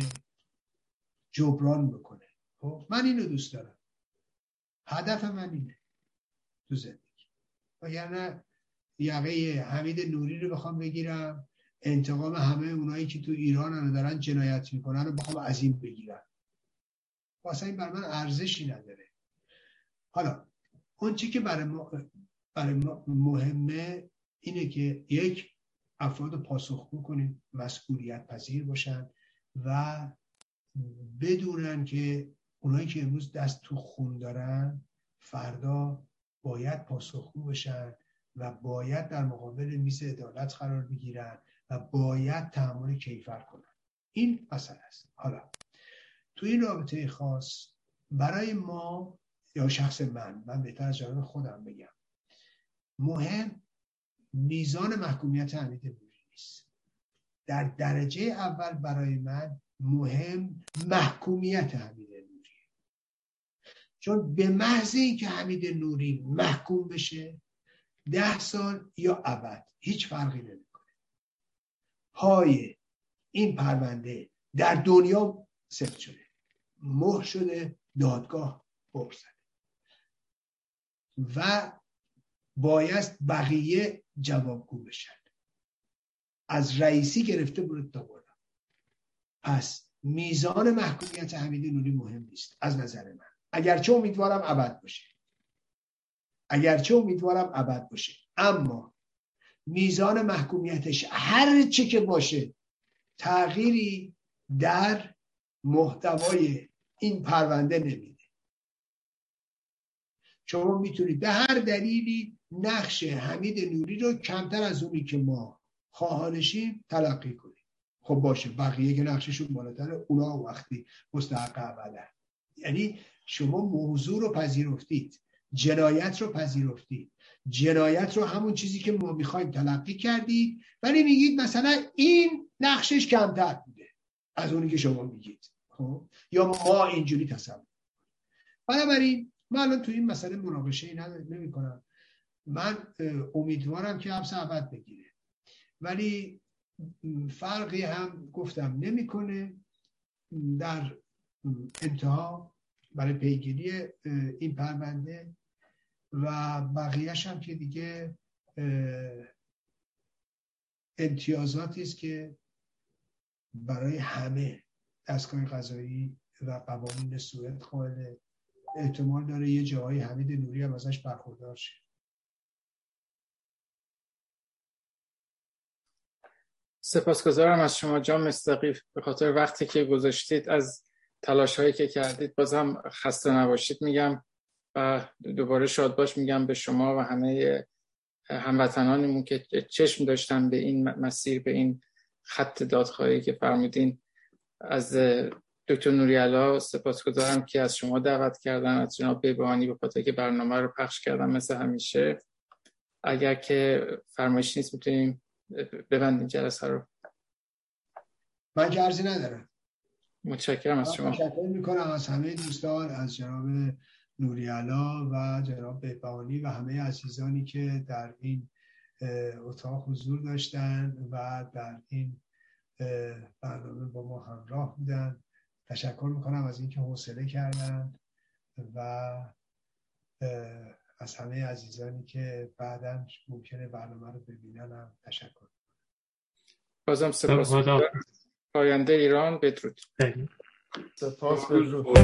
جبران بکنه. خب من اینو دوست دارم. هدف من اینه تو زندگی. وگرنه یقه حمید نوری رو بخوام بگیرم. انتقام همه اونایی که تو ایران دارن جنایت می‌کنن رو بخوام از این بگیرم. واسه این بر من ارزشی نداره. حالا اون چی که برای ما, برای ما مهمه اینه که یک افراد پاسخگو کنیم مسئولیت پذیر باشن و بدونن که اونایی که امروز دست تو خون دارن فردا باید پاسخگو بشن و باید در مقابل میز عدالت قرار بگیرن و باید تحمل کیفر کنن. این مسئله است. حالا تو این رابطه خاص برای ما یا شخص من من بهتر از جانب خودم بگم. مهم میزان محکومیت حمید نوری نیست. در درجه اول برای من مهم محکومیت حمید نوری. چون به محض اینکه حمید نوری محکوم بشه ده سال یا ابد هیچ فرقی نمی‌کنه. پای این پرونده در دنیا سفت شده. مهر شده دادگاه برسد و باید بقیه جوابگو بشن. از رئیسی گرفته برو تا پس میزان محکومیت حمید نوری مهم نیست از نظر من. اگرچه امیدوارم ابد باشه. اگرچه امیدوارم ابد باشه. اما میزان محکومیتش هر چه که باشه تغییری در محتوای این پرونده نمیده. شما می‌تونید به هر دلیلی نقش حمید نوری رو کمتر از اونی که ما خواهانشیم تلقی کنید خب باشه بقیه که نقششون بالاتر اونا وقتی مستحق اولن یعنی شما موضوع رو پذیرفتید جنایت رو پذیرفتید. جنایت رو همون چیزی که ما می‌خوایم تلقی کردید ولی میگید مثلا این نقشش کمتر بوده از اونی که شما میگید. خب؟ یا ما اینجوری تصور بنابراین من الان تو این مسئله مناقشه ای نمی کنم. من امیدوارم که حبس ابد بگیره. ولی فرقی هم گفتم نمی‌کنه. در انتها برای پیگیری این پرونده و بقیهش هم که دیگه امتیازاتی است که برای همه دستگاه قضایی و قوانین سوئد قائل احتمال داره یه جایی حمید نوری هم ازش برخوردار شه. سپاسگزارم از شما جان مستقی به خاطر وقتی که گذاشتید از تلاش هایی که کردید بازم خسته نباشید میگم و دوباره شاد باش میگم به شما و همه هموطنانمون که چشم داشتن به این مسیر به این خط دادخواهی که فرمودین از دکتر نوریالا سپاسگزارم که از شما دعوت کردن از جناب بیبانی به خاطر که برنامه رو پخش کردن مثل همیشه. اگر که فرمایش نیست می‌تونیم ببندیم جلسه رو. من که عرضی ندارم. متشکرم از شما. تشکر می‌کنم از همه دوستان از جناب نوریالا و جناب بهبانی و همه عزیزانی که در این اتاق حضور داشتن و در این برنامه با ما همراه بودن. تشکر می‌کنم از اینکه حوصله کردن و از همه عزیزانی که بعدا ممکنه برنامه رو ببینن تشکر بازم سپاس. پاینده ایران بدرود. سپاس بدرود.